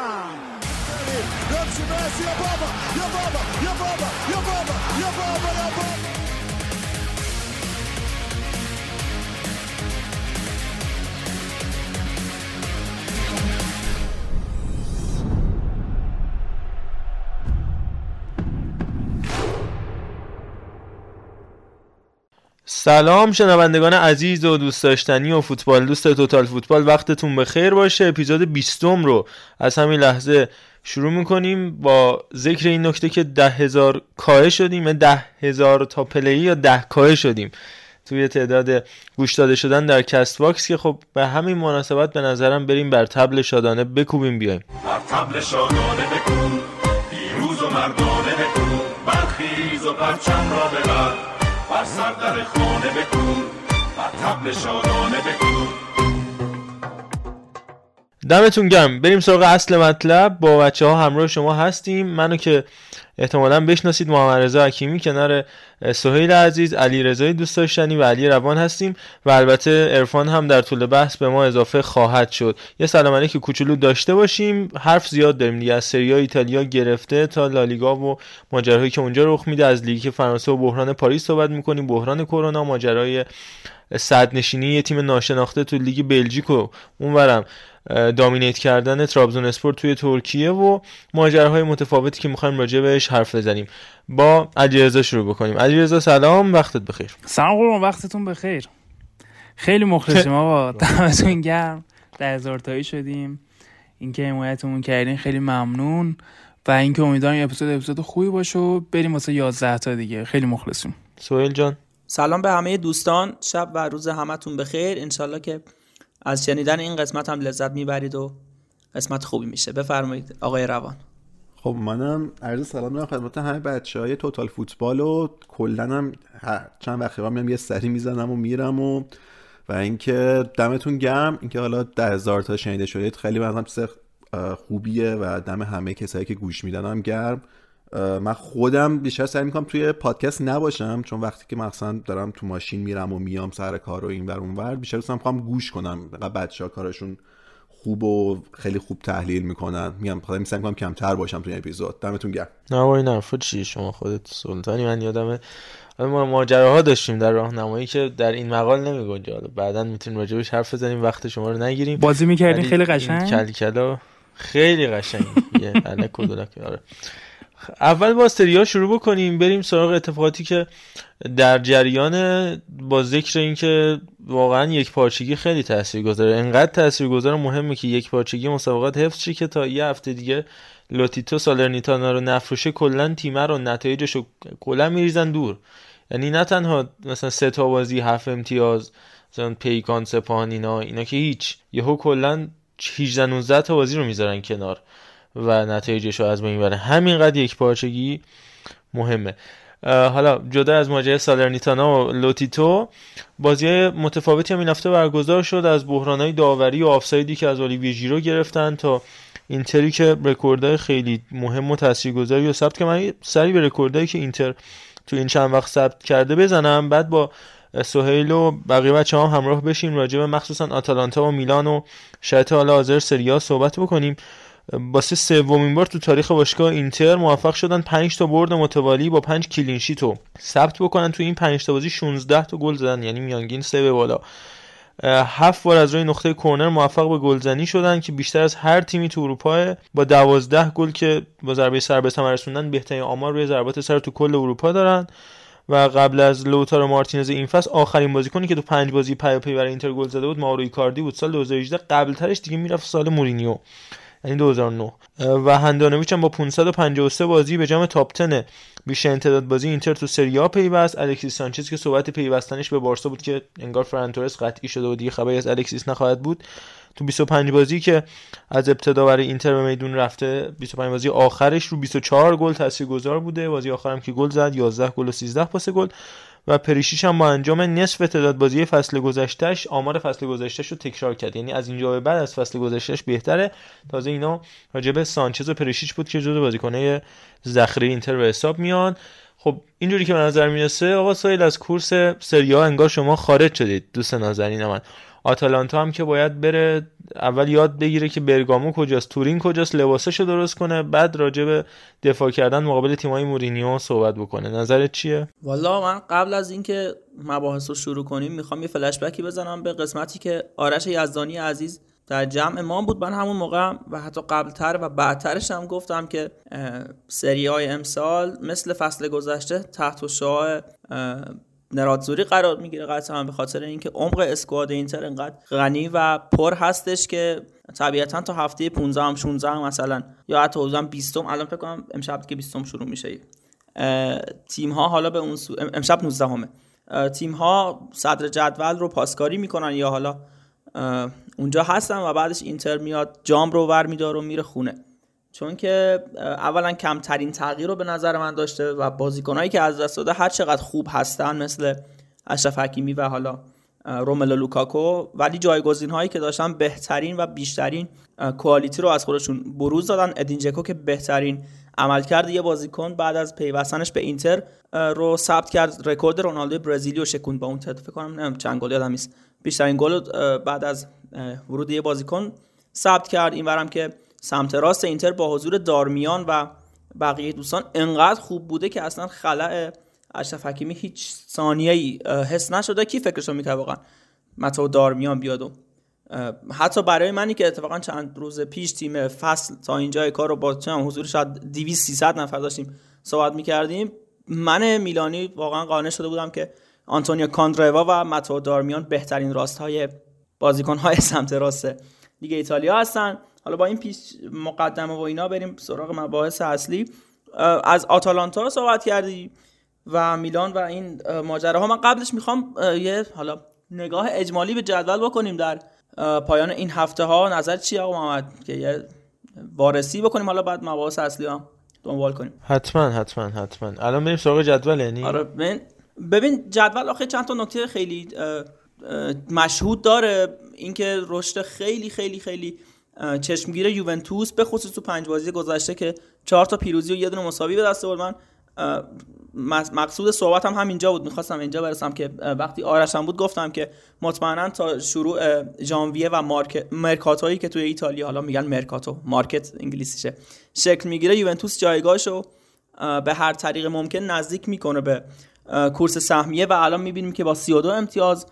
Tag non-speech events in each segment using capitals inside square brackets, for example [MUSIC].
Obama. Antes de Messi, Obama, Obama, Obama, Obama, Obama, Obama. سلام شنوندگان عزیز و دوست داشتنی و فوتبال دوست توتال فوتبال وقتتون بخیر باشه. اپیزود 20 رو از همین لحظه شروع می‌کنیم. با ذکر این نکته که ده هزار K شدیم ده هزار تا play یا ده K شدیم توی تعداد گوش داده شدن در Castbox که خب به همین مناسبت به نظرم بریم بر تبل شادانه بکوبیم بیایم. بر تبل شادانه بکوب پیروز و مردانه بکوب برخیز و پرچم را ببر. بر خانه بکن تبل شادانه بکن دمتون گرم. بریم سراغ اصل مطلب. با بچه ها همراه شما هستیم. منو که احتمالا بشناسید محمد رضا حکیمی کنار سهیل عزیز علی رضای دوست داشتنی و علی روان هستیم و البته عرفان هم در طول بحث به ما اضافه خواهد شد. یه سلام که کوچولو داشته باشیم. حرف زیاد داریم دیگه. از سری ایتالیا گرفته تا لالیگا و ماجراهایی که اونجا رخ میده. از لیگ فرانسه و بحران پاریس صحبت می‌کنیم. بحران کرونا ماجرای صد نشینی یه تیم ناشناخته تو لیگ بلژیک و اونورم دامینیت کردن ترابزون اسپورت توی ترکیه و ماجراهای متفاوتی که می‌خوایم راجع بهش حرف بزنیم. با علیرضا شروع بکنیم. علیرضا سلام وقتت بخیر. سلام قربان وقتتون بخیر. خیلی مخلصیم آقا. دمتون گرم. در هزار تایی شدیم. اینکه حمایتمون کردین خیلی ممنون. و اینکه امیدوارم اپیزود اپیزود خوبی باشه و بریم واسه 11 تا دیگه. خیلی مخلصیم. سوهل جان. سلام به همه دوستان. شب و روز همتون بخیر. انشالله که از شنیدن این قسمت هم لذت می‌برید و قسمت خوبی میشه. بفرمایید آقای روان. خب منم عرض سلام دارم خدمت همه بچه های توتال فوتبال و کلا هم چند وقتی میام یه سری می‌زنم و میرم و و اینکه دمتون گرم. اینکه حالا ده هزار تا شنیده شدید خیلی منظرم چیز خوبیه و دم همه کسایی که گوش میدنم گرم. من خودم بیشتر سعی می‌کنم توی پادکست نباشم چون وقتی که مثلا دارم تو ماشین میرم و میام سر کار و این ور اون ور بیشتر دوست می‌خوام گوش کنم. بچه ها کارشون خوب و خیلی خوب تحلیل می‌کنن. میگم خدا سعی می‌کنم کمتر باشم توی اپیزود. دمتون گرم. نه وای نه چی؟ شما خودت سلطانی من یادمه. ما ماجراها داشتیم در راهنمایی که در این مقال نمیگنجه بعدا می‌تونیم راجبش حرف بزنیم وقت شما رو نگیریم. بازی می‌کردین خیلی قشنگ. کل خیلی قشنگ. یه الک آره. اول با سریا شروع بکنیم بریم سراغ اتفاقاتی که در جریان با ذکر اینکه واقعا یک پارچگی خیلی تاثیرگذاره. انقدر تاثیرگذار مهمه که یک پارچگی مسابقات حفظ شه که تا یه هفته دیگه لوتیتو سالرنیتانا رو نفروشه کلا تیمه رو نتایجش رو کلا میریزن دور. یعنی نه تنها مثلا سه تا بازی هفت امتیاز مثلا پیکان سپاهان اینا اینا که هیچ. یهو کلا 18 19 تا بازی رو می‌ذارن کنار. و نتایجش رو از بین همین همینقدر یک پارچگی مهمه. حالا جدا از ماجرای سالرنیتانا و لوتیتو بازی متفاوتی هم این هفته برگزار شد از بحرانهای داوری و آفسایدی که از اولیوی ژیرو گرفتن تا اینتری که رکوردهای خیلی مهم و تاثیرگذاری و ثبت که من سری به رکوردهایی که اینتر تو این چند وقت ثبت کرده بزنم. بعد با سهیل و بقیه بچه هم همراه بشیم راجع به مخصوصا آتالانتا و میلان و شاید حالا حاضر سریا صحبت بکنیم. واسه سومین بار تو تاریخ باشگاه اینتر موفق شدن 5 تا برد متوالی با 5 clean sheet رو ثبت بکنن تو این 5 تا بازی 16 تا گل زدن یعنی میانگین سه به بالا. هفت بار از روی نقطه کرنر موفق به گلزنی شدن که بیشتر از هر تیمی تو اروپا با 12 گل که با ضربه سر به ثمر رسوندن بهترین آمار روی ضربات سر تو کل اروپا دارن. و قبل از لوتارو مارتینز این فصل آخرین بازیکنی که تو پنج بازی پیاپی برای اینتر گل زده بود ماورو ایکاردی بود. سال 2018 قبل ترش دیگه می‌رفت سال مورینیو. یعنی 2009 و هندانویچ هم با 553 بازی به جام top 10 بیشترین تعداد بازی اینتر تو سری آ پیوست. الکسیس سانچز که صحبت پیوستنش به بارسا بود که انگار فران تورس قطعی شده و دیگه خبری از الکسیس نخواهد بود. تو 25 بازی که از ابتدا برای اینتر به میدون رفته 25 بازی آخرش رو 24 گل تاثیرگذار بوده. بازی آخرم که گل زد 11 گل و 13 پاس گل. و پریشیش هم با انجام نصف تعداد بازی فصل گذشتهش آمار فصل گذشتهش رو تکرار کرد. یعنی از اینجا به بعد از فصل گذشتهش بهتره. تازه اینا راجب سانچز و پریشیچ بود که جزو بازیکنه ذخیره اینتر به حساب میان. خب اینجوری که به نظر می‌رسه آقا سایل از کورس سریا انگار شما خارج شدید. دوست نازنین من. آتالانتا هم که باید بره اول یاد بگیره که برگامو کجاست تورین کجاست لباسشو درست کنه بعد راجع به دفاع کردن مقابل تیمای مورینیو صحبت بکنه. نظرت چیه؟ والا من قبل از اینکه مباحث رو شروع کنیم می‌خوام یه فلش بکی بزنم به قسمتی که آرش یزدانی عزیز در جمع ما بود. من همون موقع و حتی قبلتر و بعدترش هم گفتم که سری های امسال مثل فصل گذشته تحت شعاع نرادزوری قرار می‌گیره قطعا به خاطر اینکه عمق اسکواد اینتر انقدر غنی و پر هستش که طبیعتا تا هفته 15 هم 16 هم مثلا یا حتی حدودا 20 الان فکر کنم امشب که 20 شروع میشه. تیم ها حالا به اون سو... امشب 19 همه. تیم ها صدر جدول رو پاسکاری می‌کنن یا حالا اونجا هستن و بعدش اینتر میاد جام رو ور میدار و میره خونه. چون که اولا کمترین تغییر رو به نظر من داشته و بازیکنهایی که از دست داده هر چقدر خوب هستن مثل اشرف حکیمی و حالا روملو لوکاکو ولی جایگزین هایی که داشتن بهترین و بیشترین کوالیتی رو از خودشون بروز دادن. ادین جکو که بهترین عملکرد یه بازیکن بعد از پیوستنش به اینتر رو ثبت کرد. رکورد رونالدو برزیلی رو شکوند با اون تعداد فکر کنم چند گل یادم نیست. بیشترین گل بعد از ورود یه بازیکن ثبت کرد. اینورم که سمت راست اینتر با حضور دارمیان و بقیه دوستان انقدر خوب بوده که اصلا خلع اشرف حکیمی هیچ ثانیه ای حس نشده. کی فکرشو می‌کنه واقعا متا دارمیان بیاد و حتی برای منی که اتفاقا چند روز پیش تیم فصل تا اینجای کار رو با چند حضور شاید 200 300 نفر داشتیم صحبت می‌کردیم. من میلانی واقعا قانع شده بودم که آنتونیو کاندروا و متا دارمیان بهترین راست های بازیکن های [LAUGHS] سمت راست لیگ ایتالیا هستن. حالا با این پیش مقدمه و اینا بریم سراغ مباحث اصلی. از آتالانتا صحبت کردی و میلان و این ماجراها. من قبلش می‌خوام یه حالا نگاه اجمالی به جدول بکنیم در پایان این هفته ها نظر چی آقا محمد؟ که یه وارسی بکنیم. حالا بعد مباحث اصلی ها دنبال کنیم. حتما حتما حتما. الان بریم سراغ جدول یعنی؟ آره ببین ببین جدول آخه چند تا نکته خیلی مشهود داره. اینکه رشد خیلی خیلی خیلی چشمگیر یوونتوس به خصوص تو پنج بازی گذشته که چهار تا پیروزی و یه دونه مساوی به دست آورد. من مقصود صحبت هم همینجا بود. می‌خواستم اینجا برسم که وقتی آرش هم بود گفتم که مطمئنا تا شروع ژانویه و مرکاتویی که توی ایتالیا حالا میگن مرکاتو مارکت انگلیسیشه شکل می‌گیره یوونتوس جایگاهشو به هر طریق ممکن نزدیک می‌کنه به کورس سهمیه و الان می‌بینیم که با 32 امتیاز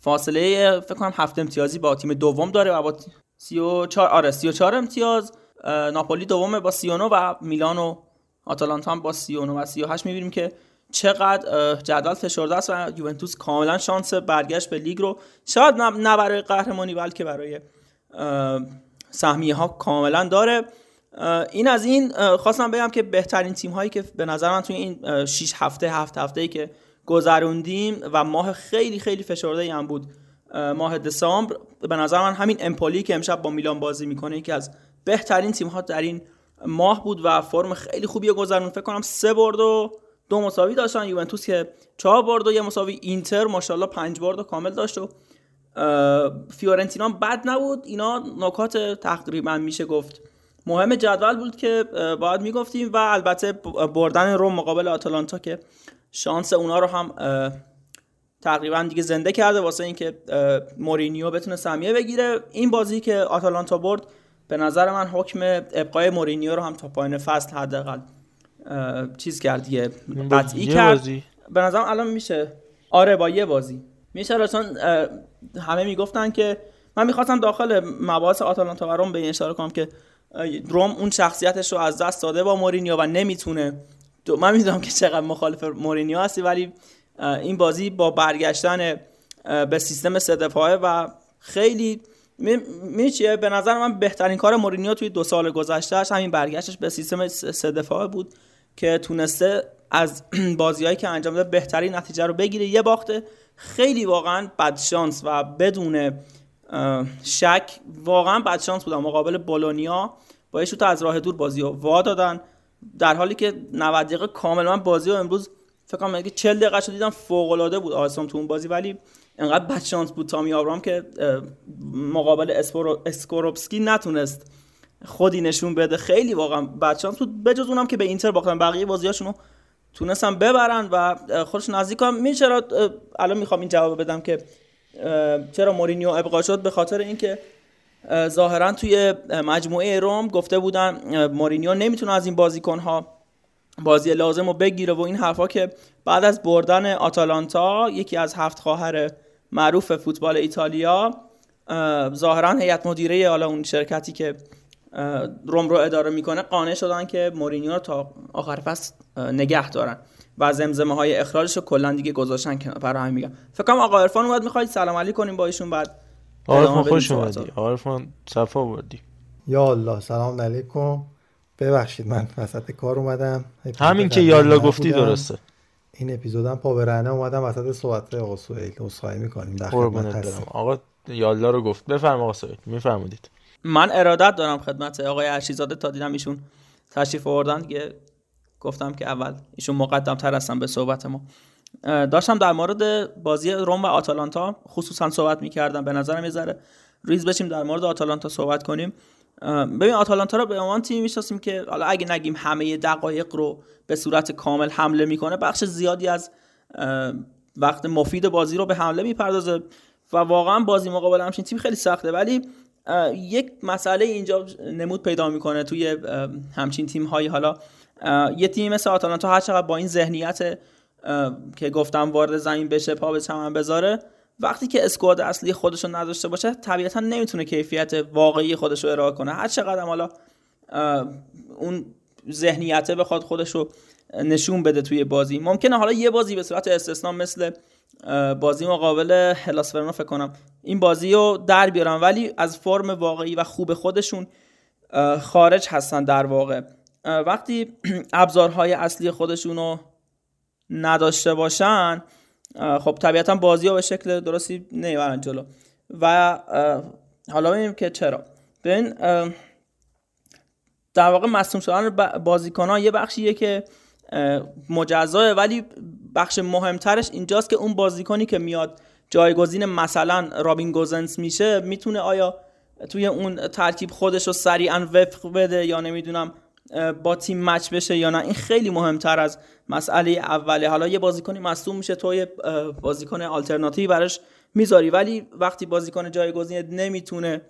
فاصله فکر کنم هفت امتیازی با تیم دوم داره و با 34 آره 34 امتیاز. ناپولی دومه با 39 و میلان و آتالانتا هم با 39 و 38 می‌بینیم که چقدر جدول فشرده است و یوونتوس کاملا شانس برگشت به لیگ رو. شاید نه برای قهرمانی بلکه برای سهمیه ها کاملا داره. این از این خواستم بگم که بهترین تیم هایی که به نظر من توی این 6 هفته هفت هفته ای که گذروندیم و ماه خیلی خیلی فشرده ای هم بود. ماه دسامبر. به نظر من همین امپولی که امشب با میلان بازی می‌کنه یکی از بهترین تیم ها در این ماه بود و فرم خیلی خوبی گذرون فکر کنم سه برد و دو مساوی داشتن. یوونتوس که چهار برد و یه مساوی اینتر ماشاءالله پنج برد و کامل داشت و فیورنتینا بد نبود. اینا نکات تقریبا میشه گفت. مهم جدول بود که باید می‌گفتیم و البته بردن روم مقابل آتالانتا که شانس اونا رو هم تقریبا دیگه زنده کرده واسه اینکه مورینیو بتونه سهمیه بگیره. این بازی که آتالانتا برد به نظر من حکم ابقای مورینیو رو هم تا پایان فصل حداقل چیز کرد دیگه قطعی کرد. به نظرم الان میشه. آره با یه بازی. میشه چون همه می‌گفتن که من می‌خواستم داخل مباحث آتالانتا و روم به این اشاره کنم که روم اون شخصیتش رو از دست داده با مورینیو و نمی‌تونه. من می‌دونم که چقدر مخالف مورینیو هستی ولی این بازی با برگشتن به سیستم سه و خیلی می چیه؟ به نظر من بهترین کار مورینیو توی دو سال گذشتهش همین برگشتش به سیستم سه دفاعه بود که تونسته از [CLEARS THROAT] بازیهایی که انجام داده بهترین نتیجه رو بگیره. یه باخته خیلی واقعا بدشانس و بدون شک واقعا بدشانس بودن. مقابل بولونیا با یه از راه دور بازی رو وا دادن. در حالی که 90 دقیقه کاملا بازی رو امروز فکر کنم اگه 40 دقیقه دیدم فوق العاده بود آسام تو اون بازی ولی انقدر بدشانس بود تامی آبرام که مقابل اسکوروبسکی نتونست خودی نشون بده. خیلی واقعا بدشانس بود. بجز اونم که به اینتر باختن. بقیه بازیاشونو تونستن ببرن و خودش نزدیک هم. می چرا الان می‌خوام این جواب بدم که چرا مورینیو ابقا شد؟ به خاطر اینکه ظاهرا توی مجموعه روم گفته بودن مورینیو نمی‌تونه از این بازیکنها بازی لازم رو بگیره و این حرفا که بعد از بردن آتالانتا یکی از هفت خواهر معروف فوتبال ایتالیا ظاهرا هیئت مدیره حالا اون شرکتی که روم رو اداره می‌کنه قانع شدن که مورینیو رو تا آخر فصل نگه دارن و زمزمه های اخراجش رو کلا دیگه گذاشتن که برای همین میگم. فکر کنم آقا عرفان اومد. می‌خواید سلام علیک کنیم با ایشون بعد عرفان خوش اومدی. عرفان صفا بردی. یا الله سلام علیکم. ببخشید من وسط کار اومدم. همین که یالا گفتی درسته. این اپیزودم پا به رهنه اومدم وسط صحبت آقا سویل عذرخواهی می‌کنیم. در آقا یالا رو گفت. بفرم آقا سویل میفرمودید. من ارادت دارم خدمت آقای ارشیزاده تا دیدم ایشون تشریف آوردن. دیگه گفتم که اول ایشون مقدم تر هستن به صحبت ما. داشتم در مورد بازی روم و آتالانتا خصوصا صحبت می‌کردم. به نظرم یه ذره ریز بشیم در مورد آتالانتا صحبت کنیم. ببین آتالانتا رو به عنوان تیمی می‌شناسیم که حالا اگه نگیم همه دقایق رو به صورت کامل حمله می‌کنه بخش زیادی از وقت مفید بازی رو به حمله می‌پردازه و واقعا بازی مقابل همچین تیم خیلی سخته. ولی یک مسئله اینجا نمود پیدا می‌کنه توی همچین تیم هایی حالا یه تیم مثل آتالانتا هر چقدر با این ذهنیت که گفتم وارد زمین بشه پا به چمن بذاره وقتی که اسکواد اصلی خودش رو نداشته باشه طبیعتا نمی‌تونه کیفیت واقعی خودش رو ارائه کنه. هر چقدر حالا اون ذهنیته بخواد خودش رو نشون بده توی بازی. ممکنه حالا یه بازی به صورت استثنا مثل بازی مقابل هلاس فکر کنم این بازی رو در بیارن ولی از فرم واقعی و خوب خودشون خارج هستن در واقع. وقتی [CLEARS THROAT] ابزارهای اصلی خودشون رو نداشته باشن خب طبیعتا بازی ها به شکل درستی نمی‌برن جلو. و حالا ببینیم که چرا. ببین در واقع مصوم شدن بازیکن ها یه بخشیه که مجزاه ولی بخش مهمترش اینجاست که اون بازیکنی که میاد جایگزین مثلا رابین گوزنس میشه می‌تونه آیا توی اون ترکیب خودش رو سریعا وفق بده یا نمی‌دونم با تیم مچ بشه یا نه این خیلی مهمتر از مسئله اوله. حالا یه بازیکنی مصدوم میشه تو یه بازیکن آلترناتیوی براش می‌ذاری. ولی وقتی بازیکن جایگزین نمی‌تونه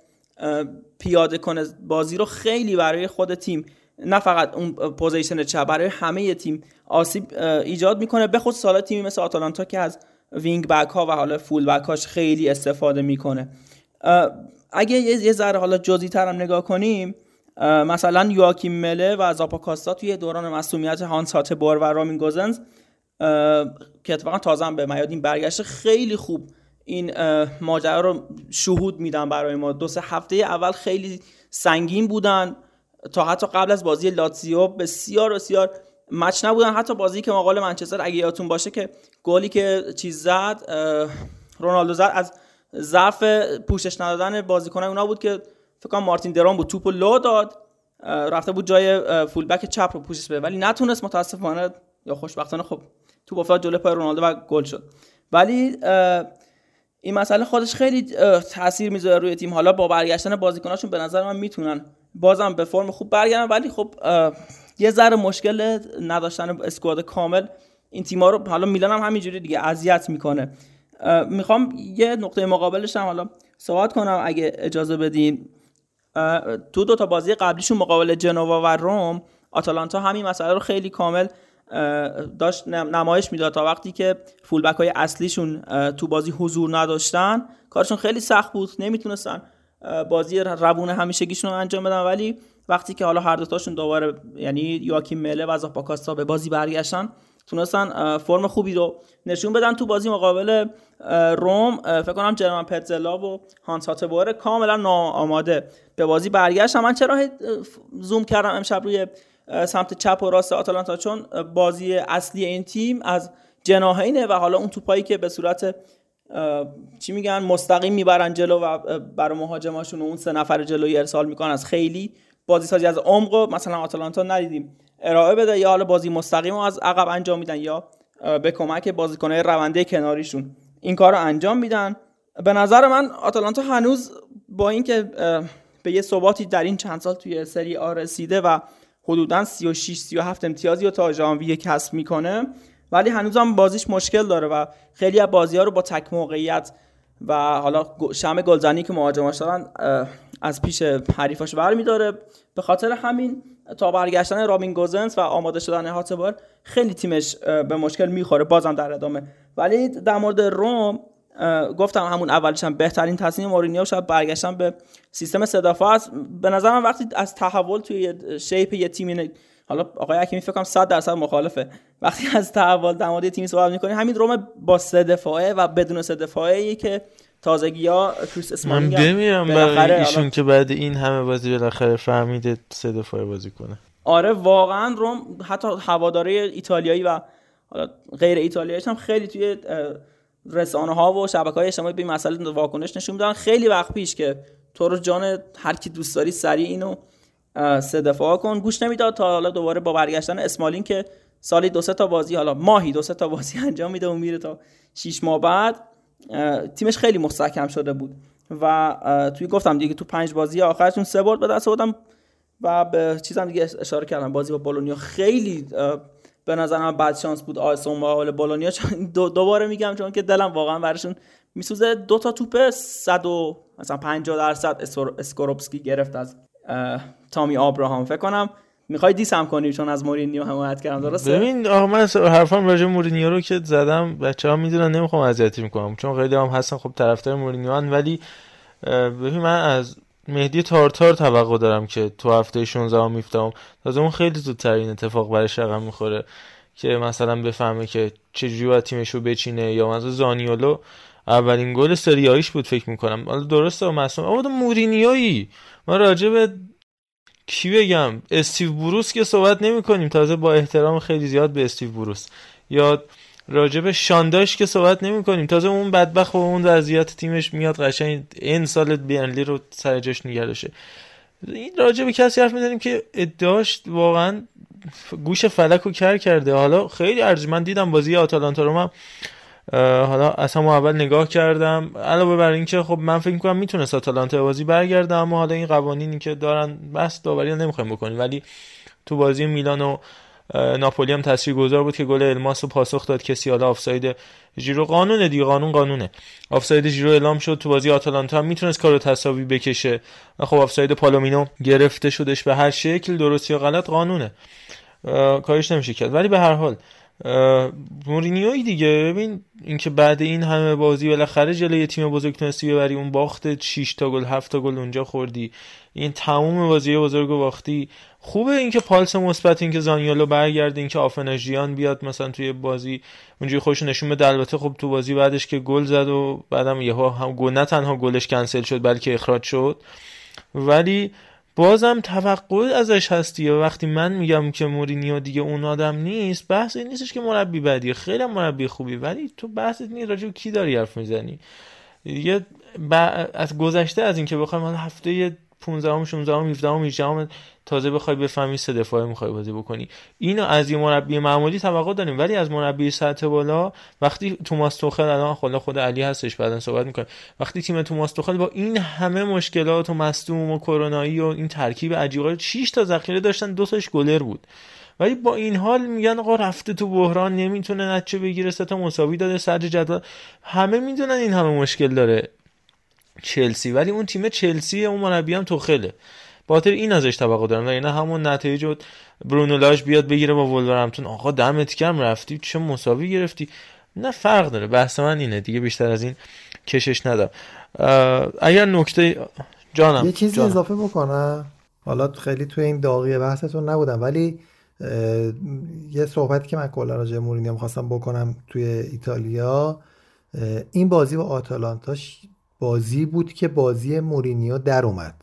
پیاده کنه بازی رو خیلی برای خود تیم نه فقط اون پوزیشن چپ برای همه تیم آسیب ایجاد می‌کنه. به خصوص تیمی مثل آتالانتا که از wing back ها و حالا full back هاش خیلی استفاده می‌کنه. اگه یه ذره حالا جزئی ترم نگاه کنیم مثلا یواکیم مهله و زاپاکاستا توی دوران مسئولیت هانس هاته‌بور و روبین گوزنز که اتفاقا تازه به میادین برگشته. خیلی خوب این ماجرا رو شهود میدن برای ما. دو سه هفته اول خیلی سنگین بودن. تا حتی قبل از بازی لاتزیو بسیار بسیار مچ نبودن. حتی بازی که مقابل منچستر اگه یادتون باشه که گلی که چیز زد رونالدو زد از ضعف پوشش ندادن بازیکن اونا بود که فکر کنم مارتین درام بود توپو لو داد رفته بود جای فولبک چپ رو پوشش بده ولی نتونست متاسفانه یا خوشبختانه خب توپ افتاد جلوی پای رونالدو و گل شد. ولی این مسئله خودش خیلی تاثیر می‌ذاره روی تیم. حالا با برگشتن بازیکناشون به نظر من می‌تونن. بازم به فرم خوب برگردن ولی خب یه ذره مشکل نداشتن اسکواد کامل این تیما رو. حالا میلان هم همینجوری دیگه اذیت می‌کنه. می‌خوام یه نقطه مقابلش هم حالا صحبت کنم اگه اجازه بدین. تو دو تا بازی قبلیشون مقابل جنوا و روم آتالانتا همین مسئله رو خیلی کامل داشت نمایش می‌داد تا وقتی که فولبک های اصلیشون تو بازی حضور نداشتن کارشون خیلی سخت بود نمی‌تونستن بازی روون همیشگیشون رو انجام بدن. ولی وقتی که حالا هر دوتاشون دوباره یعنی یواکیم مله و زاپاکاستا به بازی برگشتن تونستن فرم خوبی رو نشون بدن. تو بازی مقابل روم فکر کنم جرمان پتزلا و هانس هاتبور کاملا ناآماده به بازی برگشت من چرا زوم کردم امشب روی سمت چپ و راست آتالانتا؟ چون بازی اصلی این تیم از جناهینه و حالا اون توپایی که به صورت چی میگن مستقیم می‌برن جلو و برای مهاجماشون اون سه نفر جلوی ارسال می‌کنن از خیلی بازی سازی از عمق مثلا آتالانتا ندیدیم. ارائه بده. یا حالا بازی مستقیم از عقب انجام میدن یا به کمک بازیکنهای رونده کناریشون. این کار رو انجام میدن. به نظر من آتالانتا هنوز با اینکه به یه ثباتی در این چند سال توی سری آ رسیده و حدودا 36 37 امتیازی رو تا ژانویه کسب می‌کنه ولی هنوز هم بازیش مشکل داره و خیلی از بازی ها رو با تک موقعیت و حالا شم گلزنی که مهاجماش دارن از پیش حریفاش برمیداره. به خاطر همین تا برگشتن رابین گوزنس و آماده شدن هاتبار خیلی تیمش به مشکل می‌خوره بازم در ادامه. ولی در مورد روم گفتم همون اولش هم بهترین تصمیم مورینیو شاید برگشتن به سیستم سدافا است. به نظر من وقتی از تحول توی شیپ یه تیمی حالا آقای حکیمی فکر کنم 100 درصد مخالفه. وقتی از تحول در مورد تیمی صحبت می‌کنی همین روم با سه و بدون سه که تازگی ها کریس اسمالینگ من بمیرم برای ایشون که بعد این همه بازی بالاخره فهمیده سه دفاعه بازی کنه. آره واقعا روم حتی هواداره ایتالیایی و حالا غیر ایتالیایی هم خیلی توی رسانه ها و شبکه های اجتماعی به این مسئله واکنش نشون میدن. خیلی وقت پیش که تو رو جان هر کی دوست داری سریع اینو سه دفاع کن. گوش نمی‌داد تا حالا دوباره با برگشتن اسمالین که سالی دو سه تا بازی حالا ماهی دو سه تا بازی [LAUGHS] انجام میده و میره تا 6 ماه بعد. تیمش خیلی مستحکم شده بود. و توی گفتم دیگه تو پنج بازی آخرشون سه برد به دست آوردم و به چیزم دیگه اشاره کردم. بازی با بولونیا خیلی به نظرم بد شانس بود. آسون مقابل بولونیا. دو دوباره میگم چون که دلم واقعا براشون میسوزه. دو تا توپ 100 و مثلا 50 درصد اسکوروپسکی گرفت از تامی آبراهام. فکر کنم می‌خوای diss م کنی چون از مورینیو حمایت کردم درسته؟ ببین آقا من حرفم راجع مورینیو رو که زدم بچه‌ها می‌دونن نمی‌خوام اذیتی می‌کنم چون خیلی هم هستن خب طرفدار مورینیو هن ولی ببین من از مهدی تارتار توقع دارم که تو هفته 16 هم میفتم تازه اون خیلی زودتر این اتفاق برش رقم می‌خوره که مثلا بفهمه که چجوری باید تیمش بچینه یا مثلا زانیولو اولین گل سریاییش بود فکر می‌کنم. حالا درسته و معصوم اما مورینیویی. ما راجع به کی بگم؟ استیو بروس که صحبت نمی کنیم تازه با احترام خیلی زیاد به استیو بروس. یا راجب شانداش که صحبت نمی کنیم تازه اون بدبخت و اون وضعیت تیمش میاد قشنگ این سال بیانلی رو سر جاش نگه داشته. این راجب کسی حرف می‌زنیم که ادعاش واقعا گوش فلک رو کر کرده. حالا خیلی ارزش دیدم بازی آتالانتا رو من حالا اصلا اول نگاه کردم. علاوه بر اینکه خب من فکر می‌کنم می‌تونه آتالانتا بازی برگرده اما حالا این قوانینی که دارن بس داوری نمی‌خوایم بکنیم. ولی تو بازی میلان و ناپولی هم تاثیرگذار بود که گل الماس رو پاسخ داد. کسی حالا آفساید ژیرو قانونه دیگه قانون قانونه. آفساید ژیرو اعلام شد تو بازی آتالانتا هم می‌تونست کارو تساوی بکشه. خب آفساید پالومینو گرفته شدش به هر شکل. درست یا غلط قانونه. کارش نمیشه کرد. ولی به هر حال مورینیوی دیگه. ببین اینکه بعد این همه بازی بالاخره جلوی تیم بزرگ تونستی ببری اون باخت 6 تا گل 7 تا گل اونجا خوردی. این تموم بازی بزرگ و باختی. خوبه اینکه پالس مثبت اینکه زانیولو برگرده اینکه آفناژیان بیاد مثلا توی بازی. اونجوری خوش نشون بده. البته خب تو بازی بعدش که گل زد و بعدم یهو هم گل نه تنها گلش کنسل شد بلکه اخراج شد. ولی بازم توقع ازش هستی و وقتی من میگم که مورینیو دیگه اون آدم نیست بحث این نیستش که مربی بدیه. خیلی مربی خوبی ولی تو بحث نیست راجع کی داری حرف می‌زنی؟ دیگه از گذشته از اینکه بخوایم هفته 15 16 17 18 تازه بخوای بفهمی سه دفاعه می‌خوای بازی بکنی. اینو از یه مربی معمولی توقع داریم ولی از مربی سطح بالا وقتی توماس توخل الان خدا خود علی هستش بعدا صحبت می‌کنه وقتی تیم توماس توخل با این همه مشکلات و مصدوم و کرونایی و این ترکیب عجیبه 6 تا ذخیره داشتن دو تاش گلر بود. ولی با این حال میگن آقا رفته تو بحران نمی‌تونه نتیجه بگیره سه تا مساوی داده صدر جدول. همه می‌دونن این همه مشکل داره چلسی ولی اون تیم چلسی اون مربی هم توخله. باتر این ازش توقع دارم نه همون نتایج برونو لاش بیاد بگیره با ولورهمپتون. آقا دمت کم رفتی چه مساوی گرفتی. نه فرق داره بحث من اینه دیگه بیشتر از این کشش ندم اگر نکته جانم یه چیزی جانم. اضافه بکنم. حالا خیلی توی این داغی بحثتون نبودم ولی یه صحبتی که من کلا راجع مورینیو می‌خواستم بکنم توی ایتالیا. این بازی با آتالانتاش بازی بود که بازی مورینیو در اومد.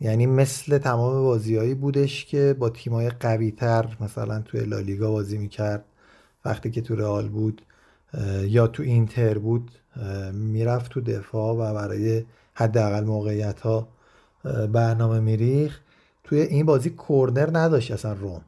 یعنی مثل تمام بازیهایی بودش که با تیمای قوی تر مثلا توی لالیگا بازی می‌کرد. وقتی که تو رئال بود یا تو اینتر بود می‌رفت تو دفاع و برای حداقل موقعیت ها برنامه میریخ توی این بازی کورنر نداشت اصلا روم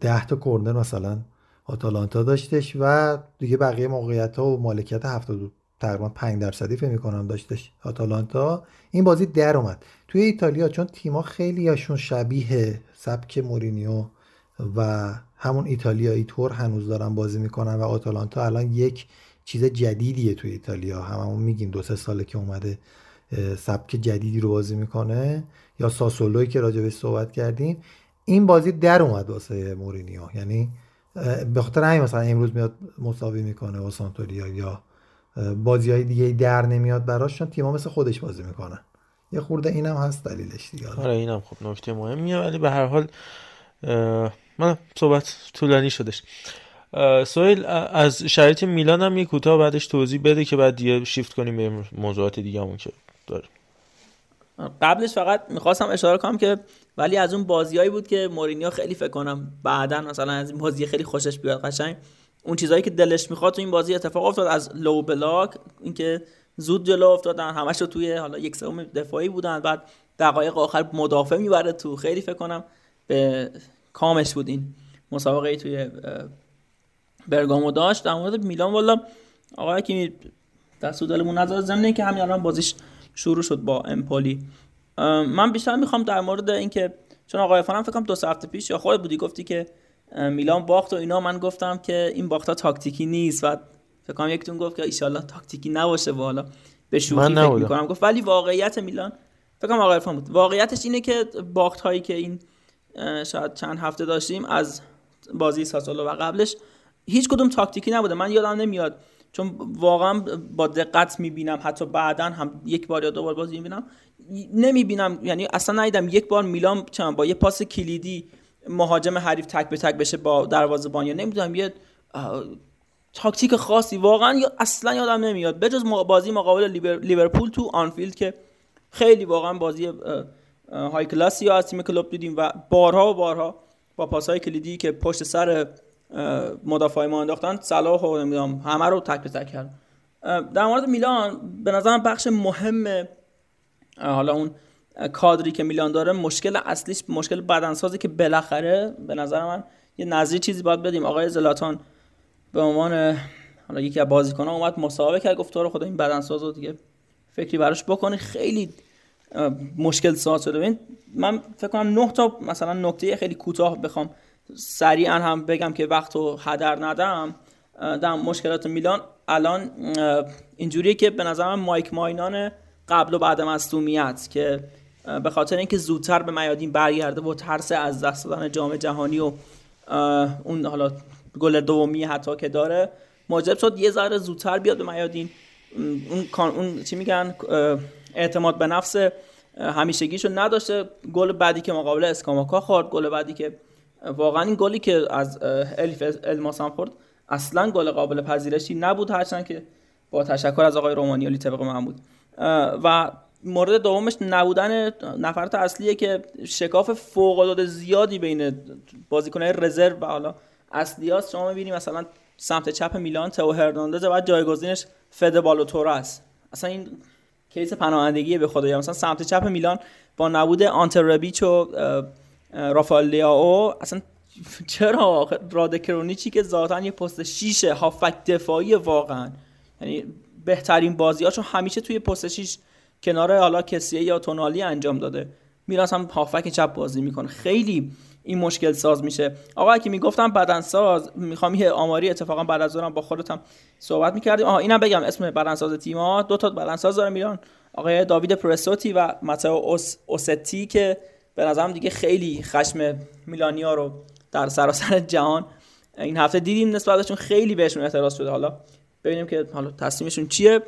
ده تا کورنر مثلا آتالانتا داشتش و دیگه بقیه موقعیت ها و مالکیت 70 تقریبا 5 درصدی فکر می‌کنم داشتش آتالانتا. این بازی در اومد. توی ایتالیا چون تیما خیلی هاشون شبیه سبک مورینیو و همون ایتالیایی طور هنوز دارن بازی می‌کنن و آتالانتا الان یک چیز جدیدیه توی ایتالیا. هممون میگیم دو سه ساله که اومده سبک جدیدی رو بازی می‌کنه. یا ساسولوی که راجع بهش صحبت کردیم این بازی در اومد واسه مورینیو. یعنی به خاطر همین مثلا امروز میاد مساوی می‌کنه با سانتوریا یا بازی های دیگه در نمیاد براش چون تیم‌ها مثل خودش بازی می‌کنن. یه خورده اینم هست دلیلش دیگه. آره اینم خب نکته مهمیه ولی به هر حال من صحبت طولانی شدش. سویل از شرایط میلان هم یه کوتاه بعدش توضیح بده که بعد دیگه شیفت کنیم به موضوعات دیگه همون که داریم قبلش فقط می‌خواستم اشاره کنم که ولی از اون بازیایی بود که مورینیو خیلی فکر کنم بعدا مثلا از این بازی خیلی خوشش بیاد قشنگ. اون چیزایی که دلش می‌خواد تو این بازی اتفاق افتاد. از لو بلاک اینکه زود جلو افتادن همش رو توی حالا یک سوم دفاعی بودن بعد دقایق آخر مدافع می‌بره تو. خیلی فکر کنم به کامش بود این مسابقه توی اه، برگامو داشت. در مورد میلان والا آقای که دست دلمون نذاره ضمن که همین الان بازیش شروع شد با امپولی من بیشتر می‌خوام در مورد اینکه چون آقای فانم فکر کنم دو هفته پیش یا خودت بودی گفتی که میلان باخت و اینا. من گفتم که این باختا تاکتیکی نیست و فکر کنم یکتون گفت که ایشالله تاکتیکی نباشه و حالا به شوخی فکر. می‌کنم. گفت ولی واقعیت میلان فکر کنم آقای بود. واقعیتش اینه که باخت هایی که این شاید چند هفته داشتیم از بازی ساسولو و قبلش هیچ کدوم تاکتیکی نبوده. من یادم نمیاد. چون واقعا با دقت می‌بینم حتی بعدا هم یک بار یا دو بار بازی می‌بینم. نمی‌بینم یعنی اصلا ندیدم یک بار میلان با یه پاس کلیدی مهاجم حریف تک به تک بشه با دروازه‌بان یا نمی‌دونم یه تاکتیک خاصی واقعا یا اصلا یادم نمیاد. بجز بازی مقابل لیورپول تو آنفیلد که خیلی واقعا بازی های کلاسی از تیم کلوب دیدیم و بارها و بارها با پاسهای کلیدی که پشت سر اه، مدافعای ما انداختن صلاح و نمی‌دونم همه رو تک به تک کرد. در مورد میلان به نظرم بخش مهم حالا اون کادری که میلان داره مشکل اصلیش مشکل بدنسازی که بالاخره به نظر من یه نظری چیزی باید بدیم. آقای زلاتان به عنوان حالا یکی از بازیکن‌ها اومد مصاحبه کرد گفت رو خدا این بدنساز رو دیگه فکری براش بکنی. خیلی مشکل ساز شده. ببین من فکر کنم نه تا مثلا نکته خیلی کوتاه بخوام سریعا هم بگم که وقت رو هدر ندم. در مشکلات میلان. الان اینجوریه که به نظر من مایک ماینان قبل و بعد مصدومیت که به خاطر اینکه زودتر به میادین برگرده و ترس از دست دادن جام جهانی و اون حالا گل دومی حتی که داره موجب شد یه ذره زودتر بیاد به میادین. اون کان- اون چی میگن اعتماد به نفس همیشگیشو نداشته. گل بعدی که مقابل اسکاماکا خورد گل بعدی که واقعا این گلی که از الیف الماسان خورد اصلا گل قابل پذیرشی نبود هرچند که با تشکر از آقای رومانیالی طبق اه، و مورد دومش نبودن نفرات اصلیه که شکاف فوق العاده زیادی بین بازیکن‌های رزرو و حالا اصلیاست شما می‌بینی مثلا سمت چپ میلان تو هرناندز بعد جایگزینش فد بالوتورو است. اصلا این کیس پناهندگی به خدایا. مثلا سمت چپ میلان با نبود آنتر ربیچ و رافائل لیاو اصلا چرا رادکرونیچی که ذاتا یه پست شیشه هافک دفاعی واقعا. یعنی بهترین بازیاشو همیشه توی پست شیش کنار حالا کسیه یا تونالی انجام داده. میراث هم هافک چپ بازی می‌کنه. خیلی این مشکل ساز میشه. آقا که می‌گفتم بدنساز می‌خوام یه آماری اتفاقا بعد از ظهرم با خودتم صحبت می‌کردیم. آها اینم بگم اسم بدنساز تیم‌ها دو تا بدنساز داره میران آقای داوید پرسوتی و ماتئو اوس اوستی که به نظرم دیگه خیلی خشم میلانیا رو در سراسر جهان این هفته دیدیم. نسبت بهشون خیلی بهشون اعتراض شده. حالا ببینیم که حالا تصمیمشون چیه.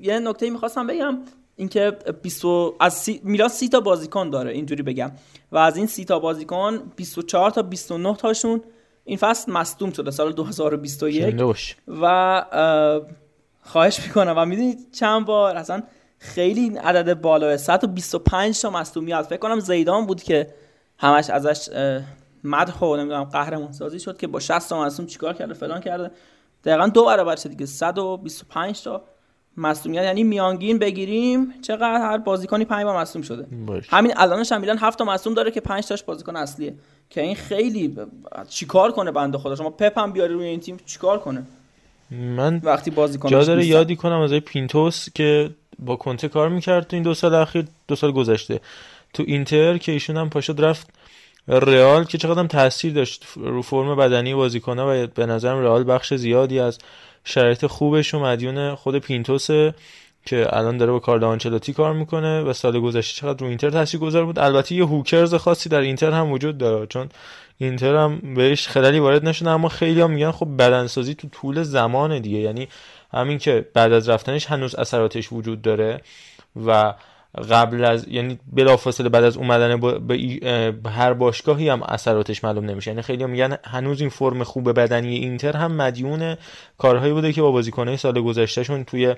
یه نکته می‌خواستم بگم اینکه 20 از سی... میلان 30 تا بازیکن داره اینجوری بگم. و از این 30 تا بازیکن 24 تا 29 تاشون این فصل مصدوم شده سال 2021 نوش. و اه، خواهش می‌کنم. و می‌دونید چند بار اصلا خیلی این عدد بالاه 125 تا مصدومیت فکر کنم زیدان بود که همش ازش مدح و نمی‌دونم قهرمان سازی شد که با 60 تا مصدوم چیکار کرده فلان کرده. دقیقا دو برابر شد دیگه. 125 تا مصدومیت یعنی میانگین بگیریم چقدر هر بازیکنی 5 بار مصدوم شده. باش. همین الانش هم میلان 7 تا مصدوم داره که 5 تاش بازیکن اصلیه. که این خیلی ب- چیکار کنه بنده خدا؟ شما پپ هم بیاری روی این تیم چیکار کنه؟ من وقتی بازیکن جا داره یادی کنم از پینتوس که با کنته کار می‌کرد تو این دو سال اخیر دو سال گذشته. تو اینتر که ایشون هم پاشد رفت رئال که چقدر هم تاثیر داشت رو فرم بدنی بازیکن‌ها و به نظرم رئال بخش زیادی از شرایط خوبش و مدیون خود پینتوسه که الان داره با کارلو آنچلوتی کار می‌کنه و سال گذشته چقدر رو اینتر تاثیرگذار بود. البته یه هوکرز خاصی در اینتر هم وجود داره چون اینتر هم بهش خلالی وارد نشده اما خیلی هم میگن خب بدنسازی تو طول زمان دیگه. یعنی همین که بعد از رفتنش هنوز اثراتش وجود داره و قبل از یعنی بلافاصله بعد از اومدن با- به به هر باشگاهی هم اثراتش معلوم نمیشه. یعنی خیلی میگن هنوز این فرم خوب بدنی اینتر هم مدیون کارهایی بوده که با بازیکنهای سال گذشتهشون توی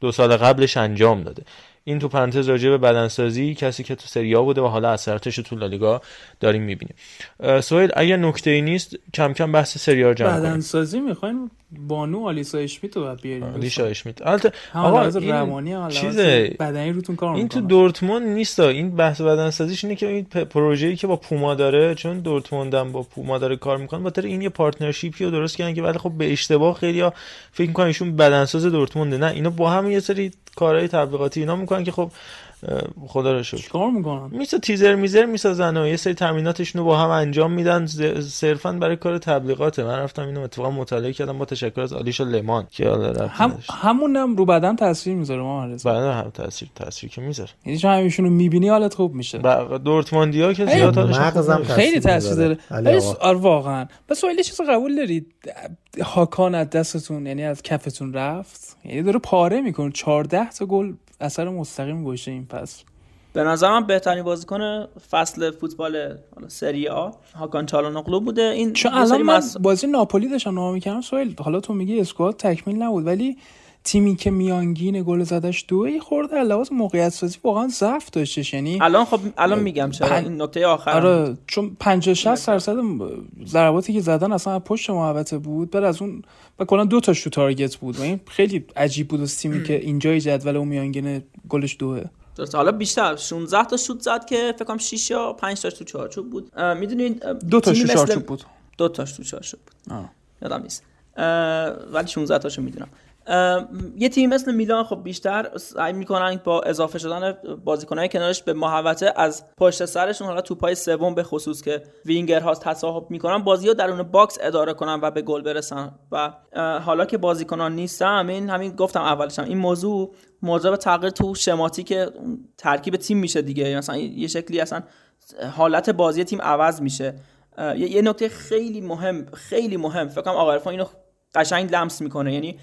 دو سال قبلش انجام داده. این تو پرانتز راجع به بدنسازی کسی که تو سریا بوده و حالا اثراتش تو لالیگا داریم می‌بینیم. سویل اگر نکته ای نیست کم کم بحث سری آ رو جمع بدنسازی می‌خوایم بانو آلیسا اشمیت رو باید بیاریم آلیشا اشمیت. البته آقا این روانی هم چیزه؟ بدنی روتون کار این تو دورتموند نیست این بحث بدنسازیش اینه که این پروژه‌ای که با پوما داره چون دورتموند هم با پوما داره کار می‌کنه بخاطر این یه partnership ی رو درست کردن که ولی خب به اشتباه خیلی فکر می‌کنن ایشون بدنساز دورتمونده. نه اینا با هم یه سری کارهای تبلیغاتی اینا می‌کنن که خب خدا رو شکر. چیکار می‌کنن؟ میسه تیزر میزر می‌سازن و یه سری تمریناتشون رو با هم انجام میدن. صرفا برای کار تبلیغاته. من رفتم اینو اتفاقا مطالعه کردم با تشکر از آلیشا لمان که هم همونم رو بدن تاثیر می‌ذاره ما رضا. بعد هم تاثیر تاثیر که می‌ذاره. یعنی چون همیشون رو می‌بینی حالت خوب میشه. با دورتموندیا که زیاد حالشون. خیلی تاثیر داره. ولی. آره واقعا. بس سوال یه چیز قبول دارید هاکان از دستتون یعنی از کفتون رفت. یعنی داره پاره می‌کنه. 14 تا گل اثر مستقیم گوشه این پس به نظر من بهترین بازیکن فصل فوتبال حالا سری آ هاکان چالانوغلو بوده. این چون الان من مس- بازی ناپولی داشتم نگاه می‌کردم سوال حالا تو میگی اسکواد تکمیل نبود ولی تیمی که میانگین گل زدش دو یه خورده لحاظ موقعیت سازی واقعا ضعف داشتش. یعنی الان خب الان میگم چرا پن- این نکته آخر. آره چون 50 60 درصد ضرباتی که زدن اصلا از پشت محوطه بود بعد از اون و کلا دو تاش تو target بود. و این خیلی عجیب بود از تیمی که اینجای جدول اون میانگین گلش دوه. درسته. حالا بیشتر 16 تا شوت زد که فکر کنم 6 یا 5 تاش تو چارچوب بود. می‌دونید دو تو مثل- چارچوب بود. دو تاش تو چارچوب بود. آه. یادم نیست. ولی 16 تاشو می‌دونم. یه تیم مثل میلان خب بیشتر سعی می‌کنن با اضافه شدن بازیکنهای کنارش به محوطه از پشت سرشون حالا توپای سوم به خصوص که وینگرها تصاحب می‌کنن بازی رو درون box اداره کنن و به گل برسن. و حالا که بازیکنان نیستن این همین گفتم اولش هم این موضوع موضوع تغییر تو شماتیک ترکیب تیم میشه دیگه. مثلا یه شکلی اصلا حالت بازی تیم عوض میشه. یه نکته خیلی مهم خیلی مهم. فکر کنم آقا اینو قشنگ لمس می‌کنه. یعنی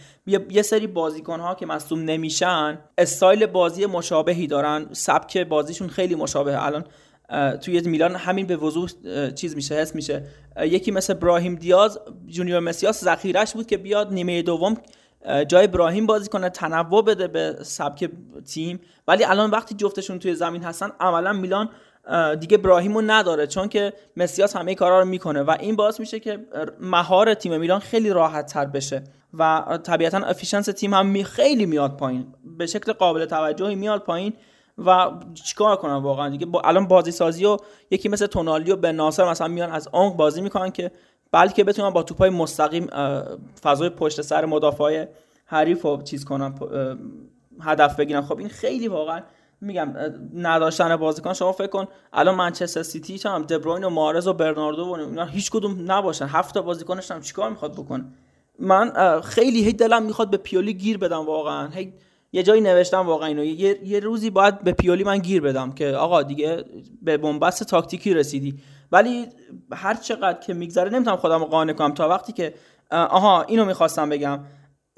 یه, سری بازیکن ها که مصدوم نمیشن استایل بازی مشابهی دارن. سبک بازیشون خیلی مشابهه. الان توی میلان همین به وضوح چیز میشه حس میشه. یکی مثل براهیم دیاز جونیور مسیاس ذخیرش بود که بیاد نیمه دوم جای ابراهیم بازی کنه تنوع بده به سبک تیم. ولی الان وقتی جفتشون توی زمین هستن عملا میلان دیگه ابراهیمو نداره چون که مسیاس همه کارا رو می‌کنه و این باعث میشه که مهار تیم میلان خیلی راحت تر بشه و طبیعتا efficiency تیم هم می- خیلی میاد پایین به شکل قابل توجهی میاد پایین و چیکار کنن واقعا دیگه؟ با الان بازی سازی و یکی مثل تونالی و بن ناصر مثلا میان از عمق بازی می‌کنن که بلکه بتونن با توپای مستقیم فضای پشت سر مدافعای حریف رو چیز کنن هدف بگیرن. خب این خیلی واقعا میگم نداشتن بازیکن. شما فکر کن الان منچستر سیتی هم دبروین و مارز و برناردو و اینا هیچ کدوم نباشن. هفت تا بازیکنش هم چیکار می‌خواد بکنه؟ من خیلی هی دلم می‌خواد به پیولی گیر بدم واقعا. هی یه جایی نوشتم واقعا اینو. یه, یه روزی باید به پیولی من گیر بدم که آقا دیگه به بنبست تاکتیکی رسیدی. ولی هر چقدر که میگذره نمی‌تونم خودم قانع کنم. تا وقتی که آها اینو می‌خواستم بگم.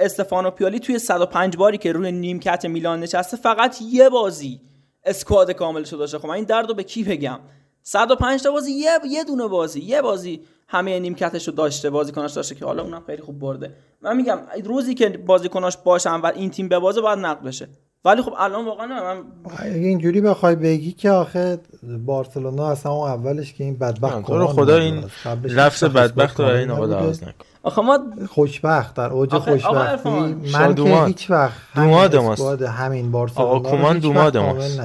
استفانو پیالی توی 105 باری که روی نیمکت میلان نشسته فقط یه بازی اسکواد کاملشو داشته. خب من این درد رو به کی بگم؟ 105 تا بازی یه یه دونه بازی یه بازی همه نیمکتش رو داشته بازیکناش داشته که حالا اونم خیلی خوب برده. من میگم روزی که بازیکناش باشن و این تیم ببازه باید نقد بشه. ولی خب الان واقعا من اگه اینجوری بخوای بگی که آخه بارسلونا اصلا اون اولش که این بدبخت تو رو خدا این لفظ بدبخت رو این آقا نکن. آخه ما خوشبخت در اوج خوشبختی من که. هیچ وقت دوماد ماست. همین بارسلونا آقا کومان دوماد ماست.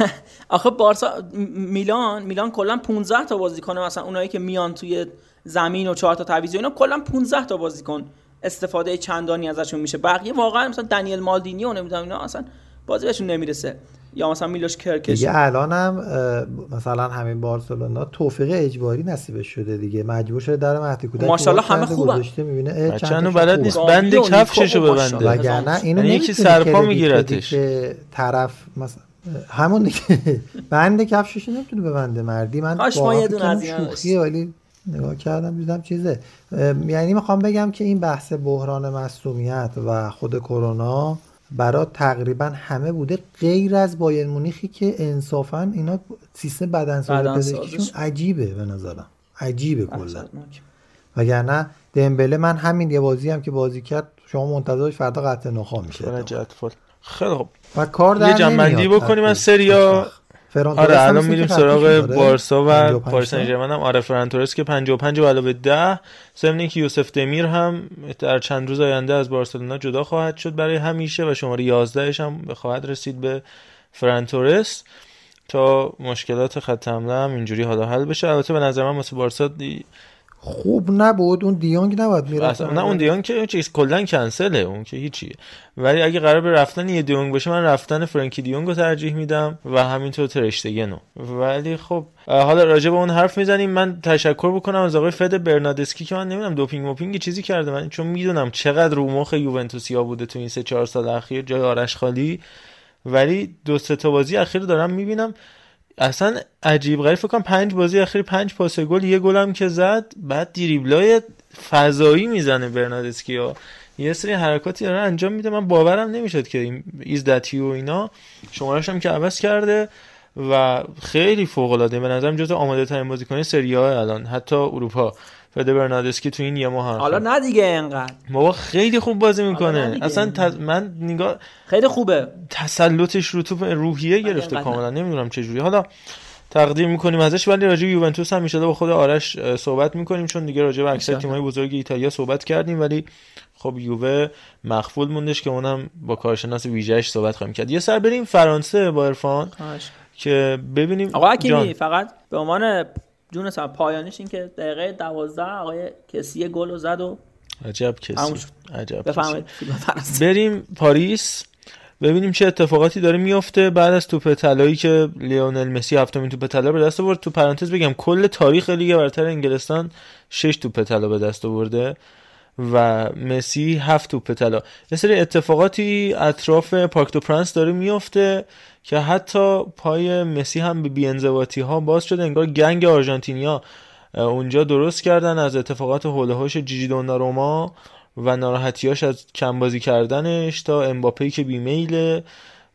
[LAUGHS] آخه بارسا میلان میلان کلا 15 تا بازیکن مثلا اونایی که میان توی زمین و چهار تا تعویض و اینا کلا 15 تا بازیکن استفاده چندانی ازشون میشه بقیه واقعا مثلا دنیل مالدینی و نمی‌دونم اینا اصلا بازی بهشون نمی‌رسه یا مثلا میلوش کرکش دیگه الان هم مثلا همین بارسلونا توفیق اجباری نصیبش شده دیگه مجبور شده در مهدی کودک ماشاءالله همه خوبن. گذاشته می‌بینه چند تاشون بلد خوبه. نیست بند کفششو خب ببنده. وگرنه اینو یعنی یکی سرپا میگیرتش. طرف مثلا همون دیگه [LAUGHS] بند کفشش نمی‌تونه ببنده مردی من کاش ما یه دونه از شوخیه ولی نگاه کردم دیدم چیزه یعنی می‌خوام بگم که این بحث بحران مصومیت و خود کرونا برای تقریبا همه بوده غیر از بایر مونیخی که انصافا اینا سیستم بدنسازی. پزشکیشون عجیبه به نظرم عجیبه کلا. وگرنه دمبله من همین یه بازی هم که بازی کرد شما منتظرش فردا قطع نخا میشه خیلی خوب و کار در یه جنبندی بکنیم از. سریا. فران آره الان میریم سراغ. بارسا و 55 پاریس تا. سن ژرمن هم آره فران تورس که 55 و علاوه 10 ضمن اینکه یوسف دمیر هم در چند روز آینده از بارسلونا جدا خواهد شد برای همیشه و شماره 11 هم خواهد رسید به فران تورس تا مشکلات خط حمله هم اینجوری حالا حل بشه البته به نظر من واسه بارسا. خوب نبود اون دیونگ نباید می‌رفت اصلا نه اون دیونگ که چیز کلا کنسله اون که هیچیه ولی اگه قرار به رفتن یه دیونگ باشه من رفتن فرانکی دیونگ رو ترجیح میدم و همینطور ترشتگنو ولی خب حالا راجع به اون حرف می‌زنیم. من تشکر بکنم از آقای فد برنادسکی که من نمی‌دونم دوپینگ موپینگ چیزی کرده. من چون می‌دونم چقدر رو مخ یوونتوسیا بوده تو این سه چهار سال اخیر جای آرش خالی. ولی دو سه تا بازی اخیر دارم می‌بینم. اصلا عجیب غریب فکر کنم پنج بازی اخیر پنج پاس گل یه گلم که زد بعد دریبلای فضایی می‌زنه برناردسکی یه سری حرکاتی داره انجام میده. من باورم نمی‌شد که این ایزدتی و اینا شمارش هم که عوض کرده و خیلی فوق العاده به نظرم جزو آماده ترین بازیکن سری الان حتی اروپا. فده برناردسکی تو این یه ماه حالا اخیر. نه دیگه انقدر بابا خیلی خوب بازی می‌کنه. اصلا ت- من نگاه خیلی خوبه تسلطش رو توپ روحیه گرفته کاملا نمی‌دونم چه جوری حالا تقدیم می‌کنیم ازش ولی راجع یوونتوس هم میشه با خود آرش صحبت می‌کنیم چون دیگه راجع به اکثر. تیم‌های بزرگ ایتالیا صحبت کردیم ولی خب یووه مغفول موندش که اونم با کارشناس ویژهش صحبت خواهیم کرد یه سر بریم فرانسه با عرفان. که ببینیم آقا حکیمی. فقط به عنوان جون سر پایانیش این که دقیقه 12 آقای کسی گل رو زد و عجب کسی. عجب کسی. بفهمید بریم پاریس. ببینیم چه اتفاقاتی داره میفته بعد از توپ طلایی که لیونل مسی هفتمین توپ طلا به دست آورد تو پرانتز بگم کل تاریخ لیگ برتر انگلستان 6 توپ طلا به دست آورده و مسی هفت توپ طلا. یه سری اتفاقاتی اطراف پارک دو پرنس داره میفته که حتی پای مسی هم به بیانضباطی ها باز شده انگار gang آرژانتینیا اونجا درست کردن از اتفاقات حول و حوش جیجی دوناروما و ناراحتیاش از کم بازی کردنش تا امباپه که بیمیل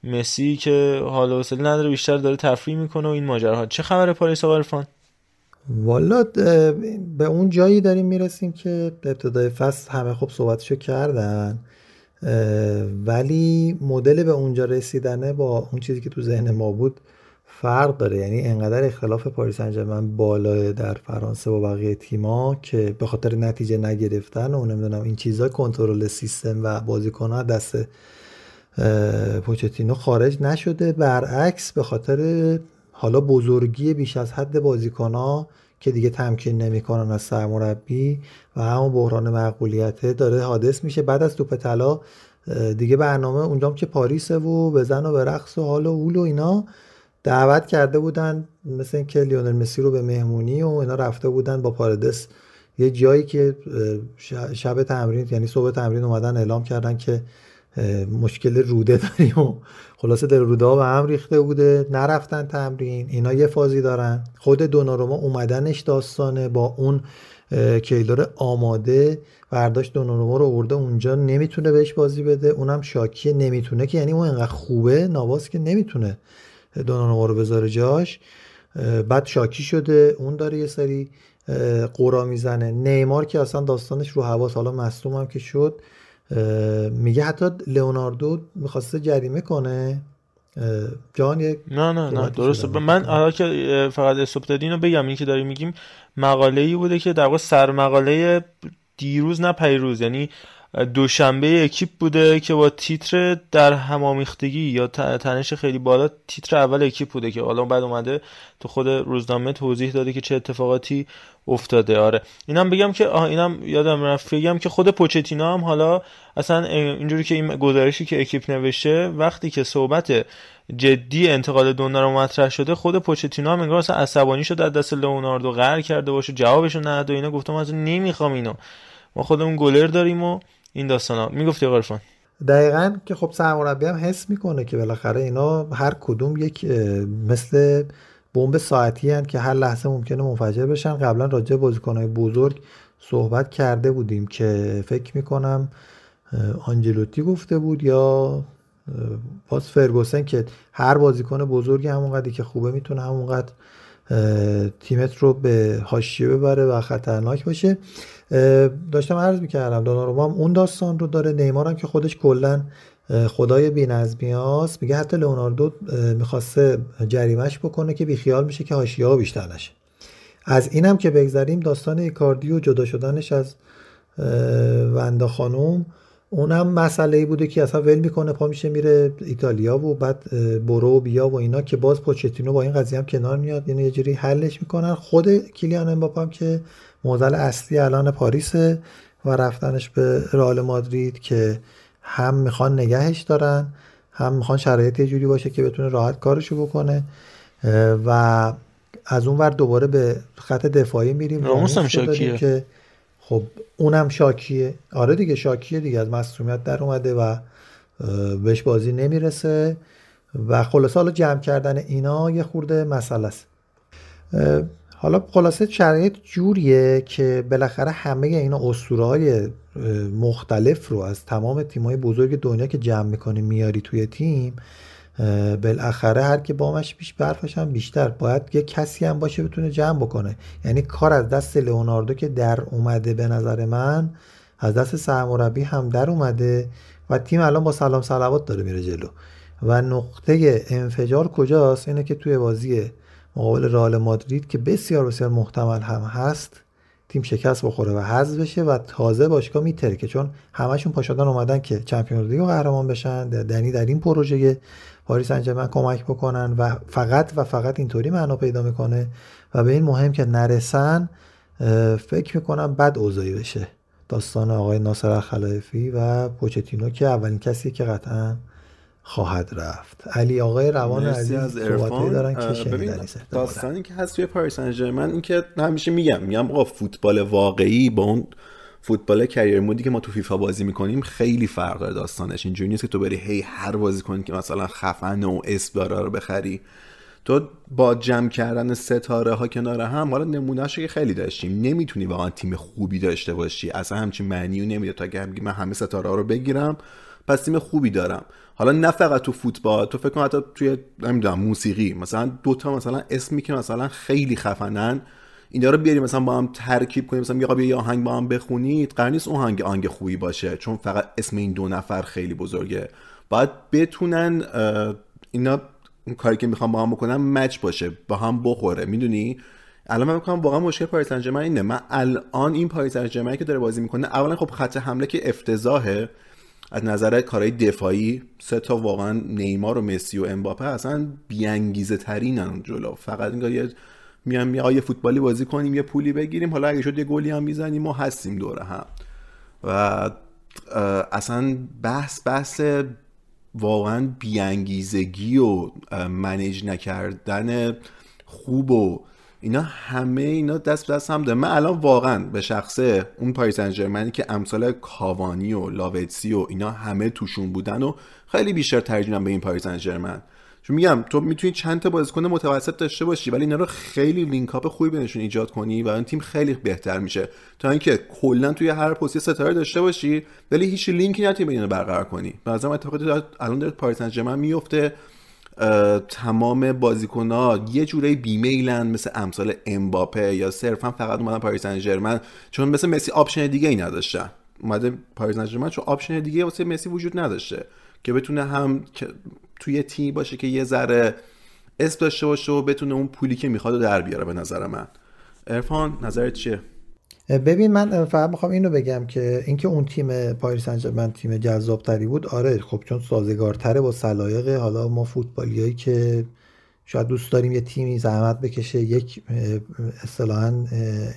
مسی که حال و حوصله نداره بیشتر داره تفریح می‌کنه و این ماجراها. چه خبر پاریس آقا والا به اون جایی داریم می‌رسیم که ابتدای فصل همه خوب صحبتشو کردن. ولی مدل به اونجا رسیدنه با اون چیزی که تو ذهن ما بود فرق داره. یعنی انقدر اختلاف پاریس انجرمن بالاه در فرانسه با بقیه تیما که به خاطر نتیجه نگرفتن و نمی‌دونم این چیزا کنترل سیستم و بازیکن‌ها دست پوچتینو خارج نشده. برعکس به خاطر حالا بزرگی بیش از حد بازیکنها که دیگه تمکین نمی‌کنن از سرمربی و همون بحران معقولیته داره حادث میشه. بعد از توپ طلا دیگه برنامه اونجام که پاریسه و بزن و به رقص و حال و اول و اینا دعوت کرده بودن مثل اینکه لیونل مسی رو به مهمونی و اینا رفته بودن با پاردس یه جایی که شب تمرین یعنی صبح تمرین اومدن اعلام کردن که مشکل روده داریم و خلاصه در روده ها به هم ریخته بوده نرفتن تمرین اینا یه فازی دارن. خود دوناروما اومدنش داستانه با اون کیلور آماده برداشت دونونووا رو آورده اونجا نمی‌تونه بهش بازی بده. اونم شاکی نمی‌تونه که یعنی اون انقدر خوبه نواز که نمی‌تونه دونونووا رو بذاره جاش. بعد شاکی شده اون داره یه سری قرا می‌زنه. نیمار که اصلا داستانش رو حواس حالا مصدوم هم که شد. میگه حتی لئوناردو می‌خواسته جریمه کنه. جان یک نه نه نه درسته. من حالا که فقط استوب دادین رو بگم این که داریم میگیم مقاله ای بوده که در واقع سر مقاله دیروز نه پیروز. یعنی دوشنبه اکیپ بوده که با تیتر در همامیختگی یا تنش خیلی بالا تیتر اول اکیپ بوده که حالا بعد اومده تو خود روزنامه توضیح داده که چه اتفاقاتی افتاده. آره. اینم بگم که آه اینم یادم رفت. بگم که خود پوچتینو هم حالا اصلا اینجوری که این گزارشی که اکیپ نوشته وقتی که صحبت جدی انتقال دونارو مطرح شده خود پوچتینو هم انگار اصلا عصبانی شده از دست لئوناردو قهر کرده باشه جوابشو نداد و اینا. گفتم از نمی‌خوام اینو. ما خودمون گلر داریم و این داستانا. می‌گفتی قرفان دقیقا که خب سرمربی هم حس می‌کنه که بالاخره اینا هر کدوم یک مثل بمب ساعتی هن که هر لحظه ممکنه منفجر بشن. قبلا راجع بازیکنهای بزرگ صحبت کرده بودیم که فکر می‌کنم آنجلوتی گفته بود یا باز فرگوسن که هر بازیکن بزرگی همونقدری که خوبه می‌تونه همونقدر تیمت رو به حاشیه ببره و خطرناک باشه. داشتم عرض می‌کردم دوناروما هم اون داستان رو داره. نیمار هم که خودش کلا خدای بینظمی هاست. میگه حتی لئوناردو می‌خواسته جریمش بکنه که بیخیال میشه که حاشیه ها بیشتر نشه. از اینم که بگذریم داستان ایکاردی و جدا شدنش از وندا خانوم. اونم مسئله بوده که اصلا ول می‌کنه پا میشه میره ایتالیا و بعد برو و بیا و اینا که باز پوچتینو با این قضیه هم کنار میاد. یعنی یه جوری حلش می‌کنن. خود کیلیان امباپه هم که موزل اصلی الان پاریسه و رفتنش به رئال مادرید که هم می‌خوان نگهش دارن هم می‌خوان شرایط یه جوری باشه که بتونه راحت کارشو بکنه و از اون ور دوباره به خط دفاعی میریم. راموس هم شاکیه. که خب اونم شاکیه. آره دیگه شاکیه دیگه از مصومیت در اومده و بهش بازی نمی‌رسه. و خلاصه حالا جمع کردن اینا یه خورده مسئله است. حالا خلاصه شرایط جوریه که بالاخره همه اینا اسطوره مختلف رو از تمام تیمای بزرگ دنیا که جمع می‌کنی میاری توی تیم بالاخره هر که بامش بیش برفش هم بیشتر. باید یه کسی هم باشه بتونه جمع بکنه. یعنی کار از دست لئوناردو که در اومده به نظر من از دست سرمربی هم در اومده و تیم الان با سلام صلوات داره میره جلو. و نقطه انفجار کجاست؟ اینه که توی بازی مقابل رئال مادرید که بسیار بسیار محتمل هم هست تیم شکست بخوره و حذف بشه و تازه باشگاه میترکه. چون همشون پاشدان اومدن که چمپیونز لیگ قهرمان بشن دنی در این پروژه پاریس انجمن کمک بکنن و فقط و فقط اینطوری معنا پیدا می‌کنه و به این مهم که نرسن فکر می‌کنم بد اوضاعی بشه. داستان آقای ناصر خلایفی و پوچتینو که اولین کسی که قطعا خواهد رفت. علی آقای روان عزیز از دارن که داستانی که هست توی پاریس سن این که همیشه میگم میگم آقا فوتبال واقعی با اون فوتبال کریر مودی که ما تو فیفا بازی می‌کنیم خیلی فرق داره داستانش. اینجوری نیست که تو بری هی هر بازی کنی که مثلا خفن و اسم داره رو بخری. تو با جمع کردن ستاره ها کنار هم حالا نمونهش که خیلی داشتیم. نمی‌تونی واقعا تیم خوبی داشته باشی. اصلا همچین معنی نمیده. تا که من همه ستاره ها رو بگیرم پس تیم خوبی دارم. حالا نه فقط تو فوتبال تو فکر کن حتی توی نمی‌دونم موسیقی. مثلا دوتا مثلا اسمی که مثلا خیلی خفنن اینا رو بیاریم مثلا با هم ترکیب کنیم مثلا میگه یه آهنگ با هم بخونید. قرار نیست آهنگ آهنگ خوبی باشه چون فقط اسم این دو نفر خیلی بزرگه. باید بتونن اینا اون کاری که می‌خوام با هم بکنم مچ باشه با هم بخوره. می‌دونی؟ الان من می‌کنم واقعا مشکل پاریس اینه. من الان این پاریس که داره بازی می‌کنه اولا خب خط حمله که افتضاحه. از نظر کارهای دفاعی سه تا واقعا نیمار و مسی و امباپه اصلا بیانگیزه ترینن جلو. فقط انگار یه میام یه فوتبالی بازی کنیم یه پولی بگیریم حالا اگه شد یه گلی هم می‌زنیم و هستیم دوره هم. و اصلا بحث بحث واقعا بیانگیزگی و منیج نکردن خوب و اینا همه اینا دست به دست هم داره من الان واقعا به شخصه اون پاریس انجرمنی که امثال کاوانی و لاوتسی و اینا همه توشون بودن و خیلی بیشتر ترجیحم به این پاریس سن ژرمن چون میگم تو می‌تونی چند تا بازیکن متوسط داشته باشی ولی اینا رو خیلی link up خوبی بینشون ایجاد کنی و این تیم خیلی بهتر میشه. تا اینکه کلا توی هر پستی ستاره داشته باشی ولی هیچ لینکی نتونی بین برقرار کنی. به نظرم اتفاقی الان داره پاریس سن میفته تمام بازیکن ها یه جوره بیمیلن مثل امثال امباپه یا صرفا فقط اومدن پاریس سن چون مثل مسی option دیگه ای نداشتن. اومده پاریس سن چون option دیگه واسه مسی وجود نداشته که بتونه هم توی تیم باشه که یه ذره اسم داشته باشه و بتونه اون پولی که می‌خواد در بیاره به نظر من. عرفان نظرت چیه؟ ببین من فقط می‌خوام اینو بگم که اینکه اون تیم پاریس سن تیم جذابتری بود آره خب چون سازگارتره با سلایق حالا ما فوتبالیایی که شاید دوست داریم یه تیمی زحمت بکشه یک اصطلاحا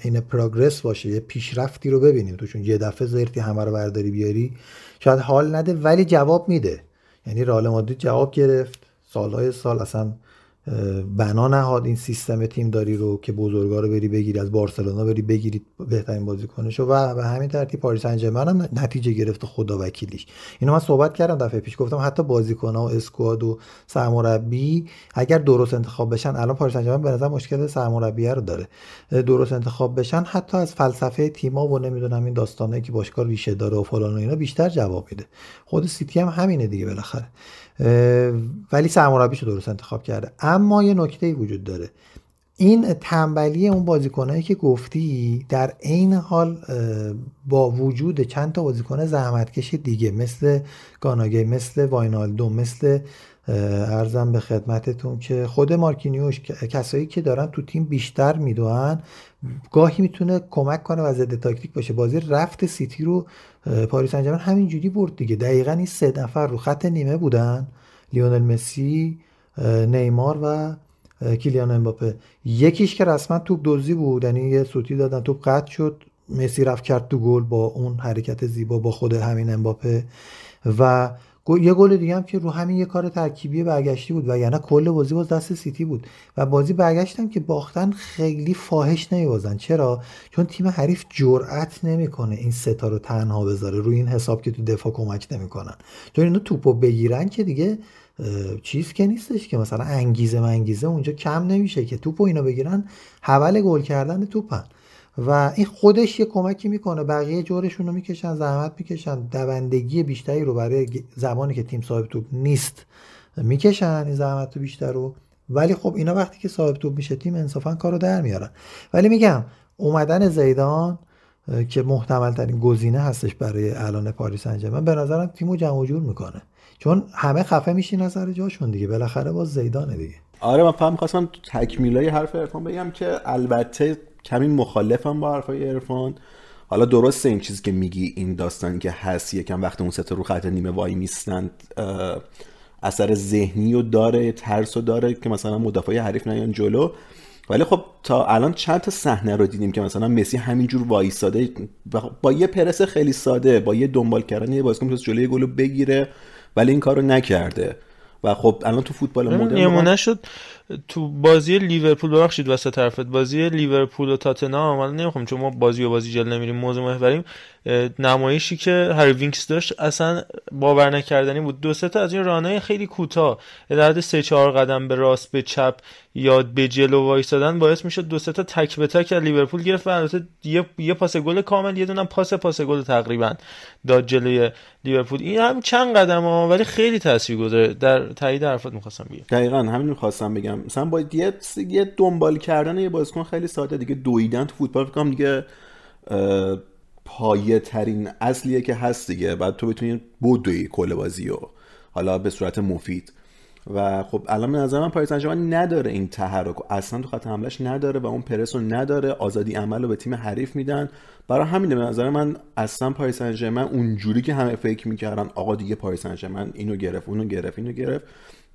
این پروگرس باشه یه پیشرفتی رو ببینیم. تو چون یه دفعه زرتی همه رو برداری بیاری شاید حال نده ولی جواب میده. یعنی رئال مادرید جواب گرفت. سالهای سال اصلا بنا نهاد این سیستم تیم داری رو که بزرگا رو بری بگیری از بارسلونا بری بگیرید بهترین بازیکنشو. و به همین ترتیب پاریس سن هم نتیجه گرفت خدا وکیلیش اینو من صحبت کردم دفعه پیش گفتم حتی بازیکن‌ها و اسکواد و سرمربی اگر درست انتخاب بشن الان پاریس سن به نظر مشکل سرمربی رو داره. درست انتخاب بشن حتی از فلسفه تیما و نمی‌دونم این داستانه که باشگاه ریشه داره و فلان و اینا بیشتر جواب میده. خود سیتی هم همینه دیگه بالاخره. ولی سرمربیشو درست انتخاب کرده. اما یه نکته وجود داره. این تنبلی اون بازیکنایی که گفتی در عین حال با وجود چند تا بازیکن زحمتکش دیگه مثل گاناگی مثل واینالدو مثل ارزم به خدمتتون که خود مارکینیوش کسایی که دارن تو تیم بیشتر می‌دونن گاهی می‌تونه کمک کنه و ضد تاکتیک باشه. بازی رفت سیتی رو پاریس همین همینجوری برد دیگه. دقیقا این سه نفر رو خط نیمه بودن. لیونل مسی نیمار و کیلیان امباپه. یکیش که رسما توپ دوزی بود یعنی یه سوتی دادن توپ قطع شد. مسی رفت کرد تو گل با اون حرکت زیبا با خود همین امباپه. و یه گل دیگه هم که رو همین یه کار ترکیبی برگشتی بود و یعنی کل بازی باز دست سیتی بود و بازی برگشتم که باختن خیلی فاحش نمیبازن چرا؟ چون تیم حریف جرأت نمی‌کنه این ستا رو تنها بذاره روی این حساب که تو دفاع کمک نمی‌کنن. چون اینو توپو بگیرن که دیگه چیز که نیستش که. مثلا انگیزه منگیزه اونجا کم نمیشه که. توپو اینا بگیرن حول گل کردن توپن. و این خودش یه کمکی می‌کنه. بقیه جورشون رو می‌کشن زحمت می‌کشن. دوندگی بیشتری رو برای زمانی که تیم صاحب توپ نیست می‌کشن این زحمت رو بیشتر رو. ولی خب اینا وقتی که صاحب توپ میشه تیم انصافا کارو در میارن ولی میگم اومدن زیدان که محتمل ترین گزینه هستش برای الان پاریس انجام به نظرم تیمو جمع جور می‌کنه. چون همه خفه میشین نظر جاشون دیگه. بالاخره باز زیدانه دیگه. آره من فهم خواستم تکمیلای حرف ارفان بگم که البته کمی مخالفم با حرفای ارفان حالا درسته این چیزی که میگی این داستانی که هست یکم وقت اون ستا رو خط نیمه وای میستند اثر ذهنی و داره ترس و داره که مثلا مدافع حریف نیان جلو. ولی خب تا الان چند تا صحنه رو دیدیم که مثلا مسی همینجور وایساده. با یه پرس خیلی ساده با یه دنبال کردن یه بازیکن جلوی گلو بگیره ولی این کارو نکرده. و خب الان تو فوتبال مدرن نمونه شد. تو بازی لیورپول ببخشید واسه طرفت بازی لیورپول و تاتنهام حالا نمی‌خوام چون ما بازی و بازی جل نمیریم موضوع محوریم نمایشی که هری وینکس داشت اصلا باور نکردنی بود. دو تا از این run های خیلی کوتاه در سه چهار قدم به راست به چپ یا به جلو وایسادن باعث می‌شد دو تا تک به تک از لیورپول گرفت و البته یه یه پاس گل کامل یه دونم پاس پاس گل تقریبا داد جلوی لیورپول. این هم چند قدم ها ولی خیلی تاثیرگذاره. در تایید حرفات می‌خواستم بگم. دقیقاً همین می‌خواستم بگم. مثلا با یه یه دنبال کردن یه بازیکن خیلی ساده دیگه. دویدن تو فوتبال فکر دیگه پایه ترین اصلیه که هست دیگه. بعد تو بتونی بدوی کل بازی و حالا به صورت مفید. و خب الان به نظر من پاریس نداره این تحرک. اصلا تو خط حملش نداره و اون پرس رو نداره. آزادی عمل رو به تیم حریف میدن. برای همینه به نظر من اصلا پاریس سن اونجوری که همه فکر می‌کردن آقا دیگه پاریس سن اینو گرفت اونو گرفت اینو گرفت.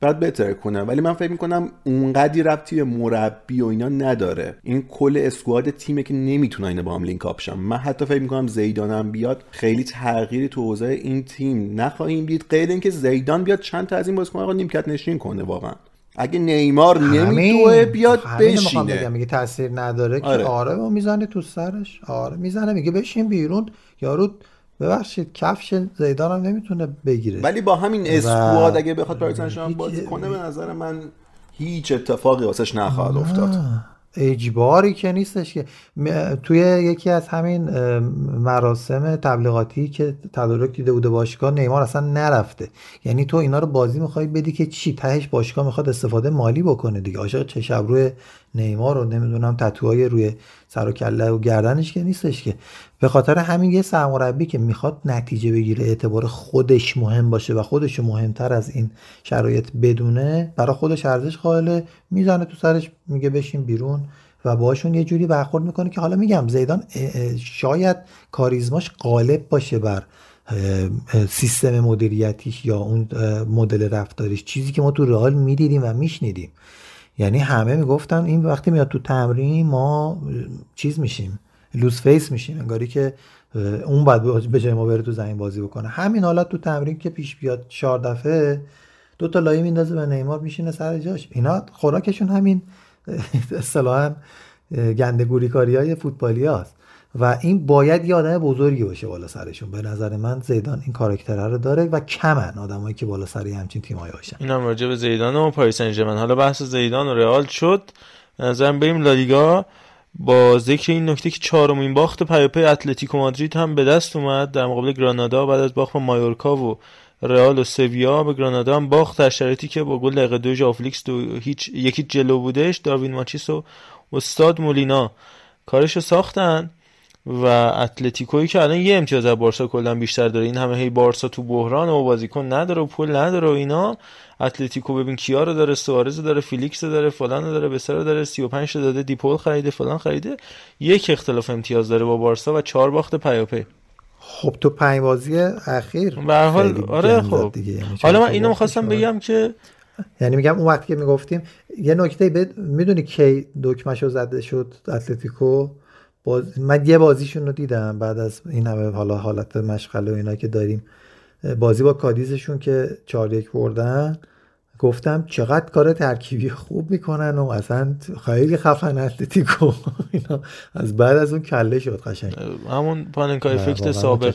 بعد بهتر کنه ولی من فکر می‌کنم اونقدی ربطی به مربی و اینا نداره. این کل squad تیمه که نمی‌تونه اینا با هم link up من حتی فکر می‌کنم زیدانم بیاد خیلی تغییری تو حوزه این تیم نخواهیم دید غیر اینکه زیدان بیاد چند تا از این بازیکن‌ها رو نیمکت نشین کنه واقعا. اگه نیمار نمیدوه بیاد بشینه. میگه تاثیر نداره که آره, آره می‌زنه تو سرش. آره می‌زنه میگه بشین بیرون. یارو ببخشید کفش زیدان هم نمی‌تونه بگیره. ولی با همین اسکواد اگه بخواد پاریس بازی کنه به نظر من هیچ اتفاقی واسش نخواهد افتاد. اجباری که نیستش که. توی یکی از همین مراسم تبلیغاتی که تدارک دیده بوده باشگاه نیمار اصلا نرفته. یعنی تو اینا رو بازی می‌خوای بدی که چی؟ تهش باشگاه می‌خواد استفاده مالی بکنه دیگه. عاشق چه شب روی نیمار رو نمی‌دونم تتوهای روی سر و کله و گردنش که نیستش که. به خاطر همین یه سرمربی که می‌خواد نتیجه بگیره اعتبار خودش مهم باشه و خودش مهمتر از این شرایط بدونه برای خودش ارزش قائله می‌زنه تو سرش میگه بشین بیرون و باشون یه جوری برخورد می‌کنه که حالا میگم زیدان شاید کاریزماش غالب باشه بر سیستم مدیریتیش یا اون مدل رفتاریش. چیزی که ما تو رئال می‌دیدیم و میشنیدیم. یعنی همه می‌گفتن این وقتی میاد تو تمرین ما چیز میشیم. لوس فیس میشیم انگاری که اون باید به جای ما بره تو زمین بازی بکنه. همین حالت تو تمرین که پیش بیاد چهار دفعه دو تا لایه میندازه به نیمار میشینه سر جاش. اینا خوراکشون همین اصطلاحا گندگوری کاری های فوتبالی هست و این باید یه آدم بزرگی باشه بالا سرشون. به نظر من زیدان این کاراکتر رو داره و کمن آدمایی که بالا سر همچین تیمایی باشن. اینم راجع به زیدان و پاریس حالا بحث زیدان و رئال شد. نظرم بریم لالیگا. با ذکر این نکته که چهارمین باخت پیاپی اتلتیکو مادرید هم به دست اومد. در مقابل گرانادا بعد از باخت با مایورکا و رئال و سویا به گرانادا هم باخت در شرایطی که با گل دقیقه دو ژافلیکس دو هیچ یکی جلو بودش. داروین ماچیس و استاد مولینا کارشو ساختن و اتلتیکویی که الان یه امتیاز از بارسا کلا بیشتر داره. این همه هی بارسا تو بحران و بازیکن نداره و پول نداره و اینا. اتلتیکو ببین کیا رو داره سوارز داره فیلیکس داره فلان داره بسر داره 35 تا داده دی پائول خریده فلان خریده. یک اختلاف امتیاز داره با بارسا و چهار باخت پیاپی خب تو پنج بازی اخیر به حال آره خب. یعنی حالا من اینو می‌خواستم بگم که یعنی میگم اون وقتی که می‌گفتیم یه نکته بد... می‌دونی کی دکمشو زده شد؟ اتلتیکو؟ باز... من یه بازیشون رو دیدم بعد از این همه حالا حالت مشغله و اینا که داریم. بازی با کادیزشون که 4 یک بردن گفتم چقدر کار ترکیبی خوب می‌کنن و اصلا خیلی خفن اتلتیکو. [LAUGHS] اینا از بعد از اون کله شد قشنگ. همون پاننکا افکت سابق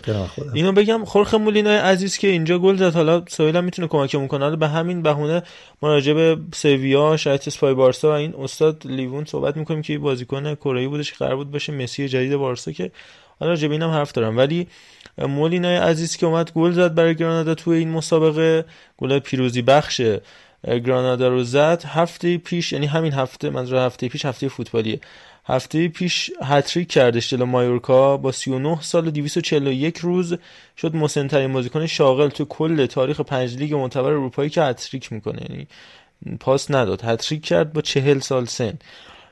اینو بگم خورخ مولینای عزیز که اینجا گل زد حالا سویل می‌تونه کمکمون کنه. به همین بهونه مراجع به سویا شاید اسپای بارسا و این استاد لیوون صحبت می‌کنیم که بازیکن کره بودش که قرار بود باشه مسی جدید بارسا که حالا راجع اینم حرف دارم. ولی مولینای عزیز که اومد گل زد برای گرانادا توی این مسابقه. گل پیروزی بخش گرانادا رو زد. هفته پیش یعنی همین هفته منظور هفته پیش هفته فوتبالیه. هفته پیش هتریک کردش جلو مایورکا. با 39 سال و 241 روز شد مسنترین بازیکن شاغل تو کل تاریخ پنج لیگ معتبر اروپایی که هتریک می‌کنه. یعنی پاس نداد. هتریک کرد با 40 سال سن.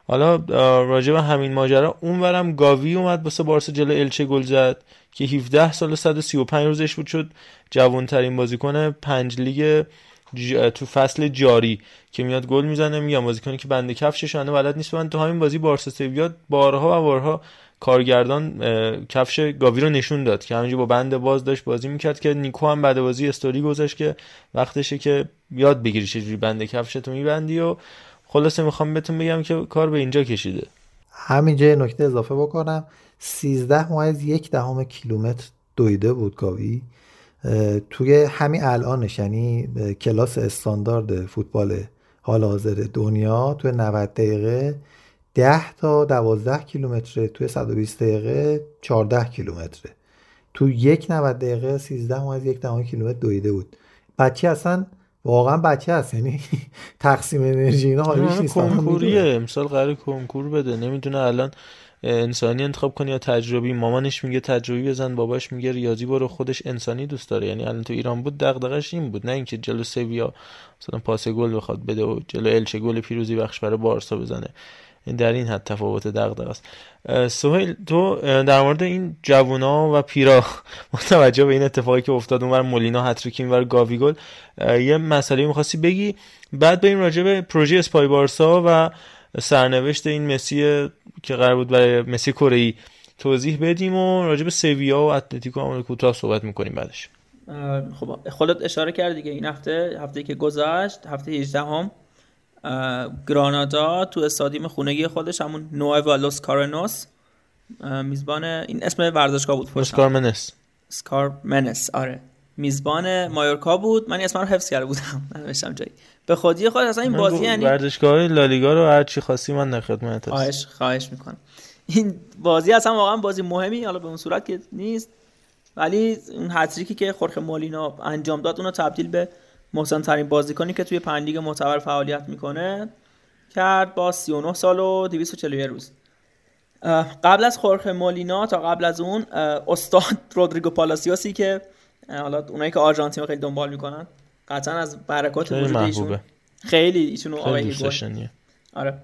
حالا راجع همین ماجرا اونورم گاوی اومد واسه بارسا جلو الچه گل زد. که 17 سال 135 روزش بود شد جوانترین بازیکن پنج لیگ تو فصل جاری که میاد گل می‌زنه میگم بازیکنی که بنده کفشش انا بلد نیست. من تو همین بازی بارسا سویا بارها و بارها کارگردان کفش گاوی رو نشون داد که همینجا با بند باز داشت بازی می‌کرد که نیکو هم بعد بازی استوری گذاشت که وقتشه که یاد بگیری چجوری بند کفشتو میبندی و خلاصه می‌خوام بهتون بگم که کار به اینجا کشیده. همینجا نکته اضافه بکنم. 13 مایز یک دهم کیلومتر دویده بود گاوی. توی همین الانش یعنی کلاس استاندارد فوتبال حال حاضر دنیا توی 90 دقیقه 10 تا 12 کیلومتر توی 120 دقیقه 14 کیلومتره. تو یک 90 دقیقه 13 از یک دهم کیلومتر دویده بود. بچه اصلا واقعا بچه هست یعنی [LAUGHS] تقسیم انرژی اینا حالیش نیست کنکوریه. امسال قرار کنکور بده. نمی‌دونه الان انسانی انتخاب کنی یا تجربی مامانش میگه تجربی بزن باباش میگه ریاضی برو خودش انسانی دوست داره. یعنی الان تو ایران بود دغدغش این بود نه اینکه جلو سویا مثلا پاس گل بخواد بده و جلو الچه گل پیروزی بخش برای بارسا بزنه. در این حد تفاوت دغدغه است. سهیل تو در مورد این جوونا و پیرا [LAUGHS] متوجه به این اتفاقی که افتاد اونور مولینا هتریک اینور گاوی گل. یه مسئله می‌خواستی بگی. بعد بریم راجع به پروژه اسپای بارسا و سرنوشت این مسی که قرار بود برای مسی کره توضیح بدیم و راجع به سویا و اتلتیکو هم کوتاه صحبت می‌کنیم بعدش. خب خودت اشاره کردی دیگه این هفته هفته که گذشت هفته 18 هم گرانادا تو استادیوم خونگی خودش همون نووا لوس کارنوس میزبان این اسم ورزشگاه بود لوس کارمنس. سکارمنس آره. میزبان مایورکا بود. من اسم رو حفظ کرده بودم. [LAUGHS] ننوشتم جایی. به خودی خود اصلا این بازی یعنی ورزشگاه لالیگا رو هر چی خواستی من در خدمتت خواهش خواهش می‌کنم. این بازی اصلا واقعا بازی مهمی حالا به اون صورت که نیست. ولی اون هتریکی که خورخ مولینا انجام داد اونو تبدیل به محسن ترین بازیکنی که توی پنج لیگ معتبر فعالیت می‌کنه کرد با 39 سال و 241 روز. قبل از خورخ مولینا تا قبل از اون استاد رودریگو پالاسیوسی که حالا اونایی که آرژانتین خیلی دنبال می‌کنن قطعا از برکات وجود ایشون. خیلی ایشون آقای آره.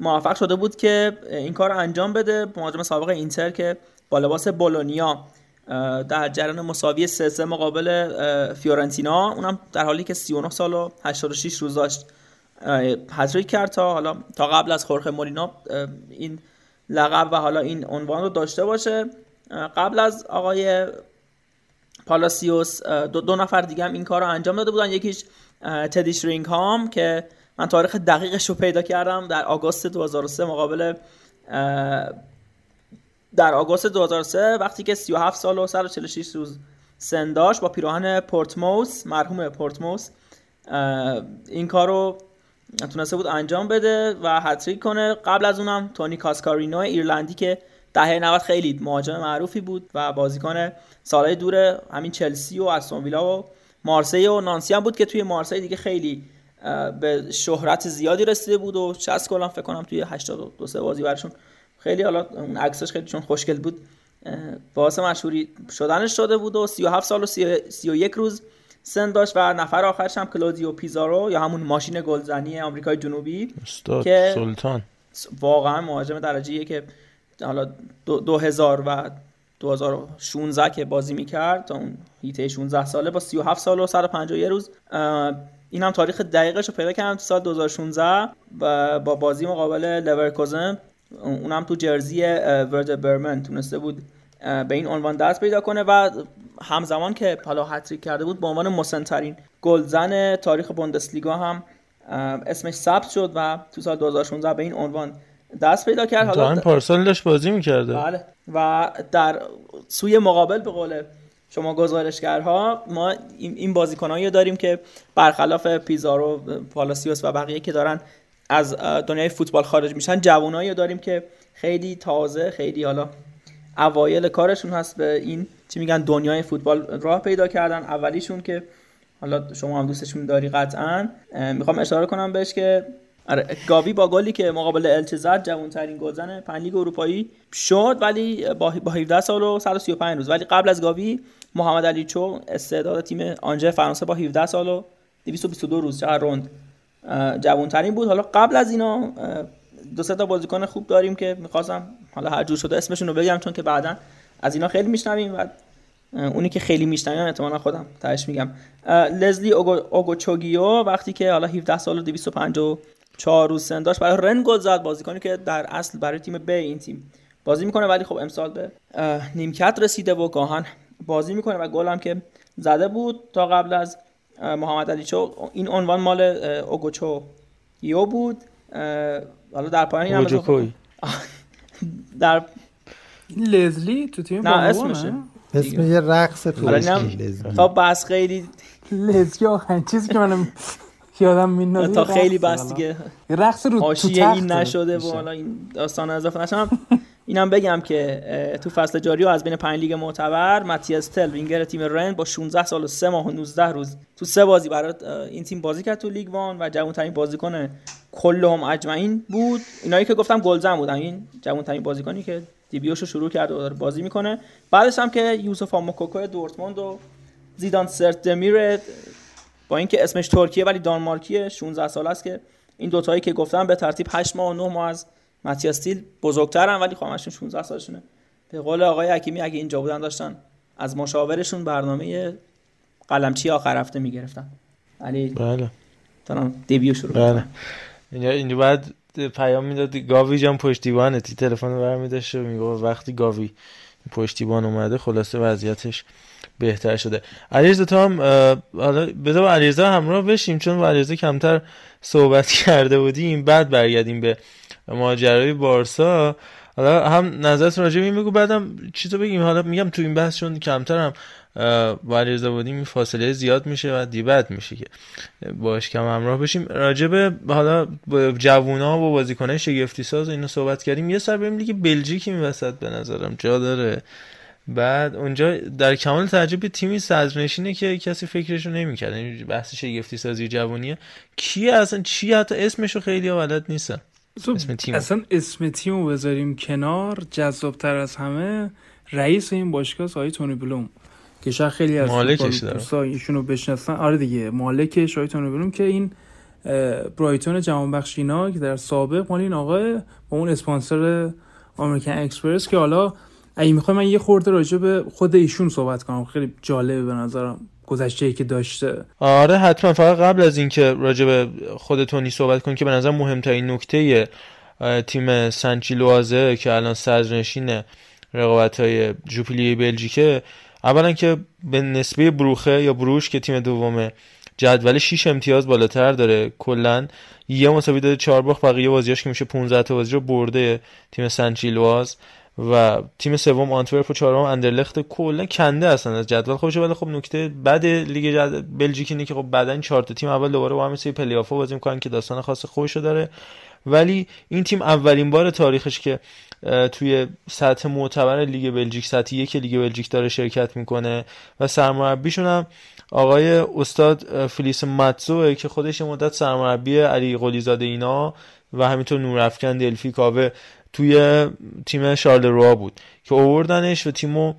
موفق شده بود که این کار رو انجام بده مهاجم سابق اینتر که با لباس بولونیا در جریان مساوی 3 3 مقابل فیورنتینا. اونم در حالی که 39 سال و 86 روز داشت هتریک کرد تا حالا تا قبل از خورخه مولینا این لقب و حالا این عنوان رو داشته باشه. قبل از آقای پالاسیوس دو, دو نفر دیگه هم این کار رو انجام داده بودن. یکیش تدی شرینگهام که من تاریخ دقیقش رو پیدا کردم. در آگوست 2003 مقابل در آگوست 2003 وقتی که 37 سال و 146 روز سن داشت با پیراهن پورتموس مرحوم پورتموس این کار رو تونسته بود انجام بده و هتریک کنه. قبل از اونم تونی کاسکارینو ایرلندی که دهه 90 خیلی مهاجم معروفی بود و بازیکن سالهای دور همین چلسی و استون ویلا و مارسی و نانسی هم بود که توی مارسی دیگه خیلی به شهرت زیادی رسیده بود و 60 گل فکر کنم توی 82 سه بازی برشون خیلی حالا اون عکسش خیلی چون خوشگل بود باعث مشهوری شدنش شده بود و 37 سال و 31 روز سن داشت و نفر آخرش هم کلودیو پیزارو یا همون ماشین گلزنی آمریکای جنوبی که سلطان. واقعا مهاجم درجه که حالا 2000 و 2016 که بازی می‌کرد تا اون هیته 16 ساله با 37 سال و 151 روز. این هم تاریخ دقیقش رو پیدا کردم تو سال 2016 با بازی مقابل لورکوزن. اونم تو جرزی ورد برمن. تونسته بود به این عنوان دست پیدا کنه و همزمان که حالا هتریک کرده بود به عنوان مسنترین گلزن تاریخ بوندسلیگا هم اسمش ثبت شد و تو سال 2016 به این عنوان دست پیدا کرد. حالا این پارسال داشت بازی می‌کرده. بله. و در سوی مقابل به قول شما گزارشگرها ما این بازیکنایی داریم که برخلاف پیزارو پالاسیوس و بقیه که دارن از دنیای فوتبال خارج میشن جوانایی داریم که خیلی تازه خیلی حالا اوایل کارشون هست به این چی میگن دنیای فوتبال راه پیدا کردن. اولیشون که حالا شما هم دوستشون داری قطعا. می‌خوام اشاره کنم بهش که آره گاوی با گلی که مقابل الچه زد جوانترین گلزن پنج لیگ اروپایی شد ولی با 17 سال و 135 روز. ولی قبل از گاوی محمد علی چو استعداد تیم آنجه فرانسه با 17 سال و 222 روز چقدر روند جوانترین بود. حالا قبل از اینا دو سه تا بازیکن خوب داریم که می‌خواستم حالا هر جور شده اسمشون رو بگم چون که بعدا از اینا خیلی میشنویم و اونی که خیلی میشنویم احتمالا خودم تاش میگم. لزلی اوگو چوگیو وقتی که حالا 17 سال و 254 روز سن داشت. برای رن گل زد بازیکنی که در اصل برای تیم ب این تیم بازی می‌کنه ولی خب امسال به نیمکت رسیده و گاهن بازی می‌کنه و گل هم که زده بود تا قبل از محمد علی چو. این عنوان مال اوگوچو یو بود. حالا در پایان این [LAUGHS] در لزلی تو تیم نه اسمشه. اسم یه رقص تو تا بس خیلی لزلی آخرین چیزی که منم [LAUGHS] یادم میندازه تا خیلی بس دیگه. رقص رو تو این نشده و حالا این داستان اضافه نشم اینم بگم که تو فصل جاری و از بین پنج لیگ معتبر ماتیاس تل وینگر تیم رن با 16 سال و 3 ماه و 19 روز تو سه بازی برای این تیم بازی کرد تو لیگ وان و جوان ترین بازیکن کلهم اجمعین بود. اینایی که گفتم گلزن بودن. این جوان ترین بازیکنی که debut شو شروع کرده و داره بازی می‌کنه. بعدش هم که یوسف موکوکو دورتموند و زیدان سرت دمیر با اینکه اسمش ترکیه ولی دانمارکیه 16 سال است که این دوتایی که گفتم به ترتیب 8 ماه و 9 ماه از ماتیاس تیل بزرگترن ولی خب 16 سالشونه. به قول آقای حکیمی اگه اینجا بودن داشتن از مشاورشون برنامه قلمچی آخر هفته می‌گرفتن. ولی بله. تا دیبیو شروع بله. اینجا اینجا بعد پیام می‌داد گاوی جان پشتیبانه تی تلفن برمی داشته و می‌گفت وقتی گاوی پشتیبان اومده خلاصه وضعیتش بهتر شده. علیرضا تو هم حالا بذار علیرضا همراه بشیم چون با علیرضا کمتر صحبت [LAUGHS] کرده بودیم بعد برگردیم به ماجرای بارسا. حالا هم نظرت راجع به این بگو بعدم چیزو بگیم. حالا میگم تو این بحث چون کمترم با علیرضا بودیم این فاصله زیاد میشه و دیبت میشه که باش کم همراه بشیم. راجع به حالا جوونا و بازیکنای شگفتی ساز اینو صحبت کردیم. یه سر بریم لیگ بلژیک این وسط به نظرم جا داره. بعد اونجا در کمال تعجب تیمی صدرنشینه که کسی فکرشو نمی‌کرد. یعنی بحث شگفتی سازی جوونیه. کی اصلا چی حتی اسمشو خیلی بلد نیستن. اسم تیم اصلا اسم تیمو بذاریم کنار. جذابتر از همه رئیس این باشگاه آقای تونی بلوم که شاید خیلی از مالکش ایشونو بشناسن. آره دیگه مالکش آقای تونی بلوم که این برایتون جوانبخشینا که در سابق مال این آقای با اون اسپانسر امریکن اکسپرس که حالا اگه می‌خوام من یه خورده راجع به خود ایشون صحبت کنم. خیلی جالبه به نظرم گذشته که داشته. آره حتما. فقط قبل از اینکه راجع به خود تونی صحبت کن که به نظر مهمترین نکته تیم سنچیلوازه که الان صدرنشین رقابت های جوپیلی بلژیکه اولا که به نسبه بروخه یا بروش که تیم دومه جدول 6 امتیاز بالاتر داره کلا یه مساوی داده 4 باخت بقیه بازیاش که میشه 15 تا بازی رو برده تیم سنچیلواز و تیم سوم آنتورپ و چهارم اندرلخت کلا کنده هستن از جدول. خودشه ولی خب نکته بعد لیگ جد... بلژیک اینه که خب بعدا چهار تیم اول دوباره با هم سری پلی آف بازی می‌کنن که داستان خاص خودشو داره. ولی این تیم اولین بار تاریخش که توی سطح معتبر لیگ بلژیک سطح یک لیگ بلژیک داره شرکت می‌کنه و سرمربیشون هم آقای استاد فلیس ماتزو که خودش مدت سرمربی علی قلیزاده اینا و همینطور نورافکن دلفی کاوه توی تیم شارلروا بود که اووردنش و تیمو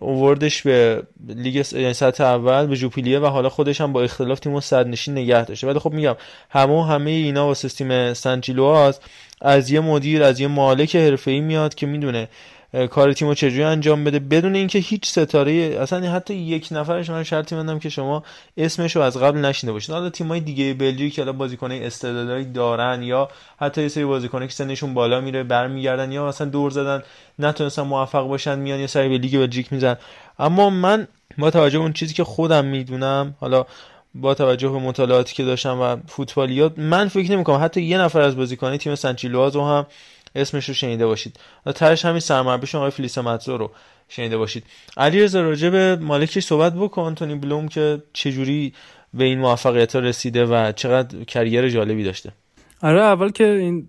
اووردش به لیگ یعنی سطح اول به جوپیلیه و حالا خودش هم با اختلاف تیمو نشین نگه داشته. ولی خب میگم همه همه اینا واسه تیم سنچیلواز از یه مدیر از یه مالک حرفه‌ای میاد که می‌دونه کار تیمو چجوری انجام بده؟ بدون اینکه هیچ ستاره اصلا حتی یک نفرش من شرطی مندم که شما اسمش رو از قبل نشینده باشید. حالا تیمای دیگه بلژیک که الان بازیکنای استعدادی دارن یا حتی یه سری بازیکنایی که سنشون بالا میره برمیگردن یا مثلا دور زدن نتونستن موفق باشن میان یه سری به لیگ بلژیک میزن اما من با توجه اون چیزی که خودم می‌دونم حالا با توجه به مطالعاتی که داشتم و فوتبالیات من فکر نمی‌کنم حتی یه نفر از بازیکنان تیم سنچیلوازو هم اسمش رو شنیده باشید. ترش همین سرمربیشون آقای فلیس متزو رو شنیده باشید. علی رضا راجع به مالکش صحبت بکن. تونی بلوم که چجوری به این موفقیت ها رسیده و چقدر کریر جالبی داشته. آره اول که این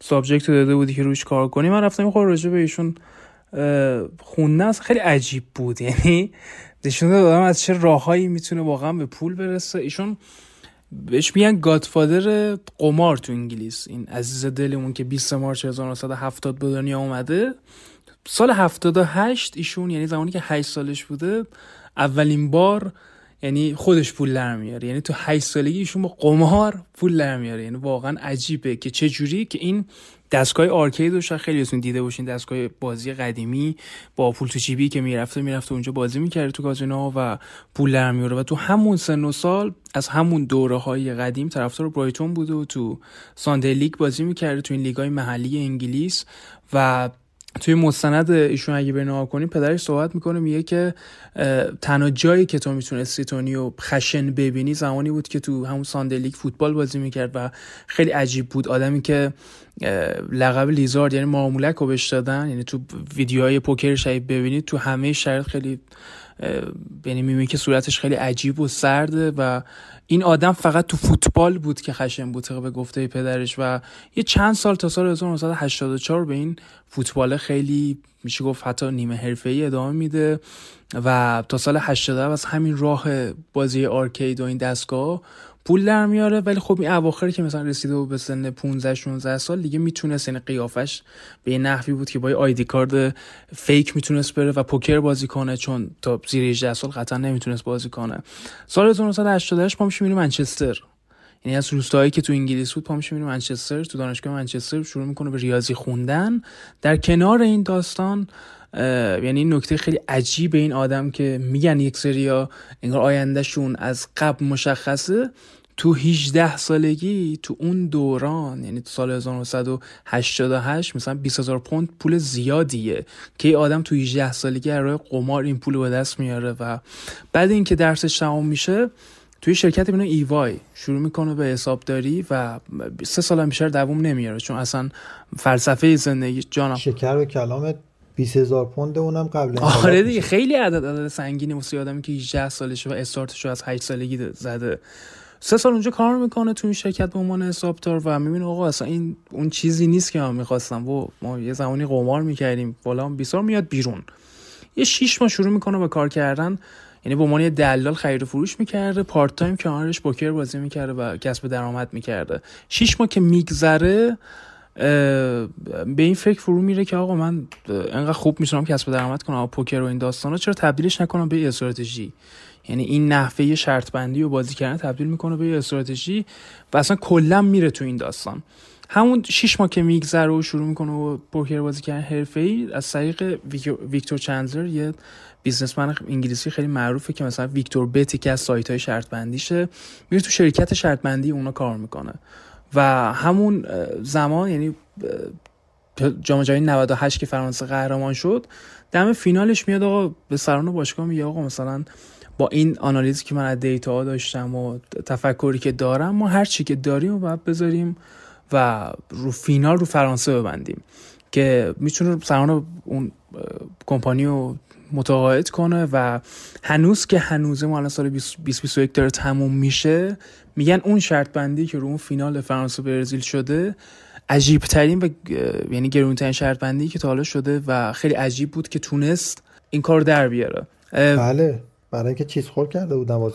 سابجکت داده بودی که روش کار کنی من رفتم خود راجع به ایشون خونده خیلی عجیب بود. یعنی نشون دادم از چه راههایی می‌تونه واقعا به پول برسه. ایشون بهش میگن گادفادر قمار تو انگلیس. این عزیز دلمون که 20 مارچ 1970 به دنیا اومده. سال 78 ایشون یعنی زمانی که 8 سالش بوده اولین بار یعنی خودش پول در میاره. یعنی تو 8 سالگی ایشون با قمار پول در میاره. یعنی واقعا عجیبه که چه جوری که این دستگاه آرکید رو خیلی دیده باشین دستگاه بازی قدیمی با پول تو جیبی که می‌رفته می‌رفته اونجا بازی می‌کرده تو کازینو و پول در و تو همون سن و سال از همون دوره های قدیم طرفدار برایتون بوده و تو Sunday League بازی می‌کرده تو این لیگ های محلی انگلیس و توی مستند ایشون اگه به کنیم پدرش صحبت می‌کنه میگه که تنها جایی که تو می‌تونستی اونو خشن ببینی زمانی بود که تو همون Sunday League فوتبال بازی می‌کرد و خیلی عجیب بود. آدمی که لقب lizard یعنی مارمولک رو بهش دادن یعنی تو ویدیوهای پوکرش اگه ببینید تو همه شرایط خیلی یعنی می‌بینی که صورتش خیلی عجیب و سرده و این آدم فقط تو فوتبال بود که خشن بود به گفته پدرش و یه چند سال تا سال 1984 به این فوتبال خیلی میشه گفت حتی نیمه حرفه ای ادامه میده و تا سال 80 از همین راه بازی آرکید و این دستگاه پول در میاره ولی خب این اواخر که مثلا رسیده به سن 15 16 سال دیگه می‌تونست یعنی قیافش به یه نحوی بود که با آیدی کارد فیک می‌تونست بره و پوکر بازی کنه چون تا زیر 18 سال قطعا نمی‌تونست بازی کنه. سال 1988 پا میشه میره منچستر. یعنی از روستایی که تو انگلیس بود پا میشه میره منچستر. تو دانشگاه منچستر شروع می‌کنه به ریاضی خوندن. در کنار این داستان یعنی نکته خیلی عجیب این آدم که میگن یک سریا انگار آیندهشون از قبل مشخصه. تو 18 سالگی تو اون دوران یعنی تو سال 1988 مثلا 20 هزار پوند پول زیادیه که یه آدم تو 18 سالگی راه قمار این پول به دست میاره و بعد اینکه درسش تمام میشه توی شرکت بینه ایوای شروع می‌کنه به حسابداری و سه سال هم بیشتر دووم نمیاره چون اصلا فلسفه زندگی جانم. شکر به کلامت. 20 هزار پوند اونم قبل آره دیگه خیلی عدد عدد سنگینی واسه آدمی که 18 سالشه و استارتشو از 8 سالگی زده. سه سال اونجا کار می‌کنه تو این شرکت به عنوان حسابدار و می‌بینه آقا اصلا این اون چیزی نیست که من می‌خواستم. و ما یه زمانی قمار می‌کردیم. بالا بیسار میاد بیرون. یه شیش ماه شروع می‌کنه به کار کردن. یعنی به عنوان یه دلال خرید و فروش می‌کرده پارت تایم کنارش پوکر بازی می‌کرده و کسب درآمد می‌کرده. شیش ماه که میگذره به این فکر فرو میره که آقا من انقدر خوب می‌تونم کسب درآمد کنم پوکر و این داستانا چرا تبدیلش نکنم به استراتژی؟ یعنی این نحوه شرط بندی و بازی کردن تبدیل می‌کنه به استراتژی و اصلا کلا میره تو این داستان. همون شش ماه که میگذره و شروع می‌کنه و پوکر بازی کردن حرفه ای از طریق ویکتور چندلر یه بیزنسمن انگلیسی خیلی معروفه که مثلا ویکتور بت که از سایت های شرط بندیشه میره تو شرکت شرط بندی اونا کار می‌کنه. و همون زمان یعنی جام جهانی 98 که فرانسه قهرمان شد دم فینالش میاد آقا به سران باشگاه میگه آقا مثلا با این آنالیزی که من از دیتا داشتم و تفکری که دارم ما هر چی که داریم باید بذاریم و رو فینال رو فرانسه ببندیم. که می‌تونه سران اون کمپانی رو متقاعد کنه و هنوز که هنوز ما الان سال 2021 داره تموم میشه میگن اون شرط بندی که رو اون فینال فرانسه برزیل شده عجیب ترین و یعنی گرون ترین شرط بندی که تا حالا شده و خیلی عجیب بود که تونست این کار در بیاره. بله برای اینکه چیز خور کرده بودم [LAUGHS]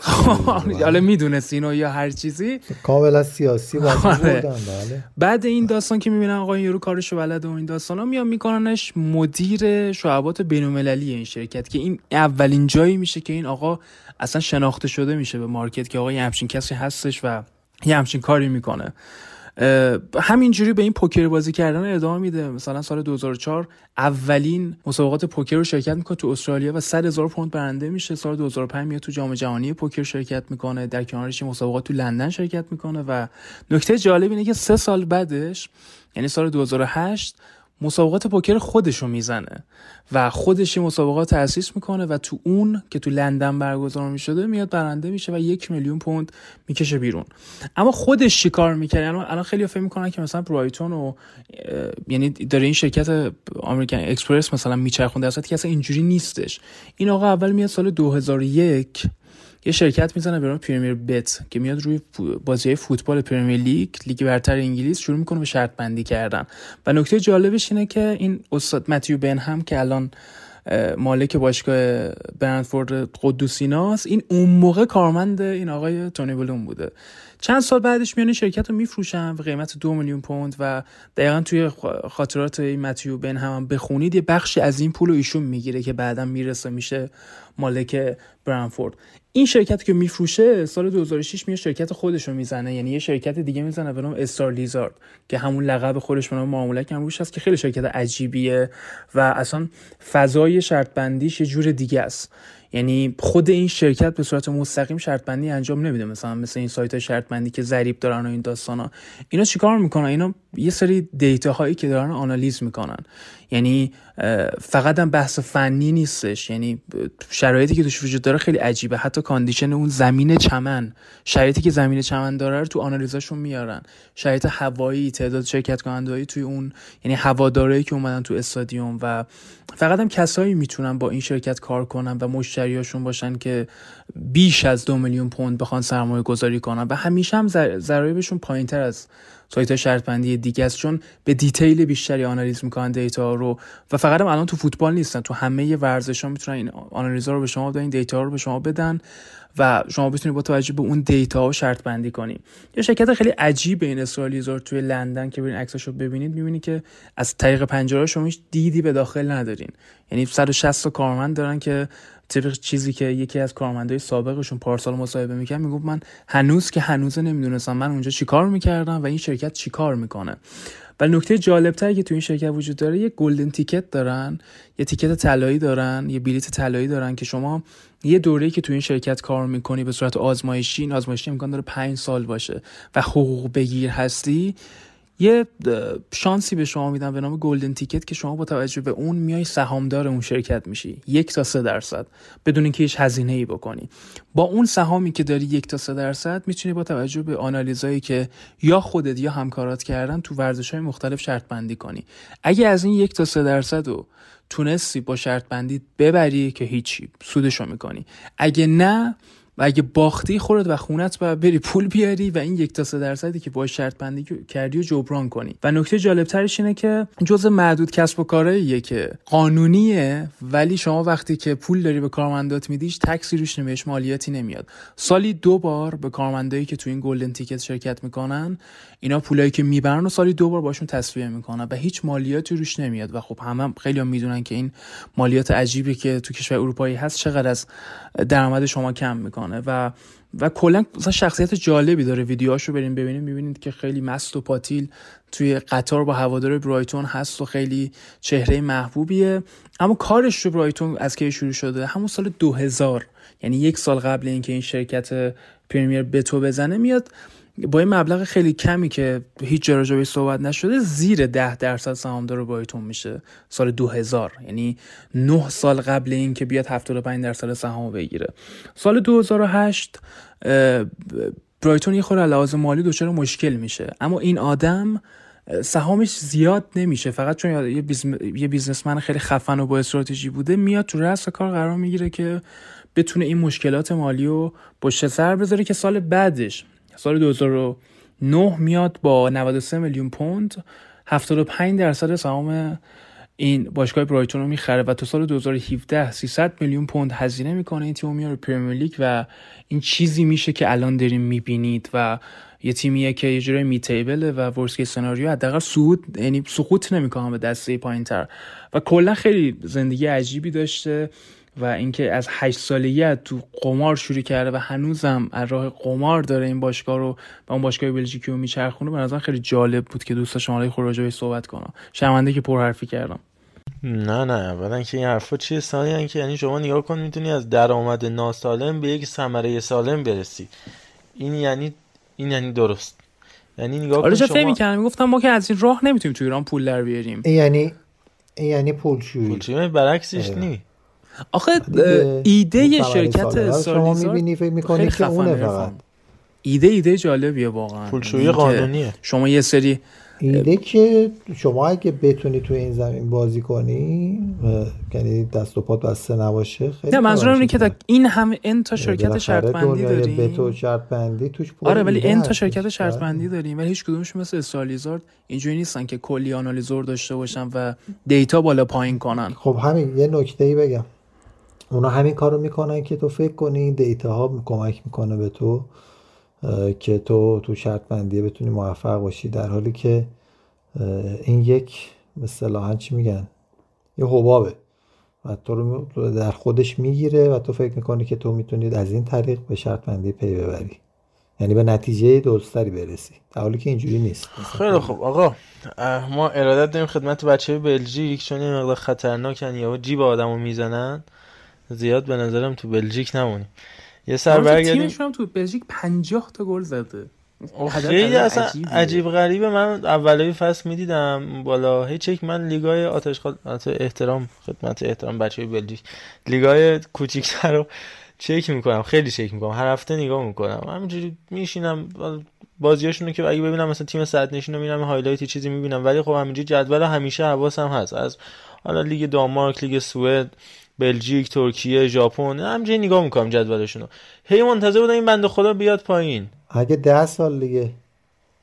حالا می‌دونست اینو یا هر چیزی. کاملا سیاسی آره. بله. بعد این داستان که می‌بینن آقا یورو کارشو بلده و این داستان ها میان میکننش مدیر شعبات بینالمللی این شرکت که این اولین جایی میشه که این آقا اصلا شناخته شده میشه به مارکت که آقا یه همچین کسی هستش و یه همچین کاری می‌کنه. همینجوری به این پوکر بازی کردن ادامه میده. مثلا سال 2004 اولین مسابقات پوکر رو شرکت می‌کنه تو استرالیا و 100 هزار پوند برنده میشه. سال 2005 میاد تو جام جهانی پوکر شرکت می‌کنه. در کنارش مسابقات تو لندن شرکت می‌کنه و نکته جالب اینه که سه سال بعدش یعنی سال 2008 مسابقات پوکر خودش رو می‌زنه و خودش مسابقات تأسیس می‌کنه و تو اون که تو لندن برگزار می‌شده میاد برنده میشه و یک میلیون پوند می‌کشه بیرون. اما خودش چیکار می‌کنه یعنی الان خیلی فکر می‌کنن که مثلا برایتون و یعنی داره این شرکت آمریکن اکسپرس مثلا میچرخونده اصلا که اصلا اینجوری نیستش. این آقا اول میاد سال 2001 یه شرکت می‌زنه به نام پریمیر بت که میاد روی بازی فوتبال پریمیر لیگ لیگ برتر انگلیس شروع می‌کنه به شرط بندی کردن. و نکته جالبش اینه که این استاد متیو بنهام که الان مالک باشگاه برنتفورد قدوسیناست این اون موقع کارمند این آقای تونی بلوم بوده. چند سال بعدش میان شرکت رو میفروشن به قیمت دو میلیون پوند و دقیقا توی خاطرات متیو بنهام بخونید یه بخشی از این پول رو ایشون می‌گیره که بعدا می‌رسه میشه مالک برانفورد این شرکت که میفروشه سال 2006 میاد شرکت خودش رو می‌زنه. یعنی یه شرکت دیگه می‌زنه به نام استار لیزارد که همون لقب خودش به نام معاملک هم روش هست که خیلی شرکت عجیبیه و اصلا فضای شرط بندیش یه جور دیگه است. یعنی خود این شرکت به صورت مستقیم شرط بندی انجام نمیده. مثلا مثل این سایت شرط بندی که ضریب دارن و این داستانا. اینا چیکار می‌کنن؟ اینا یه سری دیتا هایی که دارن آنالیز می‌کنن. یعنی فقط هم بحث فنی نیستش. یعنی شرایطی که توش وجود داره خیلی عجیبه. حتی کاندیشن اون زمین چمن شرایطی که زمین چمن داره رو تو آنالیزاشون میارن. شرایط هوایی تعداد شرکت کنندهایی توی اون یعنی هوادارایی که اومدن تو استادیوم و فقط هم کسایی می‌تونن با این شرکت کار کنن و مشتریاشون باشن که بیش از دو میلیون پوند بخوان سرمایه گذاری کنن. و همیشه هم ضرایبشون پایین تر از سایت شرط بندی دیگه است چون به detail بیشتری آنالیز می‌کنن data رو و فقط هم الان تو فوتبال نیستن تو همه ورزش ها می‌تونن این آنالیزا رو به شما بدن data رو به شما بدن و شما بتونید با توجه به اون data ها شرط بندی کنید یه شرکت خیلی عجیب این استارلیزارد توی لندن که برین عکسش رو ببینید می‌بینید که از طریق پنجره شما هیچ دیدی به داخل ندارین. یعنی 160 تا کارمند دارن که طبق چیزی که یکی از کارمندای سابقشون پارسال مصاحبه می‌کرد می‌گفت من هنوز که هنوز نمی‌دونستم من اونجا چیکار می‌کردم و این شرکت چیکار می‌کنه. و نکته جالب تری که تو این شرکت وجود داره یه گلدن تیکت دارن یه تیکت طلایی دارن یه بلیت طلایی دارن که شما یه دوره‌ای که تو این شرکت کار می‌کنی به صورت آزمایشی این آزمایشی امکان داره پنج سال باشه و حقوق بگیر هستی یه شانسی به شما میدن به نام گلدن تیکت که شما با توجه به اون میای سهامدار اون شرکت میشی. یک تا سه درصد. بدون اینکه هیچ هزینه ای بکنی. با اون سهامی که داری یک تا سه درصد می‌تونی با توجه به آنالیزایی که یا خودت یا همکارات کردن تو ورزش های مختلف شرط بندی کنی. اگه از این یک تا سه درصد رو تونستی با شرط بندی ببری که هیچی سودشو می‌کنی. اگه نه و اگه باختی خودت و خونت باید بری پول بیاری و این یک تا سه درصدی که با شرط بندی کردی و جبران کنی. و نکته جالب ترش اینه که جزء معدود کسب و کارهاییه که قانونیه ولی شما وقتی که پول داری به کارمندات میدیش تکسی روش نمیش مالیاتی نمیاد. سالی دو بار به کارمندایی که تو این گلدن تیکت شرکت می‌کنن اینا پولایی که می‌برن و سالی دو بار باشون تصفیه می‌کنن و هیچ مالیاتی روش نمیاد. و خب همه هم خیلی هم می‌دونن که این مالیات عجیبی که تو کشور اروپایی هست چقدر از درآمد شما کم می‌کنه. و و کلا شخصیت جالبی داره. ویدیوهاشو بریم ببینیم می‌بینید که خیلی مست و پاتیل توی قطار با هوادار برایتون هست و خیلی چهره محبوبیه. اما کارش تو برایتون از کی شروع شده؟ همون سال 2000 یعنی یک سال قبل اینکه این شرکت پریمیر به تو بزنه میاد با این مبلغ خیلی کمی که هیچ جا صحبت نشده زیر ده درصد سهامدار بایتون میشه سال 2000 یعنی 9 سال قبل این که بیاد 75 درصد سهام بگیره. سال 2008 برایتون یه خورده لحاظ مالی دچار مشکل میشه. اما این آدم سهامش زیاد نمیشه. فقط چون یه, یه بیزنسمن خیلی خفن و با استراتژی بوده میاد تو رأس کار قرار می‌گیره که بتونه این مشکلات مالی رو پشت سر بذاره که سال بعدش سال 2009 میاد با 93 میلیون پوند. 75 درصد سهام این باشگاه برایتون رو می‌خره و تا سال 2017 300 میلیون پوند هزینه می‌کنه این تیم میاره پرمیر لیگ و این چیزی میشه که الان داریم می‌بینید و یه تیمیه که یه جوری میتیبله و ورسکی سناریو حداقل سود یعنی سقوط نمی‌کنه به دسته پایینتر. و کلا خیلی زندگی عجیبی داشته. و اینکه از هشت سالگی تو قمار شروع کرده و هنوزم از راه قمار داره این باشگاه رو و اون باشگاه بلژیکی رو میچرخونه به نظر خیلی جالب بود که دوست شما خروجی صحبت کنم. شرمنده که پرحرفی کردم. نه نه اولا که این حرفا چیه؟ ثانیا که یعنی شما نگاه کن می‌تونی از درآمد ناسالم به یک ثمره سالم برسی. این یعنی این یعنی درست. یعنی نگاه کن شما فکر می‌گفتم ما که از این راه نمی‌تونیم تو ایران پول در بیاریم. این یعنی این یعنی پولشویی پولشویی برعکسش نی. آخه ایده شرکت شما می‌بینی فکر می‌کنی که اونه فقط. ایده ایده جالبیه واقعا. پولشویی قانونیه. شما یه سری ایده که شما اگه بتونی تو این زمین بازی کنی یعنی دست و پات بسته نباشه خیلی نه منظورم اینه که این همه این تا شرکت شرط بندی داریم؟ به تو شرط بندی توش آره ولی این تا شرکت شرط بندی داریم. ولی هیچ کدومش مثل استارلیزارد اینجوری نیستن که کلی آنالیزور داشته باشن و data بالا پایین کنن. خب همین یه نکته ای بگم. اونا همین کارو می‌کنن که تو فکر کنی data ها کمک می‌کنه به تو که تو تو شرط بندیه بتونی موفق باشی. در حالی که این یک مثلا چی میگن؟ یه حبابه. و تو رو در خودش می‌گیره و تو فکر می‌کنی که تو می‌تونید از این طریق به شرط بندی پی ببری. یعنی به نتیجه درستری برسی. در حالی که اینجوری نیست. خیلی خوب. آقا ما ارادت داریم خدمت بچه بلژیک چون این مقدار خطرناکن یا جیب آدمو می‌زنن. زیاد به نظرم تو بلژیک نمونیم یه سر برگردیم. تیمش تو بلژیک 50 تا گل زده. خیلی اصلا عجیب غریبه. من اولای فصل می‌دیدم بالا. هیچ یک من لیگای آتش احترام خدمت احترام بچه بلژیک. لیگای کوچیک‌تر رو چک می‌کنم. خیلی چک می‌کنم. هر هفته نگاه می‌کنم. همینجوری میشینم. بازیاشون رو که اگه ببینم مثلا تیم صدرنشین رو می‌بینم highlight چیزی می‌بینم. ولی خب همینجوری جدول همیشه حواسم هست. از حالا لیگ دانمارک لیگ سوئد بلژیک ترکیه ژاپن همینجوری نگاه می‌کنم جدولشون رو هی منتظر بودم این بنده خدا بیاد پایین. اگه ده سال دیگه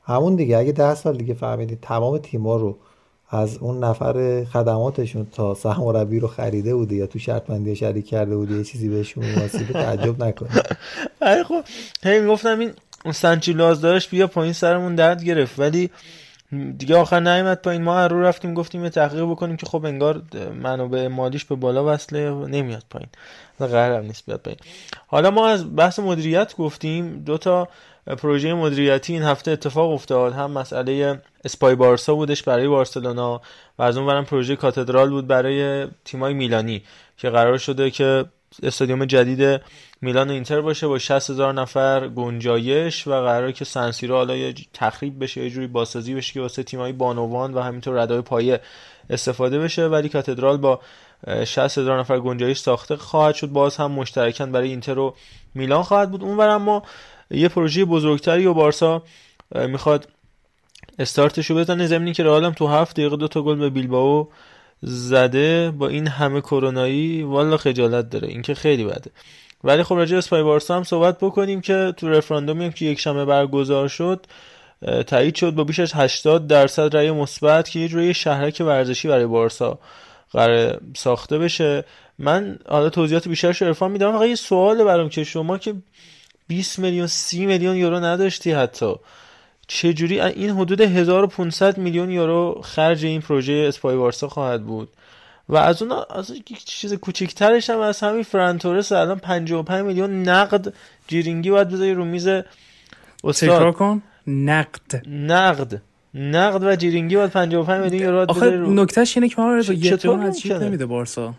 همون دیگه اگه ده سال دیگه فهمیدید تمام تیما رو از اون نفر خدماتشون تا سهم رو خریده بودی یا تو شرط بندی شریک کرده بودی یه چیزی بهشون واسیده تعجب نکنی. ای خب هی می‌گفتم این سنچی لاز داشت بیا پایین سرمون درد گرفت. ولی دیگه آخر نیومد پایین. ما رو رفتیم گفتیم یه تحقیق بکنیم که خب انگار منابع مالیش به بالا وصله نمیاد پایین. قرار نیست بیاد پایین. حالا ما از بحث مدیریت گفتیم. دو تا پروژه مدیریتی این هفته اتفاق افتاد. هم مسئله اسپای بارسا بودش برای بارسلونا و از اون برم پروژه کاتدرال بود برای تیمای میلانی که قرار شده که استادیوم جدید میلان و اینتر باشه با 60 هزار نفر گنجایش و قراره که سنسیرو حالا تخریب بشه یه جوری بازسازی بشه که واسه تیمای بانوان و همینطور ردای پایه استفاده بشه. ولی کاتدرال با 60 هزار نفر گنجایش ساخته خواهد شد. باز هم مشترکن برای اینتر و میلان خواهد بود. اونور اما یه پروژه بزرگتری و بارسا می‌خواد استارتشو بزنه. زمینی که رئال تو هفت دقیقه دو تا گل به بیلبائو زده. با این همه کرونایی والا خجالت داره. این که خیلی بده. ولی خب راجع اسپای بارسا هم صحبت بکنیم که تو رفراندومی هم که یک شنبه برگزار شد تایید شد با بیش از 80 درصد رأی مثبت که یه جوری شهرک ورزشی برای بارسا قرار ساخته بشه. من حالا توضیحات بیشترش عرفان میدم. فقط یه سوال برام که شما که 20 میلیون 30 میلیون یورو نداشتی حتی چجوری؟ این حدود 1500 میلیون یورو خرج این پروژه اسپای بارسا خواهد بود. و از اون از یک چیز کوچیکترش هم از همین فران تورس الان 55 میلیون نقد جیرینگی باید بذاری رو میز استاد. کن؟ نقد. نقد. نقد و جیرینگی باید 55 میلیون یورو آخه رو... نکتهش اینه که ما چطور از نمیده بارسا؟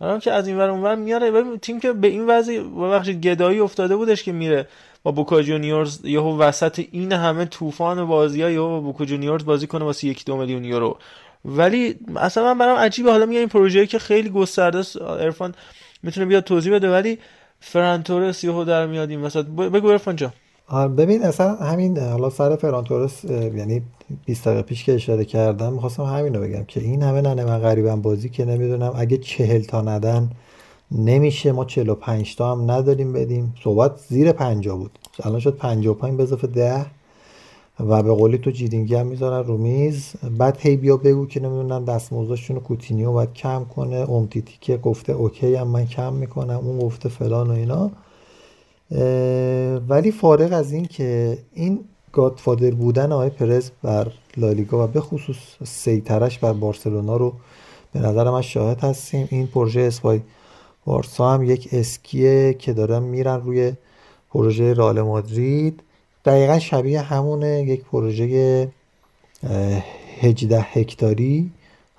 آره که از این ور اونور میاره. تیم که به این وضع ببخشید گدایی افتاده بودش که میره با بوکا جونیورز یهو وسط این همه طوفان بازی ها یهو با بوکا جونیورز بازی کنه واسه یک دو میلیون یورو. ولی اصلا من برام عجیبه. حالا میگم این پروژه که خیلی گسترده است. عرفان می‌تونه بیاد توضیح بده ولی فرانتورس یهو در میاد این وسط. بگو عرفان جان. ببین اصلا همین حالا سر فرانتورس یعنی 20 دقیقه پیش که اشاره کردم می‌خواستم همین رو بگم که این همه ننه من غریبم بازی که نمی‌دونم اگه چهل تا ندن نمیشه ما 45 تا هم نداریم بدیم. صحبت زیر 50 بود. الان شد 55 به اضافه 10 و به قولی تو جیرینگی هم می‌ذارن رو میز. بعد هی بیا بگو که نمی‌دونم دستمزدشون رو کوتینیو باید کم کنه. اومتیتی که گفته اوکی هم من کم می‌کنم. اون گفته فلان و اینا. ولی فارغ از این که این godfather بودن آقای پرز بر لالیگا و به خصوص سیطره‌ش بر بارسلونا رو به نظر من شاهد هستیم. این پروژه اسپای بارسا هم یک ریسکیه که دارن میرن روی پروژه رال مادرید. دقیقا شبیه همونه یک پروژه 18 هکتاری.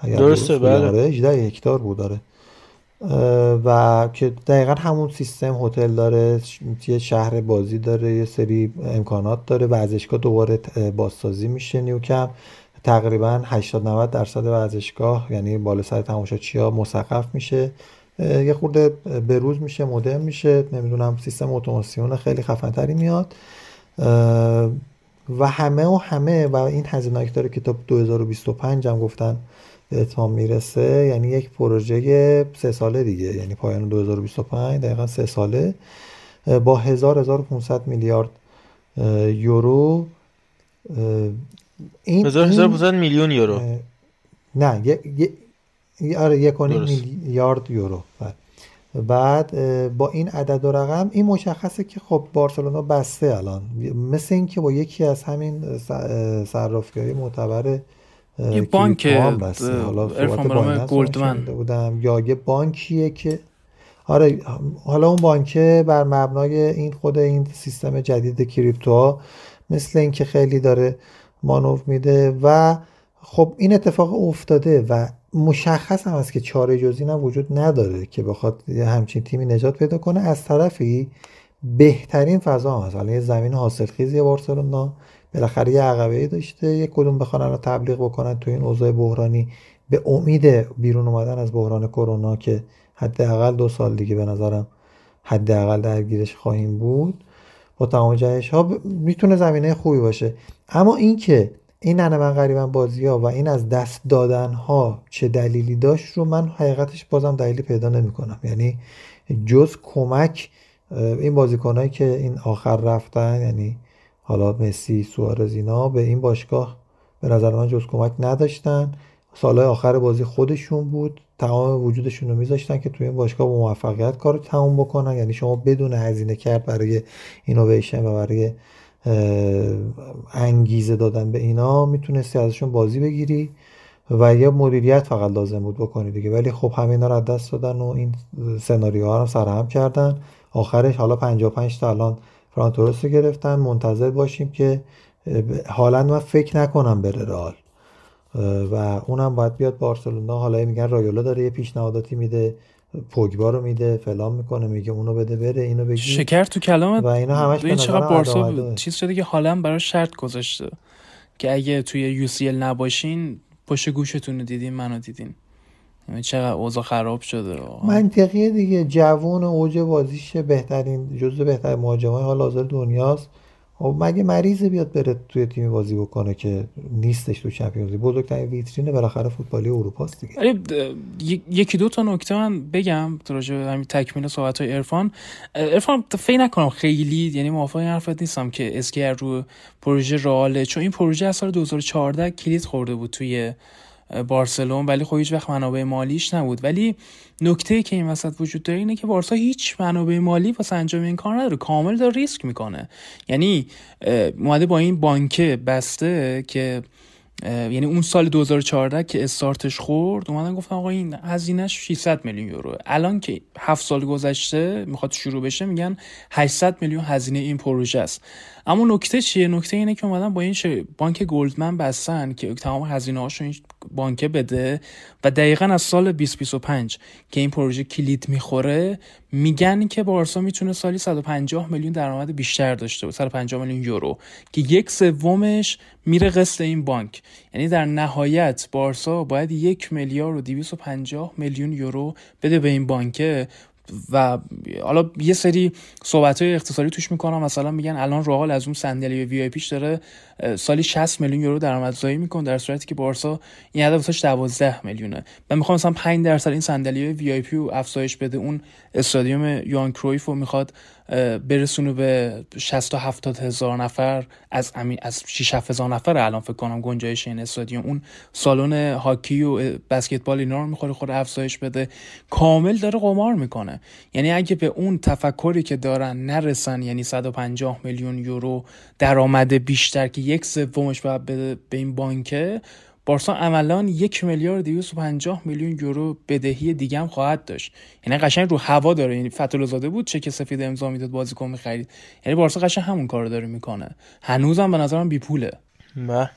درسته بله. 18 هکتار بود داره و که دقیقا همون سیستم هتل داره یه شهر بازی داره یه سری امکانات داره ورزشگاه دوباره بازسازی میشه نیوکم تقریبا 80 90 درصد ورزشگاه یعنی بالا سر تماشاچی ها مسقف میشه یه خورده به روز میشه مدرن میشه. نمی‌دونم سیستم اتوماسیون خیلی خفنتری میاد. و همه و همه و این هزینه داره که تا 2025 هم گفتن به اتمام می‌رسه یعنی یک پروژه سه ساله دیگه یعنی پایان 2025 دقیقا سه ساله با 1000 1500 میلیارد یورو این 1500 میلیون یورو نه یه آره یک میلیارد یورو بله. بعد با این عدد و رقم این مشخصه که خب بارسلونا بسته الان. مثل اینکه با یکی از همین صرافی‌های معتبر یه بانک حالا گلدمن. بودم. یا یه بانکیه که آره حالا اون بانکه بر مبنای این خود این سیستم جدید کریپتو مثل اینکه خیلی داره مانور میده و خب این اتفاق افتاده و مشخص هم است که چاره جزی هم وجود نداره که بخواد یه همچین تیمی نجات پیدا کنه. از طرفی بهترین فضا هم هست. حالا یه زمین حاصلخیزی بارسلونا بالاخره یه عقبه داشته یک کدوم بخوان رو تبلیغ بکنن تو این اوضاع بحرانی. به امید بیرون اومدن از بحران کرونا که حداقل دو سال دیگه به نظرم حداقل درگیرش خواهیم بود با تمام جهش ها می‌تونه زمینه خوبی باشه. اما اینکه این من غریبا بازی ها و این از دست دادن ها چه دلیلی داشت رو من حقیقتش بازم دلیلی پیدا نمی کنم یعنی جز کمک این بازیکنهایی که این آخر رفتن یعنی حالا مسی سوارز اینا به این باشگاه به نظر من جز کمک نداشتن. سالهای آخر بازی خودشون بود تمام وجودشون رو میذاشتن که توی این باشگاه با موفقیت کار رو تموم بکنن. یعنی شما بدون هزینه کرد برای اینویشن و برای انگیزه دادن به اینا می‌تونستی ازشون بازی بگیری و یه مدیریت فقط لازم بود بکنی دیگه. ولی خب همه اینا رو دست دادن و این سناریوها رو سرهم کردن. آخرش حالا 55 تا الان فرانتورس رو گرفتن. منتظر باشیم که حالا من فکر نکنم بره رئال. و اونم باید بیاد بارسلونا. حالا میگن رایولا داره یه پیشنهاداتی میده. پوگبا رو میده فلان می‌کنه میگه اونو بده بره اینو بگی. شکر تو کلامت. و اینا همش این به چقدر بارسا. چیز شده که حالا برای شرط گذاشته. که اگه توی UCL نباشین پشت گوشتون رو دیدین منو دیدین. یعنی چقدر اوضاع خراب شده. منطقیه دیگه. جوون اوج بازیش بهترین جزو بهترین مهاجمای حال حاضر دنیاست. خب مگه مریضه بیاد بره توی تیمی بازی بکنه که نیستش تو چمپیونز لیگ؟ بزرگترین ویترین بالاخره فوتبالی اروپاست دیگه. ولی د- ی- یکی دو تا نکته من بگم در همین تکمیل صحبت های ارفان ارفان فکر نکنم خیلی یعنی موافق حرفت نیستم که اسکر رو پروژه رئاله چون این پروژه از سال 2014 کلید خورده بود توی بارسلون ولی خب هیچ وقت منابع مالیش نبود. ولی نکته که این وسط وجود داره اینه که بارسا هیچ منابع مالی واسه انجام این کار نداره. کامل داره ریسک می‌کنه. یعنی اومده با این بانکه بسته که یعنی اون سال 2014 که استارتش خورد اومدن گفتن آقا این هزینهش 600 میلیون یورو. الان که هفت سال گذشته می‌خواد شروع بشه میگن 800 میلیون هزینه این پروژه است. اما نکته چیه؟ نکته اینه که اومدن با این بانک گلدمن بستن که تمام هزینه هاشو این بانکه بده و دقیقا از سال 2025 که این پروژه کلید می‌خوره میگن که بارسا می‌تونه سالی 150 میلیون درآمد بیشتر داشته باشه 150 میلیون یورو که یک سومش میره قسط این بانک. یعنی در نهایت بارسا باید یک میلیارد و 250 میلیون یورو بده به این بانکه و حالا یه سری صحبت های اقتصادی توش می‌کنم. مثلا میگن الان رئال از اون صندلی VIP ش داره سالی 60 میلیون یورو درآمدزایی می‌کنه در صورتی که بارسا این عدد واسش 12 میلیونه. من می‌خوام مثلا 5 درصد این صندلی VIP رو افزایش بده اون استادیوم یوان کرویف رو می‌خواد برسونه به 60 تا 70 هزار نفر. از امی از 6 7 هزار نفر الان فکر کنم گنجایش این استادیوم. اون سالن هاکی و بسکتبال اینا رو می‌خواد خود افزایش بده. کامل داره قمار می‌کنه. یعنی اگه به اون تفکری که دارن نرسن یعنی 150 میلیون یورو درآمد بیشتر که یک سومش باید بده به این بانکه. بارسا عملا یک میلیارد 250 میلیون یورو بدهی دیگه هم خواهد داشت. یعنی قشنگ رو هوا داره. یعنی فتول زاده بود چه که سفید امضا می‌داد بازیکن می‌خرید. یعنی بارسا قشنگ همون کارو داره می‌کنه. هنوزم به نظرم بی پوله بله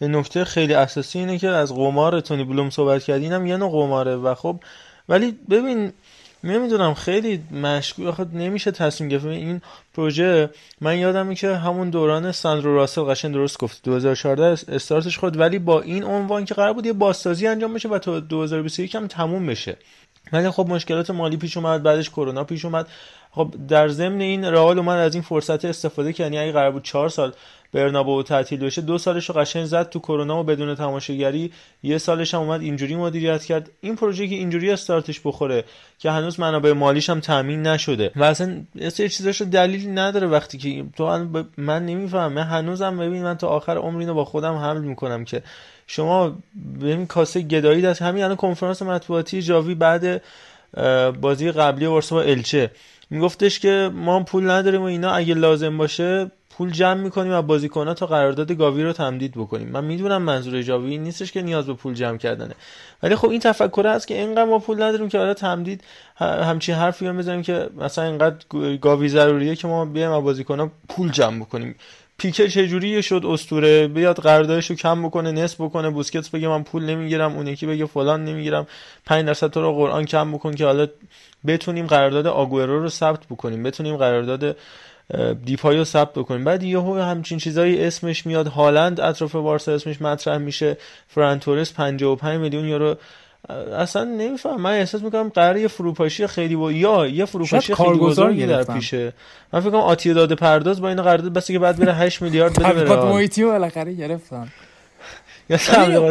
نکته خیلی اساسی اینه که از قمار تونی بلوم صحبت کردی اینم یه نوع قماره و خب ولی ببین نمی‌دونم خیلی مشکوک. آخه نمیشه تصمیم گرفت. این پروژه من یادمه که همون دوران ساندرو راسل قشنگ درست گفت. 2014 استارتش خود ولی با این عنوان که قرار بود یه بازسازی انجام بشه و تا 2021 هم تموم بشه. ولی خب مشکلات مالی پیش اومد بعدش کرونا پیش اومد. خب در ضمن این رئال اومد از این فرصت استفاده کرد. یعنی قرار بود چهار سال برنابو تعطیل بشه. دو سالش رو قشنگ زد تو کرونا و بدون تماشاگری. یه سالش هم اومد اینجوری مدیریت کرد. این پروژه که اینجوری استارتش بخوره که هنوز منابع مالیش هم تامین نشده. و اصلا یه چیزاش رو دلیلی نداره وقتی که تو من نمی‌فهمم. من هنوزم ببین من تا آخر عمر اینو با خودم حمل می‌کنم که شما ببین کاسه گدایی دست همین الان کنفرانس مطبوعاتی جاوی بعد بازی قبلی بارسا با الچه. میگفتش که ما پول نداریم و اینا. اگه لازم باشه پول جمع می‌کنیم و بازیکن‌ها تا قرارداد گاوی رو تمدید بکنیم. من می‌دونم منظور جاوی نیستش که نیاز به پول جمع کردنه. ولی خب این تفکر هست که اینقدر ما پول نداریم که حالا تمدید همچین حرفی هم بزنیم که مثلا اینقدر گاوی ضروریه که ما بیایم و بازیکن‌ها پول جمع بکنیم. پیکه چجوری شد استوره؟ بیاد قراردادش رو کم بکنه نصف بکنه بوسکتس بگه من پول نمی‌گیرم اون یکی بگه فلان نمی‌گیرم. 5 درصد تو رو قرآن کم بکن که حالا بتونیم قرارداد آگورو رو ثبت بکنیم. بتونیم قرارداد دیپای رو ثبت بکنیم. بعد یهو همچین چیزایی اسمش میاد. هالند اطراف بارسا اسمش مطرح میشه. فران تورس 55 میلیون یورو. اصلا نمیفهم. من احساس می‌کنم قرار یه فروپاشی خیلی با... یا یه فروپاشی خیلی کارگزار بزرگی در. پیشه. من فکر کنم آتیه داده پرداز با این قرارداد بس که بعد بره 8 میلیارد بده رئال. محیطی رو بالاخره گرفتن.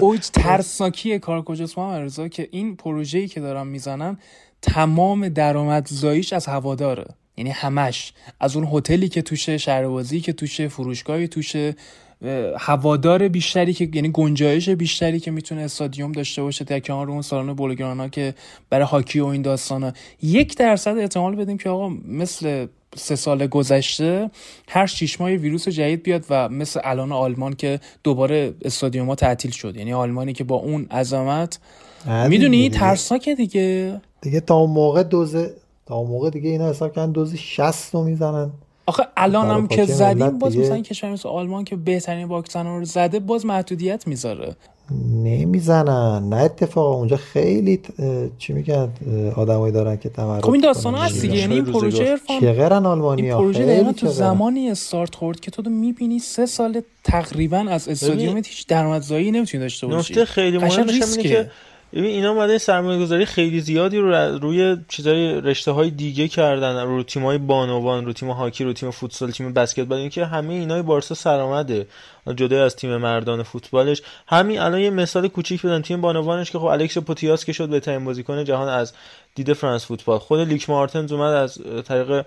اوج ترسناکی کار کجاست محمد رضا که این پروژه‌ای که دارن می‌زنن تمام درآمدزاییش از هواداره. یعنی همش. از اون هتلی که توشه شهربازی که توشه فروشگاهی توشه هوادار بیشتری که یعنی گنجایش بیشتری که می‌تونه استادیوم داشته باشه در کنار اون سالن بولگرانا که برای هاکی و این داستانا. یک درصد احتمال بدیم که آقا مثل سه سال گذشته هر شیش ماه ویروس جدید بیاد و مثل الان آلمان که دوباره استادیوم تعطیل شد. یعنی آلمانی که با اون عظمت می‌دونی. ترسناکه دیگه. دیگه تا اون موقع دوز تا اون موقع دیگه اینا حساب کردن دوز 60 رو می‌زنن آخه الان هم که زدیم باز دیگه- مثلا کشور مثل آلمان که بهترین واکسن رو زده باز محدودیت می‌ذاره نمی‌زنن نه اتفاقا اونجا خیلی اه، چی میگن آدمایی دارن که تمرکز خب این داستان. هست دیگه یعنی این. پروژه چقدرن این آلمانیا پروژه دقیقا تو. زمانی استارت خورد که تو می‌بینی سه سال تقریبا از استادیومت هیچ درآمدزایی نمی‌تونی داشته باشی نکته خیلی مهمش. که اینا اومده سرمایه گذاری خیلی زیادی رو روی چیزای رشته های دیگه کردن رو تیم های بانوان رو تیم هاکی رو تیم فوتسال تیم بسکتبال این که همه اینای بارسا سرآمده جدا از تیم مردان فوتبالش. همین الان یه مثال کوچیک بدم تیم بانوانش که خب الکس پوتیاس که شد بهترین بازیکن جهان از دید فرانس فوتبال. خود لیک مارتنز اومد از طریق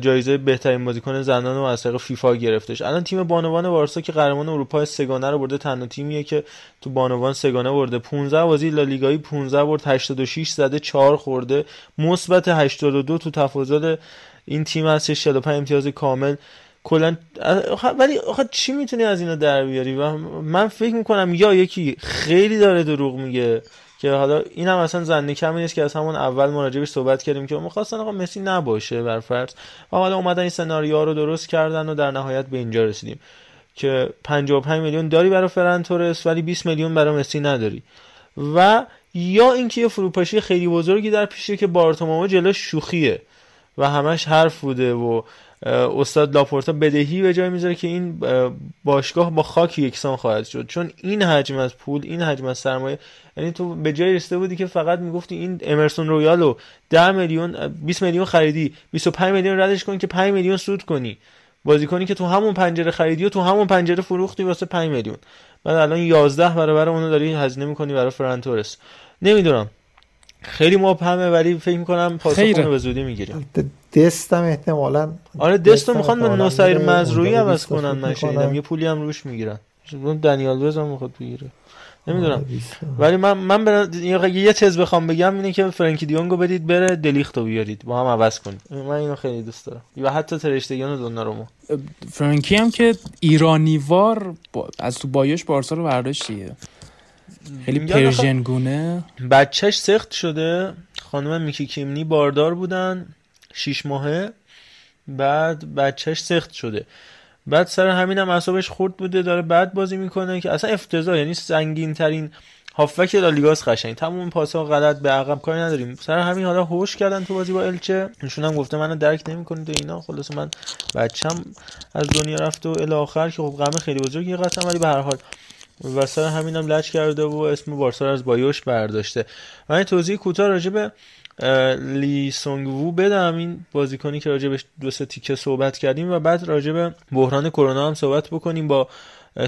جایزه بهترین بازیکن زنان رو از طریق فیفا گرفتش. الان تیم بانوان بارسا که قهرمان اروپا سگانه رو برده تنها تیمیه که تو بانوان سگانه برده. 15 بازی لالیگایی 15 برد 86 زده 4 خورده. مثبت 82 تو تفاضل این تیم هست. 45 امتیاز کامل. کلا ولی آخه چی می‌تونی از اینا در بیاری؟ و من فکر می‌کنم یا یکی خیلی داره دروغ میگه. که حالا این هم اصلا زنده کمی نیست که از همون اول ما راجبش صحبت کردیم که می‌خواستن آقا مسی نباشه بر فرض. و حالا اومدن این سناریوها رو درست کردن و در نهایت به اینجا رسیدیم که 55 میلیون داری برای فران تورس ولی 20 میلیون برای مسی نداری. و یا اینکه یه فروپاشی خیلی بزرگی در پیشه که بارتومائو جلوش شوخیه و همش حرف بوده و استاد لاپورتا بدهی به جای می‌ذاره که این اه، باشگاه با خاک یکسان خواهد شد. چون این حجم از پول این حجم از سرمایه یعنی تو به جای رسیده بودی که فقط می‌گفتی این امرسون رویالو 10 میلیون اه، 20 میلیون خریدی 25 میلیون ردش کن که 5 میلیون سود کنی. بازیکنی که تو همون پنجره خریدی و تو همون پنجره فروختی واسه 5 میلیون. بعد الان 11 برابر اونو داری هزینه می‌کنی برای فران تورس. نمی‌دونم. خیلی مبهمه ولی فکر می‌کنم پاسخ خیره. رو به زودی می‌گیریم. دستم احتمالا آره دستو دستم می‌خوان به نصیر مزروعی عوض کنن من شنیدم. یه پولی هم روش می‌گیرن. اون دنیال وز هم می‌خواد بگیره. نمی‌دونم. آره،. ولی من من به یه- یه تز بخوام بگم اینه که فرانکی دیونگو بدید بره دلیختو بیارید. با هم عوض کنید. من اینو خیلی دوست دارم. و حتی ترشتگان و دونارومو فرانکی هم که ایرانیوار با... از تو بایوش بارسا رو برداشت دیگه. خیلی میگن آخه Persian گونه. بچهش سقط شده. خانم میکی کیمنی باردار بودن. شیش ماهه بعد بچهش سقط شده. بعد سر همین هم اعصابش خورد بوده داره بعد بازی می‌کنه که اصلا افتضاح یعنی سنگین ترین هافبک لالیگاس قشنگ. تمام پاسا غلط به عقب کاری نداریم. سر همین حالا هوش کردن تو بازی با الچه. ایشون هم گفته منو درک نمی‌کنید و اینا. خلاصه من بچم از دنیا رفته و الی آخر که خب غم خیلی بزرگی قطعا ولی به هر حال. و سر همین هم لج کرده و اسم بارسا از بایوش برداشته. من توضیح کوتاه راجع به لی سونگ وو بدم. این بازیکنی که راجع به دو سه تیکه صحبت کردیم و بعد راجع به بحران کرونا هم صحبت بکنیم. با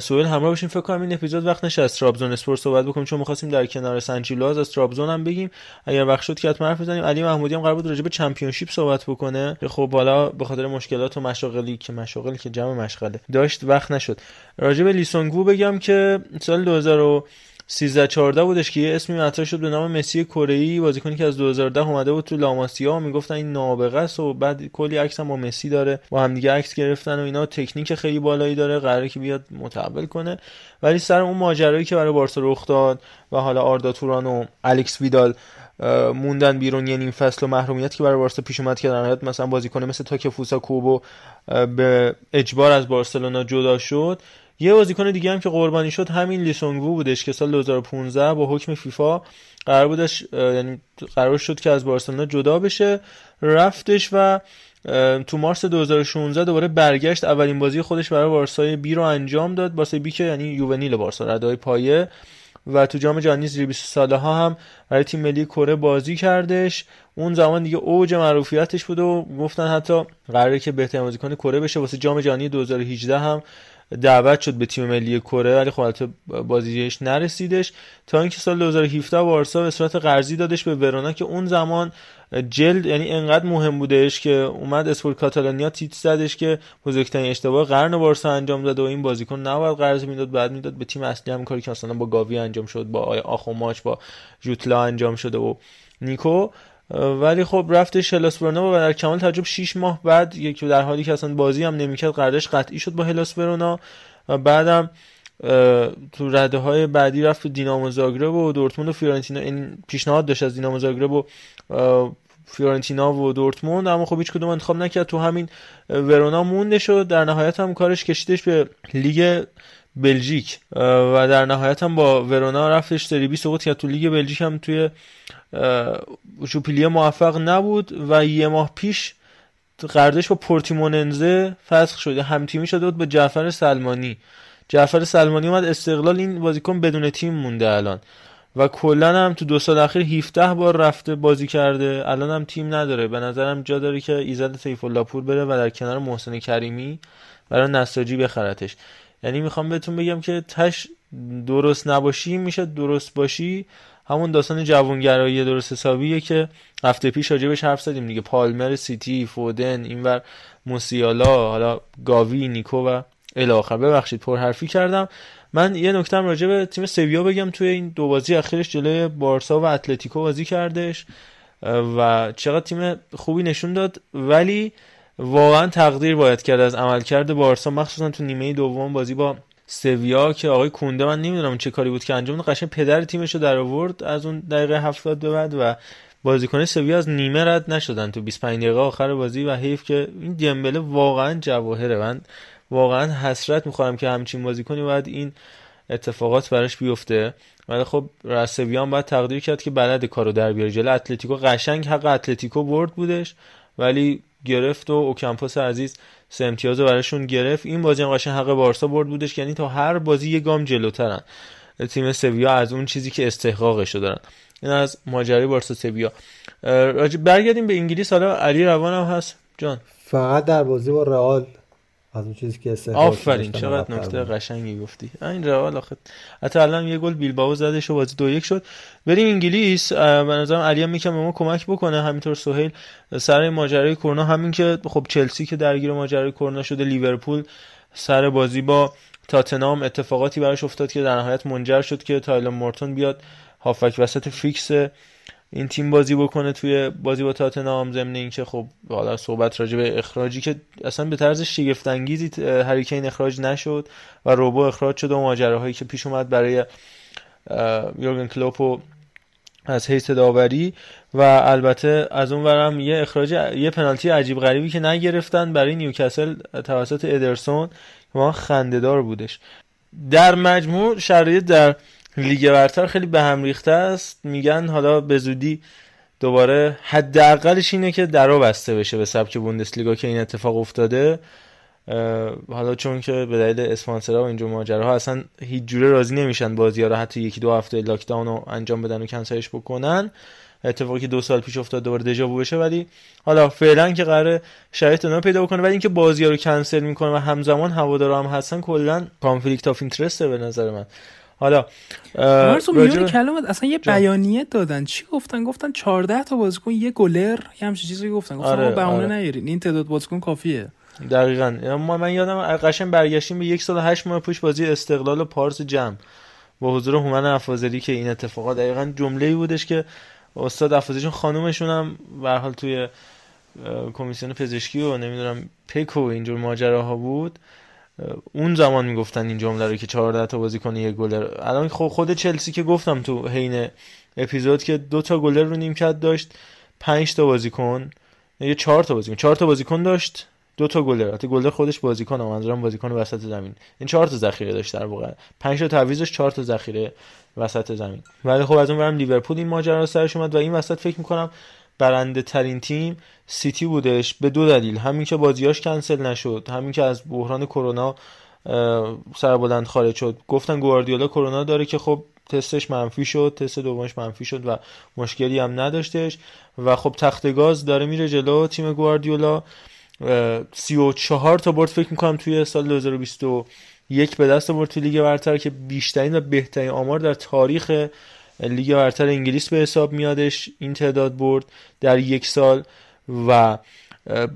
سوهل همراه باشیم. فکر کنم این اپیزود وقت نشه از ترابزون اسپور صحبت بکنیم چون می‌خواستیم در کنار سنچیلوز از ترابزون هم بگیم. اگر وقت شد که حتما حرف بزنیم. علی محمودی هم قرار بود راجع به چمپیونشیپ صحبت بکنه. خب حالا به خاطر مشکلات و مشاغلی که مشاغلی که جمع مشغله داشت وقت نشد. راجع به لیسونگو بگم که سال 2000 13 14 بودش که یه اسمی مطرح شد به نام مسی کره ای بازیکنی که از 2010 اومده بود تو لاماسیا. می‌گفتن این نابغه است و بعد کلی عکس هم با مسی داره. با هم دیگه عکس گرفتن و اینا. تکنیک خیلی بالایی داره. قراره که بیاد متحول کنه. ولی سر اون ماجرایی که برای بارسا رخ داد و حالا آردا توران و الکس ویدال موندن بیرون یه نیم فصل و محرومیت که برای بارسا پیش اومد که در نهایت مثلا بازیکن مثل تاکفوسا کوبو به اجبار از بارسلونا جدا شد. یه بازیکن دیگه هم که قربانی شد همین لیسونگو بودش که سال 2015 با حکم فیفا قرار بودش یعنی قرار شد که از بارسلونا جدا بشه. رفتش و تو مارس 2016 دوباره برگشت. اولین بازی خودش برای بارسای بی رو انجام داد. بارسای بی که یعنی یوونیل بارسا ردای پایه. و تو جام جهانی زیر 20 ساله ها هم برای تیم ملی کره بازی کردش. اون زمان دیگه اوج معروفیتش بود و گفتن حتی قراره که بهترین بازیکن کره بشه. واسه جام جهانی 2018 هم دعوت شد به تیم ملی کره ولی خب البته بازیش نرسیدش. تا اینکه سال 2017 بارسا به صورت قرضی دادش به ورونا که اون زمان جلد یعنی انقدر مهم بودش که اومد اسپورت کاتالانیا تیت زدش که بزرگترین اشتباه قرن بارسا انجام داده و این بازیکن نباید قرض می‌داد بعد می‌داد به تیم اصلی هم کاری که مثلا با گاوی انجام شد با آی آخو ماچ با جوتلا انجام شده و نیکو. ولی خب رفتش هلاس ورونا و در کمال تعجب 6 ماه بعد یک در حالی که اصلا بازی هم نمی‌کرد قراردادش قطعی شد با هلاس ورونا و بعدم تو رده های بعدی رفت تو دینامو زاگرب و دورتموند و فیورنتینا. این پیشنهاد داشت از دینامو زاگرب و فیورنتینا و دورتموند. اما خب هیچ کدوم انتخاب نکرد. تو همین ورونا مونده شد. در نهایت هم کارش کشیدش به لیگ بلژیک. و در نهایت هم با ورونا رفتش سری بی سقوط کرد. تو لیگ بلژیک هم توی شوپیلیه موفق نبود و یه ماه پیش قراردادش با پورتیموننزه فسخ شده هم تیمی شده بود با جعفر سلمانی. جعفر سلمانی اومد استقلال این بازیکن بدون تیم مونده الان. و کلا هم تو دو سال اخیر 17 بار رفته بازی کرده. الان هم تیم نداره. به نظرم جا داره که ایزد سیف الله پور بره و در کنار محسن کریمی برای نساجی بخرتش. یعنی می‌خوام بهتون بگم که تش درست نباشی میشه درست باشی. همون داستان جوانگرایی درست حسابیه که هفته پیش راجبش حرف زدیم دیگه. پالمر سیتی فودن اینور موسیالا حالا گاوی نیکو و الاخر ببخشید پر حرفی کردم. من یه نکتم راجع به تیم سویا بگم. توی این دو بازی اخیرش جلوی بارسا و اتلتیکو بازی کردش و چقدر تیم خوبی نشون داد. ولی واقعا تقدیر باید کرد از عملکرد بارسا مخصوصا تو نیمه دوم بازی با سویا که آقای کونده من نمی‌دونم چه کاری بود که انجام داد. قشنگ پدر تیمش رو در آورد از اون دقیقه 70 به بعد و بازیکن سویا از نیمه رد نشدن تو 25 دقیقه آخر بازی و حیف که این دمبله واقعا جواهره. من واقعا حسرت می‌خوام که همچین بازیکنی باید این اتفاقات براش بیفته. ولی خب رسویان باید تقدیر کرد که بلد کارو در بیاره. جلو اتلتیکو قشنگ حق اتلتیکو برد بودش ولی گرفت و اوکمپوس عزیز سه امتیاز براشون گرفت. این بازی هم قشنگ حق بارسا برد بودش یعنی تا هر بازی یه گام جلوترن. تیم سویا از اون چیزی که استحقاقش دارن. این از ماجرای بارسا سویا. برگردیم به انگلیس. حالا علی روان هست. جان. فقط در بازی با رئال. از اون چیزی که آفرین چقدر نکته قشنگی گفتی. این روال آخه حتی الان یه گل بیلبائو زدش و بازی دو یک شد. بریم انگلیس. به نظرم علی هم می‌تونه به ما کمک بکنه. همینطور سهیل سر ماجرای کرونا همین که خب چلسی که درگیر ماجرای کرونا شده لیورپول سر بازی با تاتنهام اتفاقاتی براش افتاد که در نهایت منجر شد که تایلر مورتون بیاد. هافبک وسط فیکس این تیم بازی بکنه توی بازی با تاتنهام ضمن اینکه خب حالا صحبت راجع به اخراجی که اصلا به طرز شگفت انگیزی هری کین اخراج نشد و روبو اخراج شد و ماجراهایی که پیش اومد برای یورگن کلوپ از حیث داوری و البته از اون ورم یه اخراج یه پنالتی عجیب غریبی که نگرفتن برای نیوکاسل توسط ادرسون ما خندهدار بودش. در مجموع شرایط در لیگ برتر خیلی به هم ریخته است. میگن حالا به زودی دوباره حداقلش اینه که درو بسته بشه به سبک بوندسلیگا که این اتفاق افتاده. حالا چون که به دلیل اسپانسرها و اینجور ماجراها اصلا هیچ جوره راضی نمیشن بازی ها رو حتی یکی دو هفته lockdown رو انجام بدن و کنسلش بکنن. اتفاقی که دو سال پیش افتاد دوباره déjà vu بشه ولی حالا فعلا که قراره شرایط اونا پیدا بکنه ولی اینکه بازی ها رو کنسل می‌کنه و همزمان هوادارا هم هستن کلا conflict of interest به نظر من. حالا راجب... کلمات اصلا یه بیانیه دادن. چی گفتن؟ گفتن 14 تا بازیکن یه گلر یه همچین چیزی گفتن. گفتن آره، بهونه آره. نیارین. این تعداد بازیکن کافیه. دقیقا. ما من یادم قشنگ برگشتیم به یک سال هشت ماه پیش بازی استقلال و پارس جمع. با حضور هومن افاضلی که این اتفاقات دقیقا جمله‌ای بودش که استاد افاضلیشون خانومشون هم به حال توی کمیسیون پزشکی و نمی‌دونم پک و اینجور ماجراها بود. اون زمان می‌گفتن این جمله رو که 14 تا بازیکن یه گلر الان خب خود چلسی که گفتم تو حین اپیزود که دو تا گلر رو نیمکت داشت 5 تا بازیکن یه 4 تا بازیکن 4 تا بازیکن داشت دو تا گلر البته گلر خودش بازیکن منظورم بازیکن وسط زمین. این 4 تا ذخیره داشت در واقع. 5 تا تعویض داشت 4 تا ذخیره وسط زمین. ولی خب از اون برم لیورپول این ماجرا سرش اومد و این وسط فکر می‌کنم برنده ترین تیم سیتی بودش. به دو دلیل. همین که بازیاش کنسل نشد. همین که از بحران کرونا سربلند خارج شد. گفتن گواردیولا کرونا داره که خب تستش منفی شد تست دومش منفی شد و مشکلی هم نداشتش. و خب تخت گاز داره میره جلو تیم گواردیولا. 34 تا برد فکر می‌کنم توی سال 2021 به دست برد توی لیگ برتر که بیشترین و بهترین آمار در تاریخ لیگ برتر انگلیس به حساب میادش این تعداد برد در یک سال و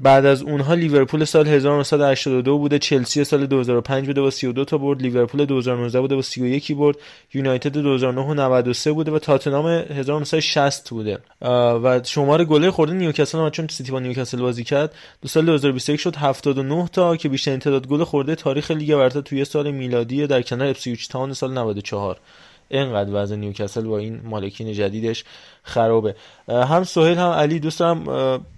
بعد از اونها لیورپول سال 1982 بوده چلسی سال 2005 بوده با 32 تا برد لیورپول 2019 بوده با 31 برد یونایتد 2009 و 93 بوده و تاتنهام 1960 بوده. و شمار گله خورده نیوکاسل هم چون سیتی با نیوکاسل بازی کرد دو سال 2021 شد 79 تا که بیشترین تعداد گل خورده تاریخ لیگ برتر توی سال میلادی در کنار ایپسویچ تاون سال 94 اینقدر وضع نیوکاسل با این مالکین جدیدش خرابه. هم سهیل هم علی دوست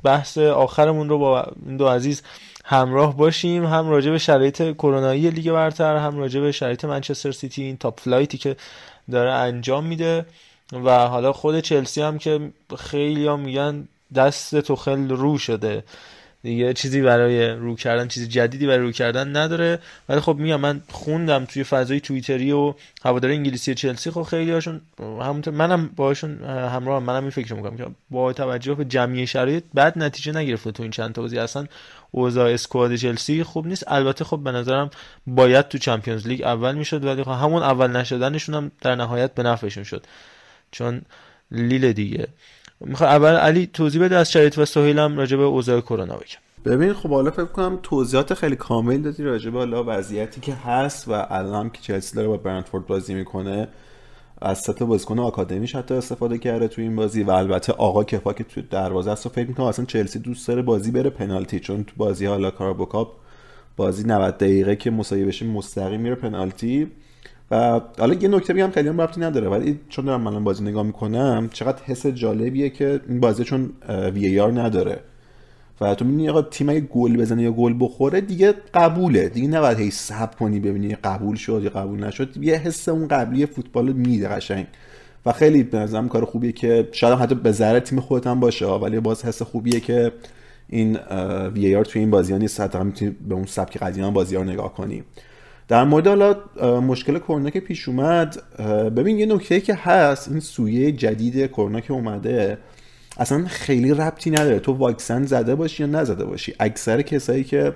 بحث آخرمون رو با این دو عزیز همراه باشیم. هم راجع به شرایط کرونایی لیگ برتر هم راجع به شرایط منچستر سیتی این top flight ی که داره انجام میده. و حالا خود چلسی هم که خیلی هم میگن دست توخل رو شده. دیگه چیزی برای رو کردن چیزی جدیدی برای رو کردن نداره. ولی خب میگم من خوندم توی فضای توییتری و هوادار انگلیسی چلسی. خب خیلی هاشون همونطور منم باشون همراه هم منم این فکر می‌کنم که با توجه به جمعی شرایط بعد نتیجه نگرفته تو این چند تا بازی. اصلا اوضاع اسکواد چلسی خوب نیست. البته خب به نظرم باید تو چمپیونز لیگ اول می‌شد ولی خب همون اول نشدنشون هم در نهایت به نفعشون شد. چون لیل دیگه. می‌خوای اول علی توضیح بده از شرایط و سهیل هم راجع به اوضاع کرونا بگم. ببین خب حالا فکر کنم توضیحات خیلی کامل دادی راجع به حالا وضعیتی که هست و الان که چلسی داره با برنتفورد بازی می‌کنه. از سطح بازیکن آکادمیش حتی استفاده کرده تو این بازی و البته آقا کفا که تو دروازه است و فکر می‌کنم اصلا چلسی دوست داره بازی بره پنالتی چون تو بازی حالا کارابوکاپ بازی 90 دقیقه که مساوی بشه مستقیم میره پنالتی. و حالا یه نکته بگم خیلی هم ربطی نداره ولی چون دارم من بازی نگاه می‌کنم چقدر حس جالبیه که این بازی چون وی آر نداره. و تو می‌بینی آقا تیم اگه گل بزنه یا گل بخوره دیگه قبوله. دیگه نباید هی صبر کنی ببینی قبول شد یا قبول نشد. یه حس اون قبلی فوتبال میده قشنگ. و خیلی به نظرم کار خوبیه که شاید حتی به ذره تیم خودت هم باشه ولی باز حس خوبیه که این وی آر توی این بازی ها نیست. حتی به اون سبک قدیم بازی ها نگاه کنی. در مورد حالا مشکل کرونا که پیش اومد ببین یه نکته که هست این سویه جدید کرونا که اومده اصلا خیلی ربطی نداره. تو واکسن زده باشی یا نزده باشی؟ اکثر کسایی که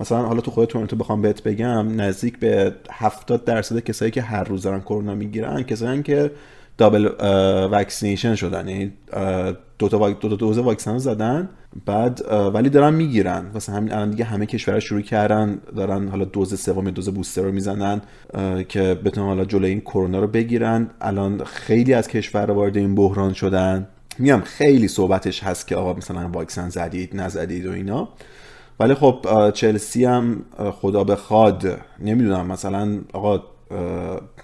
مثلا حالا تو خود تورنتو بخوام بهت بگم نزدیک به 70 درصد کسایی که هر روز دارن کرونا می‌گیرن کسایی که دابل واکسینیشن شدن. یعنی دو تا دو تا دوز واکسن زدن بعد ولی دارن می‌گیرن. واسه همین الان دیگه همه کشورها شروع کردن دارن حالا دوز سوم دوز بوستر رو می‌زنن که بتونن حالا جلوی این کرونا رو بگیرن. الان خیلی از کشورها وارد این بحران شدن. میگم خیلی صحبتش هست که آقا مثلا واکسن زدید نزدید و اینا. ولی خب چلسی هم خدا بخواد نمی‌دونم. مثلا آقا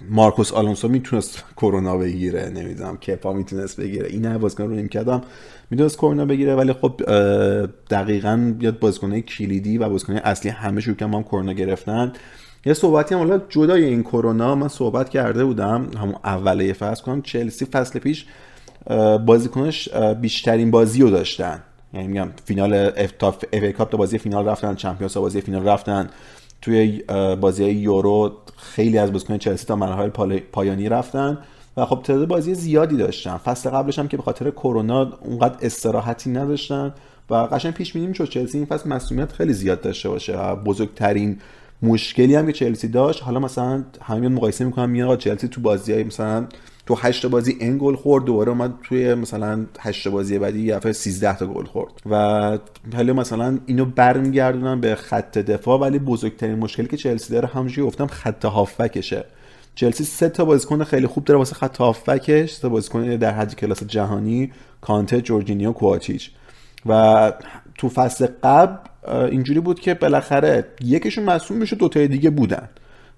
مارکوس آلونسو می‌تونست کرونا بگیره نمی‌دونم کپا می‌تونست بگیره. این نه بازیکن رو نمی‌کردم می‌تونست کرونا بگیره ولی خب دقیقا بیاد بازیکن کلیدی و بازیکن اصلی همه شروع که هم کرونا گرفتن. یه صحبتی هم حالا جدای این کرونا من صحبت کرده بودم همون اوله فصل کنم چلسی فصل پیش بازیکنش بیشترین بازی رو داشتن. یعنی میگم فینال اف تا بازی فینال رفتن چمپیونز بازی فینال رفتن. توی بازی یورو خیلی از بازیکن چلسی تا مرحله پایانی رفتن و خب تعداد بازی زیادی داشتن. فصل قبلش هم که به خاطر کرونا اونقدر استراحتی نداشتن و قشنگ پیش بینی می‌شد چلسی. این فصل مسئولیت خیلی زیاد داشته باشه. بزرگترین مشکلی هم که چلسی داشت حالا مثلا همین مقایسه می‌کنم میاد چلسی تو بازی های مثلا تو هشت بازی این گل خورد دوباره اومد توی مثلا هشت بازی بعدی یه دفعه 13 تا گل خورد. و حالا مثلا اینو برمیگردونن به خط دفاع ولی بزرگترین مشکلی که چلسی داره همونجوری گفتم خط هافبکشه چلسی سه تا بازیکن خیلی خوب داره واسه خط هافبکش سه بازیکن در حد کلاس جهانی کانته جورجینیو کواتیچ و تو فصل قبل اینجوری بود که بالاخره یکیشون مصوم میشه تای دیگه بودن.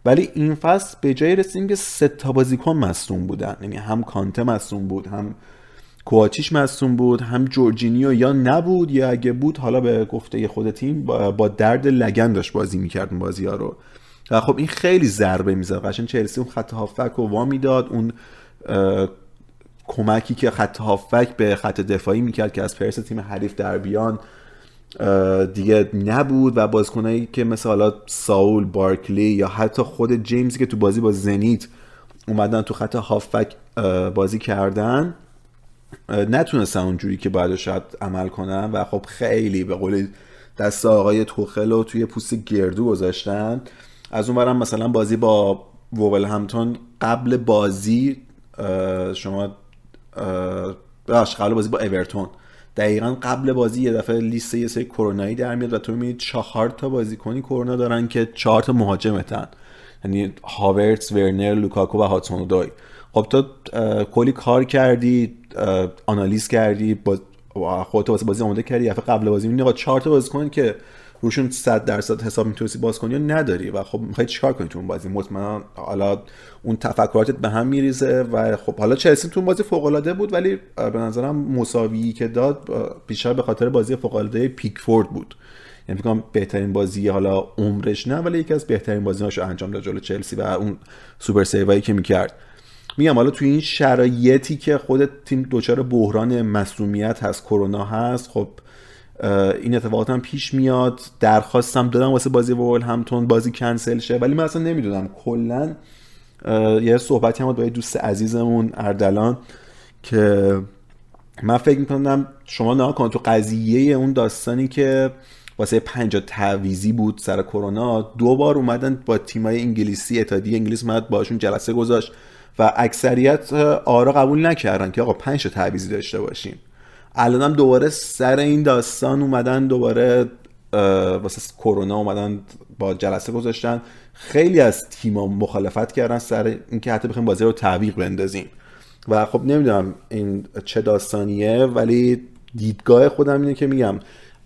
ولی این فصل به جای رسیدیم که سه تا بازیکن مصدوم بودن. یعنی هم کانته مصدوم بود هم کواتیش مصدوم بود هم جورجینیو یا نبود یا اگه بود حالا به گفته خود تیم با درد لگن داشت بازی می‌کرد اون بازی رو. و خب این خیلی ضربه می‌زد. قشنگ چلسی اون خط هافک رو وا می‌داد اون کمکی که خط هافک به خط دفاعی می‌کرد که از پرس تیم حریف در بیان دیگه نبود و بازیکنایی که مثل حالا ساول بارکلی یا حتی خود جیمز که تو بازی با زنیت اومدن تو خط هافک بازی کردن نتونستن اونجوری که باید شاید عمل کنن و خب خیلی به قول دست آقای توخل رو توی پوست گردو گذاشتن. از اون برم مثلا بازی با وول همتون قبل بازی شما قبل بازی با اورتون. دقیقا قبل بازی یه دفعه لیست یه سری کرونایی در میاد و تو می‌بینید چهار تا بازیکنی کرونا دارن که چهار تا مهاجمتن. یعنی هاورتس ورنر لوکاکو و هادسون اودوی خب تو کلی کار کردی آنالیز کردی با خودت واسه بازی آماده کردی. دفعه قبل بازی می‌بینی چهار تا بازیکن که روشون 100 درصد حساب می‌تونستی باز کنی رو نداری و خب می‌خوای چیکار کنی تو اون بازی؟ مطمئنا حالا اون تفکراتت به هم میریزه و خب حالا چلسی تو بازی فوق العاده بود ولی به نظرم مساوی که داد بیشتر به خاطر بازی فوق العاده پیکفورد بود. یعنی فکر بهترین بازی حالا عمرش نه ولی یکی از بهترین بازی‌هاش انجام داد جلو چلسی و اون سوپر سیوایی که می‌کرد. میگم حالا تو این شرایطی که خود تیم دچار بحران مسئولیت هست کرونا هست خب این اتفاقات هم پیش میاد. درخواستم دادم واسه بازی وول همتون بازی کنسل شه. ولی من اصلا نمی‌دونم. کلا یه صحبتی هم با دوست عزیزمون اردلان که من فکر می‌کنم شما نه کن تو قضیه اون داستانی که واسه پنجا تعویزی بود سر کرونا دو بار اومدن با تیمای انگلیسی اتحادیه انگلیس اومد باشون جلسه گذاشت و اکثریت آرا قبول نکردن که آقا پنج تعویزی داشته باشیم. الانم دوباره سر این داستان اومدن دوباره واسه کرونا اومدن با جلسه گذاشتن. خیلی از تیما مخالفت کردن سر اینکه حتی بخوایم بازی رو تعویق بندازیم. و خب نمی‌دونم این چه داستانیه ولی دیدگاه خودم اینه که میگم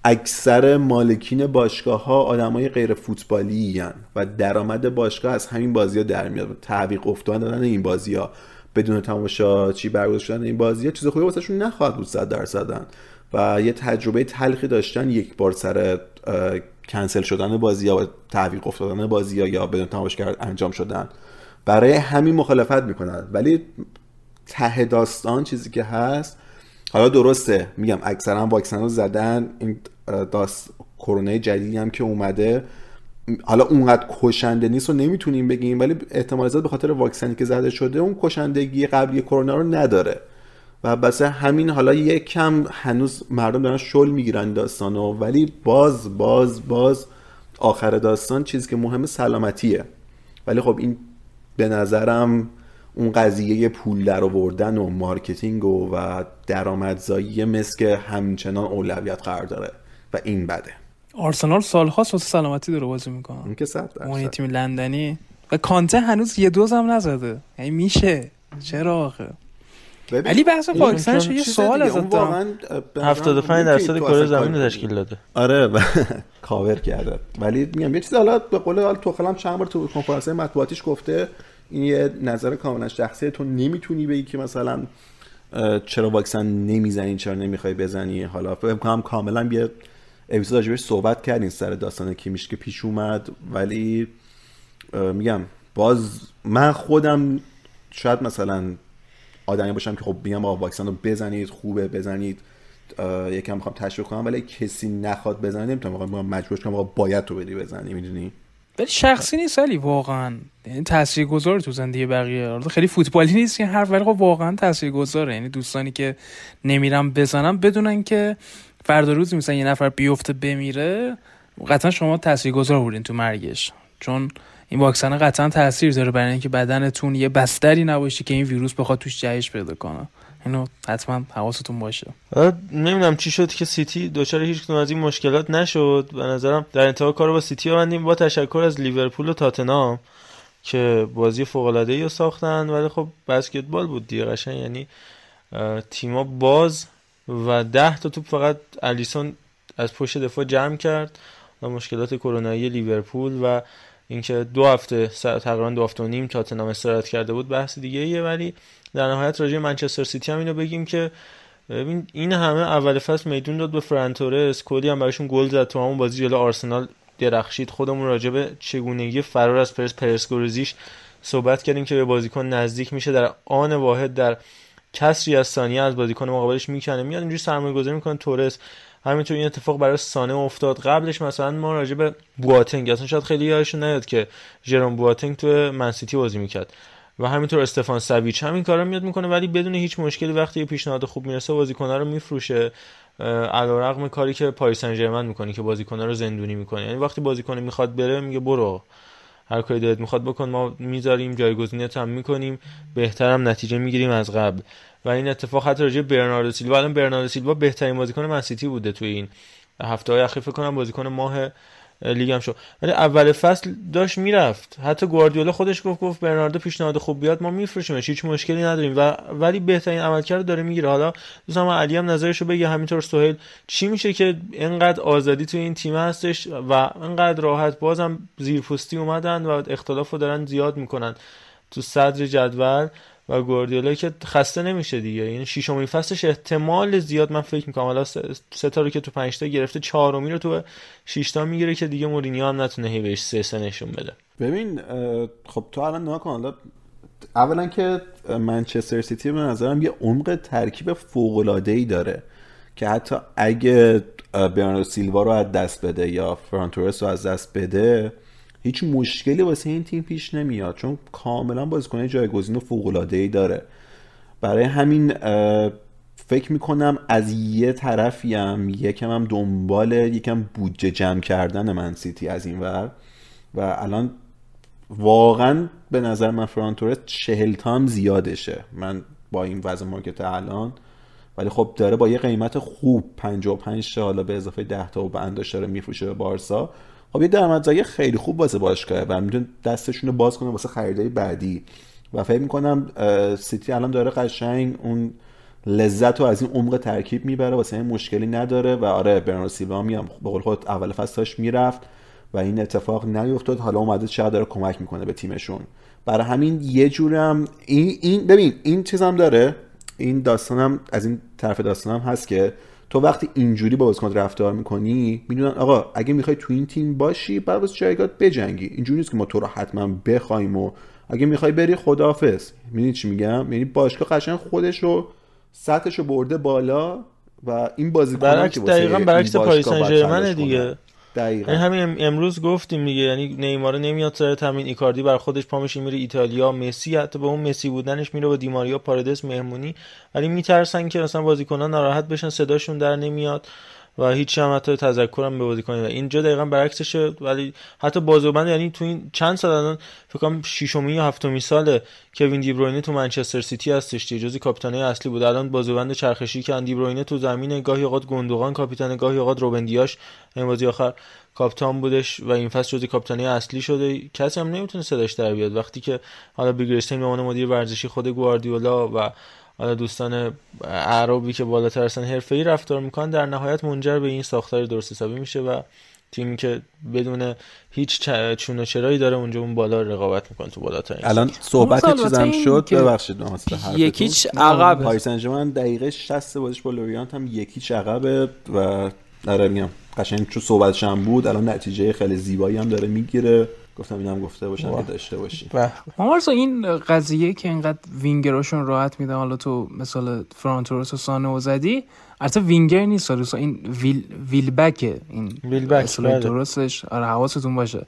اکثر مالکین باشگاه ها آدمای غیر فوتبالی و درآمد باشگاه از همین بازی ها در میاد. تعویق افتادن این بازی ها بدون تماشا چی برگزار شدن این بازی چیز خوبی واسهشون نخواهد بود صد درصدن. و یه تجربه تلخی داشتن یک بار سر کنسل شدن بازی و تعویق افتادن بازی یا بدون تماشاگر انجام شدن. برای همین مخالفت می‌کنن. ولی ته داستان چیزی که هست حالا درسته میگم اکثرا واکسن رو زدن این داست کرونا جدیدی هم که اومده حالا اونقدر کشنده نیست رو نمی‌تونیم بگیم ولی احتمال زیاد به خاطر واکسنی که زده شده اون کشندگی قبلی کرونا رو نداره. و بس همین حالا یک کم هنوز مردم دارن شل می‌گیرن داستانو ولی باز باز باز آخر داستان چیزی که مهم سلامتیه. ولی خب این به نظرم اون قضیه پول در آوردن و marketing و, و درآمدزایی مثل که همچنان اولویت قرار داره. و این بده. آرسنال سالهاست واسه سلامتی داره بازی می‌کنه. اون که صد اون تیم لندنی. و کانته هنوز یه دوز هم نزده. یعنی میشه. چرا آخه؟ علی بحث واکسنش یه سوال ازت دارم. 75 درصد کره زمین رو تشکیل داده. آره [LAUGHS] کاور کرده. ولی میگم یه چیز حالا به قول حال هم چند بار تو کنفرانس مطبوعاتیش گفته این یه نظر کاملا شخصی. تو نمی‌تونی بگی که مثلا چرا واکسن نمی‌زنی چرا نمی‌خوای بزنی. حالا فکر کنم کاملا یه اپیزود راجبش صحبت کردین سر داستان کیمیش که پیش اومد. ولی میگم باز من خودم شاید مثلا آدمی باشم که خب میگم آقا واکسن رو بزنید خوبه بزنید. یکم می‌خوام تشویق کنم ولی کسی نخواد بزنه نمی‌تونم. مجبور کنم آقا باید تو بدی بزنی می‌دونی؟ ولی شخصی نیست ولی واقعا. یعنی تاثیرگذار تو زندگی بقیه. خیلی فوتبالی نیست که هر ولی خب واقعا تاثیرگذاره. یعنی دوستانی که نمیرم بزنم بدونن که فردا روز مثلا یه نفر بیفته بمیره قطعا شما تاثیرگذار بودین تو مرگش. چون این واکسن قطعا تاثیر داره برای اینکه بدنتون یه بستری نباشه که این ویروس بخواد توش جهش پیدا کنه. اینو حتما حواستون باشه. نمی‌دونم چی شد که سیتی دچار هیچ از این مشکلات نشد. به نظرم در انتها کار با سیتی بندیم با تشکر از لیورپول و تاتنهام که بازی فوق العاده ای ساختن. ولی خب بسکتبال بود دیگه قشنگ. یعنی تیما باز و ده تا توپ فقط الیسون از پشت دفاع جمع کرد و مشکلات کرونایی لیورپول و اینکه دو هفته تقریبا دو هفته و نیم تاتنهام استراحت کرده بود بحث دیگه ایه. ولی در نهایت راجع منچستر سیتی هم اینو بگیم که ببین این همه اول فصل میدون داد به فرانتورس کلی هم براشون گل زد. تو همون بازی جلو آرسنال درخشید. خودمون راجع به چگونگی فرار از پرس پرسکوریزیش صحبت کردیم که به بازیکن نزدیک میشه. در آن واحد در کسری از ثانیه از بازیکن مقابلش می‌کنه میاد اینجوری سرمایه گذاری می‌کنه تورس. همینطور این اتفاق برای سانه افتاد. قبلش مثلا ما راجع به بواتنگ اصلا شاید خیلی یادشون نیاد که ژروم بواتنگ تو منسیتی بازی می‌کرد. و همینطور استفان ساویچ همین کارا میاد می‌کنه ولی بدون هیچ مشکلی وقتی یه پیشنهاد خوب می‌رسه بازیکن‌ها رو میفروشه. علیرغم کاری که پاریس سن ژرمن می‌کنه که بازیکن‌ها رو زندونی می‌کنه. یعنی وقتی بازیکن می‌خواد بره میگه برو. هر کاری دلت می‌خواد بکن ما می‌ذاریم جایگزینت هم می‌کنیم بهترم نتیجه می‌گیریم از قبل. و این اتفاق حتی راجع برناردو سیلوا الان برناردو سیلوا بهترین بازیکن من سیتی بوده توی این هفته های اخیر فکر کنم بازیکن ماه لیگ هم شد. ولی اول فصل داشت می‌رفت. حتی گواردیولا خودش گفت گفت برناردو پیشنهاد خوب بیاد ما میفروشیمش. هیچ مشکلی نداریم. و ولی بهترین عملکرد داره می‌گیره. حالا دوستم علی هم نظرشو بگه. همینطور سهیل. چی میشه که اینقدر آزادی تو این تیم هستش و اینقدر راحت بازم زیرپوستی اومدن و اختلافو دارن زیاد می‌کنن تو صدر جدول؟ و گواردیولا که خسته نمیشه دیگه. این ششمین فصلش احتمال زیاد من فکر می‌کنم. حالا سه تا رو که تو 5 تا گرفته چهارمی رو تو 6 تا می‌گیره که دیگه مورینیو هم نتونه هی بهش سه سه نشون بده. ببین خب تو الان نگاه کن. حالا اولا که منچستر سیتی به نظرم یه عمق ترکیب فوق العاده ای داره که حتی اگه برناردو سیلوا رو از دست بده یا فرانتورس رو از دست بده هیچ مشکلی واسه این تیم پیش نمیاد چون کاملا بازیکن جایگزین فوق العاده ای داره. برای همین فکر می‌کنم از یه طرفیم یکم هم دنبال یکم بودجه جمع کردن من سیتی از این ور. و الان واقعا به نظر من فرانتورس چهل تام زیادشه. من با این وضع مارکت الان. ولی خب داره با یه قیمت خوب 55 تا حالا به اضافه 10 تا و بنداش داره میفروشه به بارسا. خب یه درآمدزایی خیلی خوب واسه باشگاهه و می‌تونه دستشون رو باز کنه واسه خریدای بعدی. و فکر می‌کنم سیتی الان داره قشنگ اون لذت رو از این عمق ترکیب می‌بره واسه این مشکلی نداره. و آره برنارد سیلوا هم به قول خود اول فصلش می‌رفت و این اتفاق نیفتاد. حالا اومده شاید داره کمک می‌کنه به تیمشون. برای همین یه جورم این, این ببین این چیزم داره. این داستانم از این طرف داستانم هست که تو وقتی اینجوری با بازیکن رفتار می‌کنی می‌دونن آقا اگه می‌خوای تو این تیم باشی بعد واسه جایگات بجنگی؟ اینجوری نیست که ما تو رو حتما بخوایم و اگه می‌خوای بری خداحافظ. می‌دونی چی میگم؟ یعنی باشگاه قشنگ خودش رو سطحش رو برده بالا و این بازیکن برعکس دقیقاً برعکس پاریس سن دیگه. دقیقا. یعنی همین امروز گفتیم دیگه یعنی نیمار نمیاد سر تامین ایکاردی بر خودش پامش میره ایتالیا. مسی حتی به اون مسی بودنش میره با دیماریا پاردس مهمونی. ولی میترسن که مثلا بازیکنان ناراحت بشن صداشون در نمیاد. و هیچ هم حتی تذکرم به بازیکن اینجا دقیقا برعکسشه ولی حتی بازوبند یعنی تو این چند سال الان فکر کنم ششمین یا هفتمین سال کوین دی تو منچستر سیتی هستش دیگه جزی کاپیتانه اصلی بود الان بازوبند چرخشی که دی تو زمین گاهی اوقات گندوغان کاپیتان گاهی اوقات روبندیاش این بازی آخر کاپتان بودش و این فصل جزی کاپیتانی اصلی شده. کسی هم نمی‌تونه صداش در بیاد. وقتی که حالا بیگرستین به عنوان مدیر ورزشی خود گواردیولا و حالا دوستان عربی که بالاتر هستن حرفه‌ای رفتار می‌کنن در نهایت منجر به این ساختار درست حسابی میشه و تیمی که بدون هیچ چون و چرایی داره اونجا اون بالا رقابت می‌کنه تو بالاتر الان صحبت چیزم شد ببخشید یکیچ عقب پاریس سن دقیقه 60 بازیش با لوریانت هم یکیچ عقبه و داره میگم قشنگ چون صحبتش هم بود الان نتیجه خیلی زیبایی هم داره می‌گیره. گفتم اینم گفته باشم که داشته باشی. مامارسا این قضیه که اینقدر وینگراشون راحت میدن حالا تو مثال فرانتورس و سانو زدی البته وینگر نیست آره این ویل ویل بکه این ویل بک بله. درستش. آره حواستون باشه.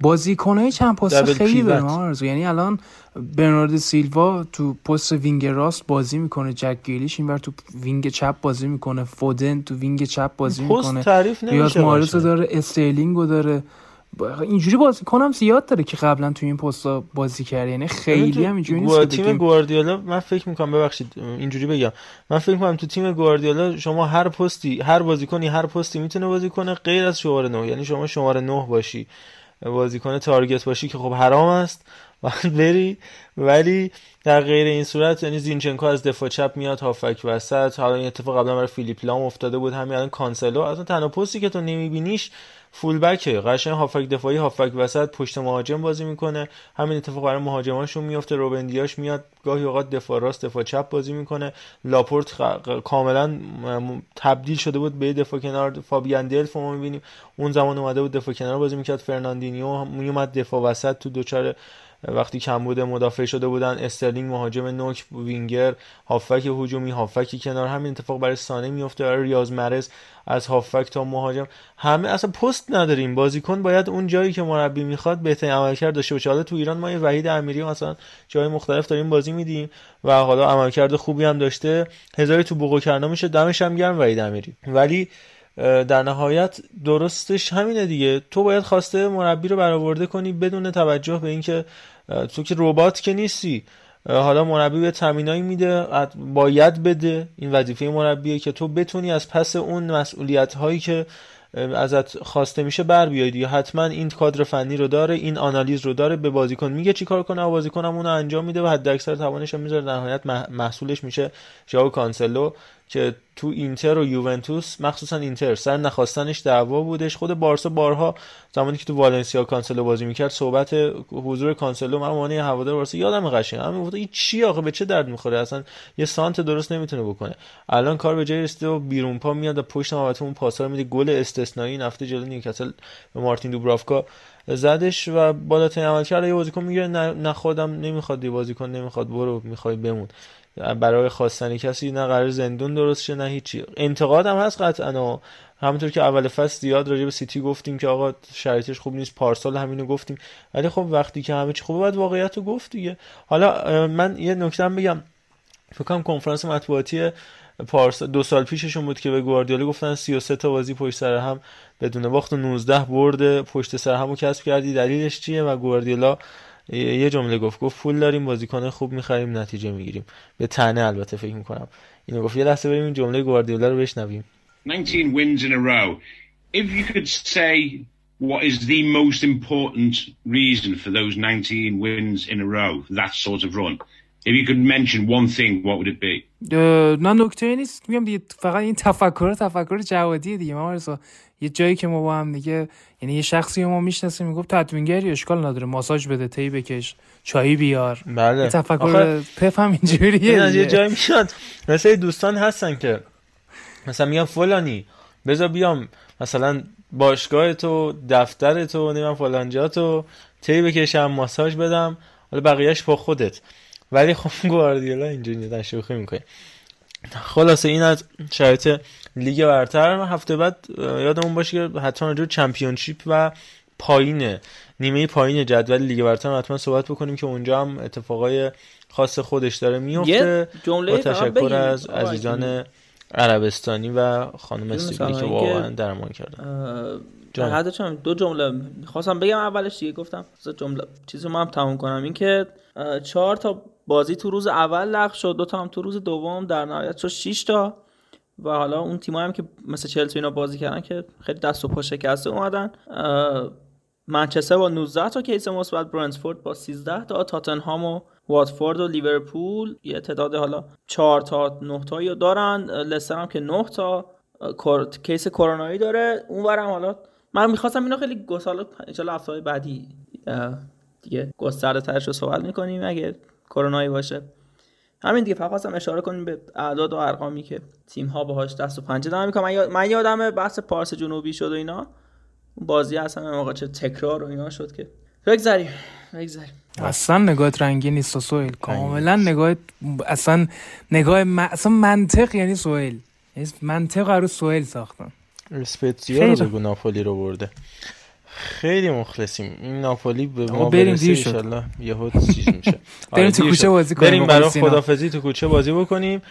بازیکنای چند پست خیلی داره یعنی الان برنارد سیلوا تو پست وینگ راست بازی می‌کنه جک گیلیش اینور تو وینگ چپ بازی می‌کنه فودن تو وینگ چپ بازی می‌کنه. تعریف نمیشه داره استرلینگو داره. اینجوری بازیکنم زیاد داره که قبلا تو این پستا بازی کرده. یعنی خیلی هم اینجوری نیست تیم گواردیولا من فکر می‌کنم ببخشید اینجوری بگم. من فکر می‌کنم تو تیم گواردیولا شما هر پستی هر بازیکنی هر پستی می‌تونه بازی کنه غیر از شماره 9 یعنی شما شماره 9 باشی. بازیکن target باشی که خب حرام است. [LAUGHS] باید بری. ولی در غیر این صورت یعنی زینچنکو از دفاع چپ میاد هافبک وسط. حالا این اتفاق قبلا برای فیلیپ لام افتاده بود همین الان کانسلو. اصلا تنها پستی که تو نمیبینیش فول بکه قشنگ هافبک دفاعی هافبک وسط پشت مهاجم بازی می‌کنه. همین اتفاق برای مهاجمانشون میفته روبن دیاش میاد گاهی اوقات دفاع راست دفاع چپ بازی می‌کنه. لاپورت کاملا تبدیل شده بود به دفاع کنار. فابیان دلف ما می‌بینیم. اون زمان اومده بود دفاع کنار بازی می‌کرد. فرناندینیو میومد دفاع وسط تو دوچار وقتی کم بوده مدافع شده بودن استرلینگ مهاجم نوک وینگر هافبک هجومی هافبکی کنار همین اتفاق برای سانه میفته برای ریاض محرز از هافک تا مهاجم. همه اصلا پست نداریم. بازیکن باید اون جایی که مربی می‌خواد بهترین عملکرد داشته باشه. حالا تو ایران ما یه وحید امیری مثلا جای مختلف داریم بازی میدیم و حالا عملکرد خوبی هم داشته. هزاری تو بوقو کرنا میشه. دمش هم گرم وحید امیری. ولی در نهایت درستش همینه دیگه. تو باید خواسته مربی رو برآورده کنی بدون توجه به اینکه تو که ربات که نیستی. حالا مربی به تامینایی میده باید بده. این وظیفه مربیه که تو بتونی از پس اون مسئولیت هایی که ازت خواسته میشه بر بیای دیگه. حتما این کادر فنی رو داره این آنالیز رو داره به بازیکن میگه چیکار کنه و بازیکنم اون رو انجام میده و حد اکثر توانش می‌ذاره. نهایت محصولش میشه ژائو کانسلو. که تو اینتر و یوونتوس مخصوصا اینتر سر نخواستنش دعوا بودش. خود بارسا بارها زمانی که تو والنسیا کانسلو بازی می‌کرد صحبت حضور کانسلو من یعنی هوادار بارسا یادم قشنگ همین بود این چی آخه؟ به چه درد می‌خوره؟ اصلا یه سانت درست نمی‌تونه بکنه. الان کار به جای رسیده و بیرون پا میاد و پشت محوطه اون پاسا میده. گل استثنایی نفته جلو نیوکاسل به مارتین دوبرافکا زدش و بالاترین عملکرد یه بازیکن میگه نه نمی‌خواد یه بازیکن نمی‌خواد برو می‌خوای بمون. برای خواستن کسی نه قرار زندون درست شه نه هیچی. انتقاد هم هست قطعا همونطور که اول فصل زیاد راجع به سیتی گفتیم که آقا شرایطش خوب نیست پارسال همینو گفتیم. ولی خب وقتی که همه چی خوبه باید واقعیت رو گفت دیگه. حالا من یه نکته بگم. فکر کنفرانس مطبوعاتی پارس دو سال پیششون بود که به گواردیولا گفتن 33 تا بازی پشت سر هم بدون باخت و 19 برد پشت سر همو کسب کردی. دلیلش چیه؟ و گواردیولا یه جمله گفت گفت پول داریم بازیکن خوب می‌خریم نتیجه می‌گیریم. به تنه البته فکر می‌کنم. اینو گفت. یه لحظه بریم این جمله گواردیولا رو بشنویم. 19 wins in a row. If you could say what is the most important reason for those 19 wins in a row that sort of run if you could mention one thing what would it be? نه نکته نیست. میگم دیگه فقط این تفکر تفکر جوادیه دیگه. ما یه جایی که ما با هم دیگه یعنی یه شخصی ما می‌شناسیم می‌گفت تدوینگری اشکال نداره ماساژ بده تی بکش چایی بیار. بله. تفکر پپ هم اینجوریه این یه جایی میاد. مثلا دوستان هستن که مثلا میگم فلانی بذار بیام مثلا باشگاه تو دفتر تو نمی‌دونم فلان تو تی بکشم ماساژ بدم حالا بقیهش با خودت. ولی خب [LAUGHS] گواردیولا اینجوری شوخی می‌کنه. خلاصه این از شرایط لیگ برتر. هفته بعد یادمون باشه که حتما راجع چمپیونشیپ و پایین نیمه پایین جدول لیگ برتر حتما صحبت بکنیم که اونجا هم اتفاقای خاص خودش داره میفته. با تشکر از عزیزان عربستانی و خانم استیبلی که واقعا درمان کردن. جان. دو جمله. خواستم بگم اولش دیگه گفتم. جمله. چیزی ما هم تموم کنم. این که چهار تا بازی تو روز اول لغو شد. دو تا هم تو روز دوم در نهایت شد. 6 تا. و حالا اون تیمایی هم که مثل چلسی اینا بازی کردن که خیلی دست و پا شکسته اومدن. منچستر با 19 تا کیس مثبت برنتفورد با 13 تا تاتنهام و واتفورد و لیورپول یه تعداد حالا 4 تا 9 تایی دارن. لستر هم که 9 تا. کیس کرونایی داره. اونورم حالا من می‌خواستم اینو خیلی گساله ان هفته بعدی دیگه گسترده ترش رو صحبت می‌کنیم اگه کرونایی باشه. همین دیگه فقط هم اشاره کنیم به اعداد و ارقامی که تیم ها باهاش دست و پنجه دارن. می‌کنم من یادم بحث پارس جنوبی شد و اینا. بازی اصلا موقع چه تکرار و اینا شد که بگذاریم بگذاریم اصلا نگاهت رنگی نیست سویل کاملا نگاه اصلا نگاه اصلا منطق یعنی سویل یعنی منطق رو سویل ساختن. اسپتزیا رو بگو ناپولی رو برده. خیلی مخلصیم. این ناپولی به ما بریم دیر شد. یهو چیز میشه. [LAUGHS] بریم تو کوچه بازی کنیم بریم برای خدافزی تو کوچه بازی بکنیم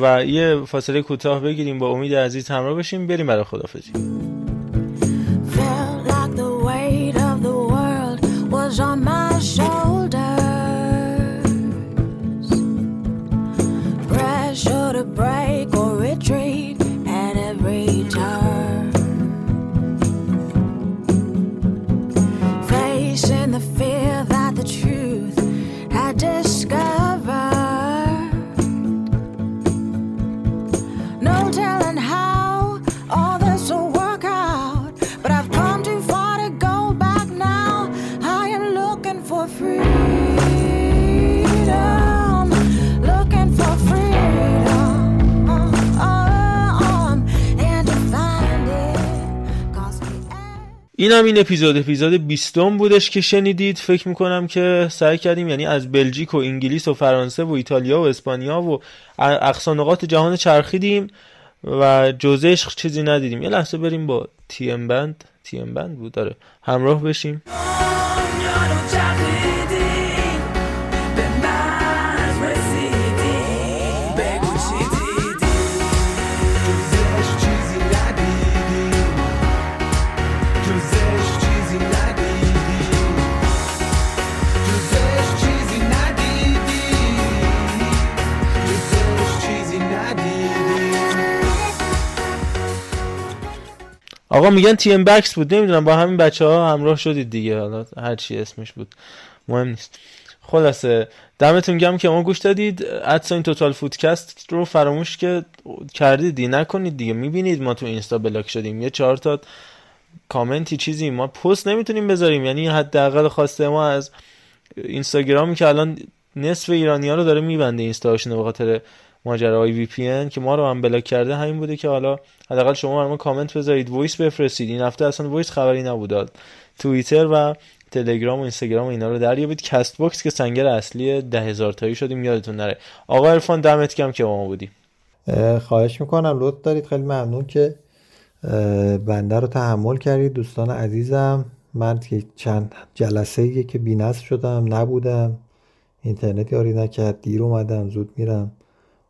و یه فاصله کوتاه بگیریم با امید عزیز همراه بشیم بریم برای خدافزی این هم این اپیزود اپیزود بیستم بودش که شنیدید. فکر می‌کنم که سعی کردیم یعنی از بلژیک و انگلیس و فرانسه و ایتالیا و اسپانیا و اقصانقات جهان چرخیدیم و جزش چیزی ندیدیم. یه لحظه بریم با تی ام بند. تی ام بند بود داره. همراه بشیم. آقا میگن TM Bax بود نمی‌دونم با همین بچه ها همراه شدید دیگه. حالا هر چی اسمش بود. مهم نیست. خلاصه دمتون گرم که ما گوش دادید. ادسا این توتال فودکست رو فراموش که کردید. دی نکنید دیگه. می‌بینید ما تو اینستا block شدیم. یه چهار تا کامنتی چیزی ما پست نمی‌تونیم بذاریم. یعنی حداقل خواسته ما از اینستاگرامی که الان نصف ایرانی ها رو داره میبنده اینستاشون به خاطر ماجراهای VPN که ما رو هم block کرده همین بوده که حالا حداقل شما برای ما کامنت بذارید voice بفرستید. این هفته اصلا voice خبری نبود. توییتر و تلگرام و اینستاگرام و اینا رو دریابید. کست باکس که سنگر اصلی ده هزار تایی شدیم یادتون نره. آقا عرفان دمت گرم که ما بودی. خواهش می‌کنم. لطف دارید. خیلی ممنون که بنده رو تحمل کردید. دوستان عزیزم من چند جلسه که بینست شدم نبودم. اینترنت یاری نکرد. دیر اومدم زود میرم.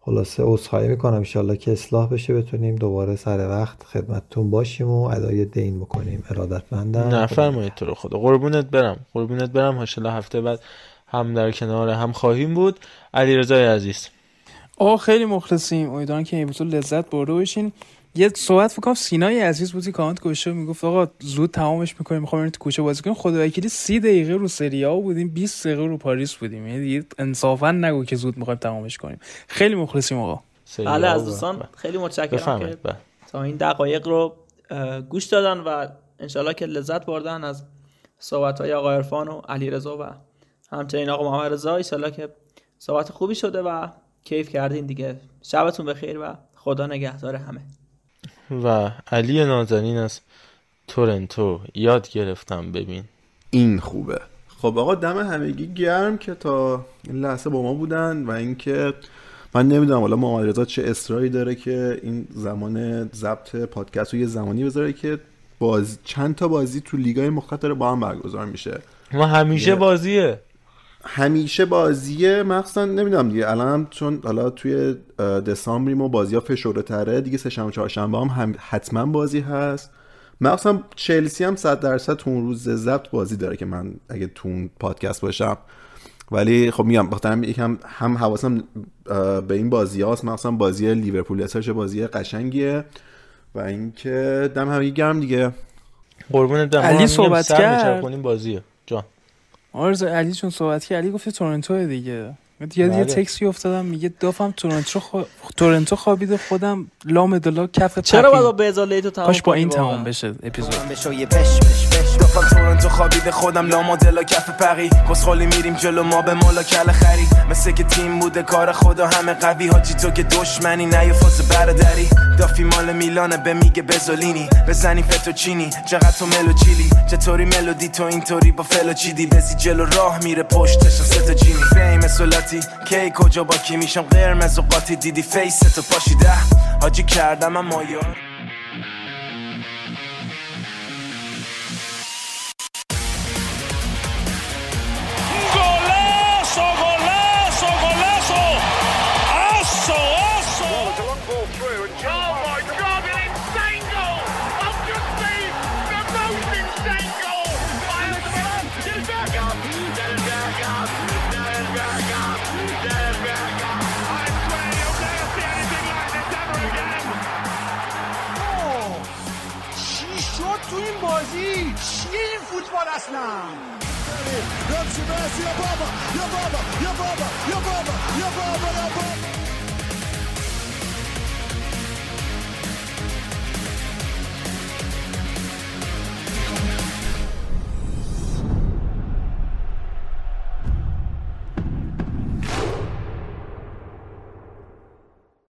خلاصه عذرخواهی می‌کنم انشالله که اصلاح بشه بتونیم دوباره سر وقت خدمتتون باشیم و ادای دین بکنیم. ارادتمندم. نفرمایید تو رو خدا. قربونت برم. قربونت برم. انشالله هفته بعد هم در کنار هم خواهیم بود. علی رضای عزیز. آه خیلی مخلصیم. امیدوارم که این لذت برده باشین. یه صحبت فکرم سینای عزیز بودی کامنت گوشه می‌گفت آقا زود تمامش می‌کنیم می‌خوام تو کوچه بازی کنیم. خدا وکیلی 30 دقیقه رو سریا بودیم 20 دقیقه رو پاریس بودیم. یعنی انصافا نگو که زود می‌خوایم تمامش کنیم. خیلی مخلصیم آقا. بله از دوستان خیلی متشکرم که بله. تا این دقایق رو گوش دادن و انشالله که لذت بردن از صحبت های آقا عرفان و علی رضا و همچنین آقا محمد رضا. ان که صحبت خوبی شده و کیف کردین دیگه. شبتون بخیر و خدا نگهدار همه. و علی نازنین از تورنتو یاد گرفتم ببین. این خوبه. خب آقا دم همگی گرم که تا این لحظه با ما بودن و اینکه من نمی‌دونم حالا محمد چه اصراری داره که این زمان ضبط پادکست رو یه زمانی بذاره که باز چند تا بازی تو لیگای مختلف داره با هم برگزار میشه. ما همیشه بازیه. همیشه بازیه مخصوصا نمی‌دونم دیگه الان چون حالا توی دسامبریم و بازی ها فشرده تره دیگه سه شنبه چهارشنبه هم, هم حتما بازی هست. مخصوصا چلسی هم صد درصد تو اون روز ضبط بازی داره که من اگه تو اون پادکست باشم. ولی خب میگم بخاطر یکم هم حواسم به این بازی هاست. مخصوصا بازی لیورپول چه بازی قشنگیه. و اینکه دم همین گرم دیگه. قربونت علی صحبت کرد. بازیه. جان. آرز علی چون صحبت کرد علی گفت تورنتو دیگه. یاد یه بله. تکسی افتادم میگه دافم تورنتو خو... تورنتو خوابیده خودم لام دلا کف چرا باید به ازاله تو تمام با این تمام بشه اپیزود. دافم تورنتو خوابیده خودم لام دلا کف پقی خالی میریم جلو ما به مولا کل خری. مثل که تیم بوده کار خدا همه قوی. حاجی تو که دشمنی فاز برادری. دافی مال میلانه به میگه بزولینی بزنی چینی چقدر تو ملو چیلی. چطوری ملودی تو اینطوری با فلو چیدی؟ بزی جلو راه میره پشتش سه تا جینی فیم سلاتی کی کجا با کی میشم؟ قرمز و قاطی دیدی فیس تو پاشیده. حاجی کردم اما یار. pass now. Sebastian Obama, Obama, Obama, Obama, Obama, Obama.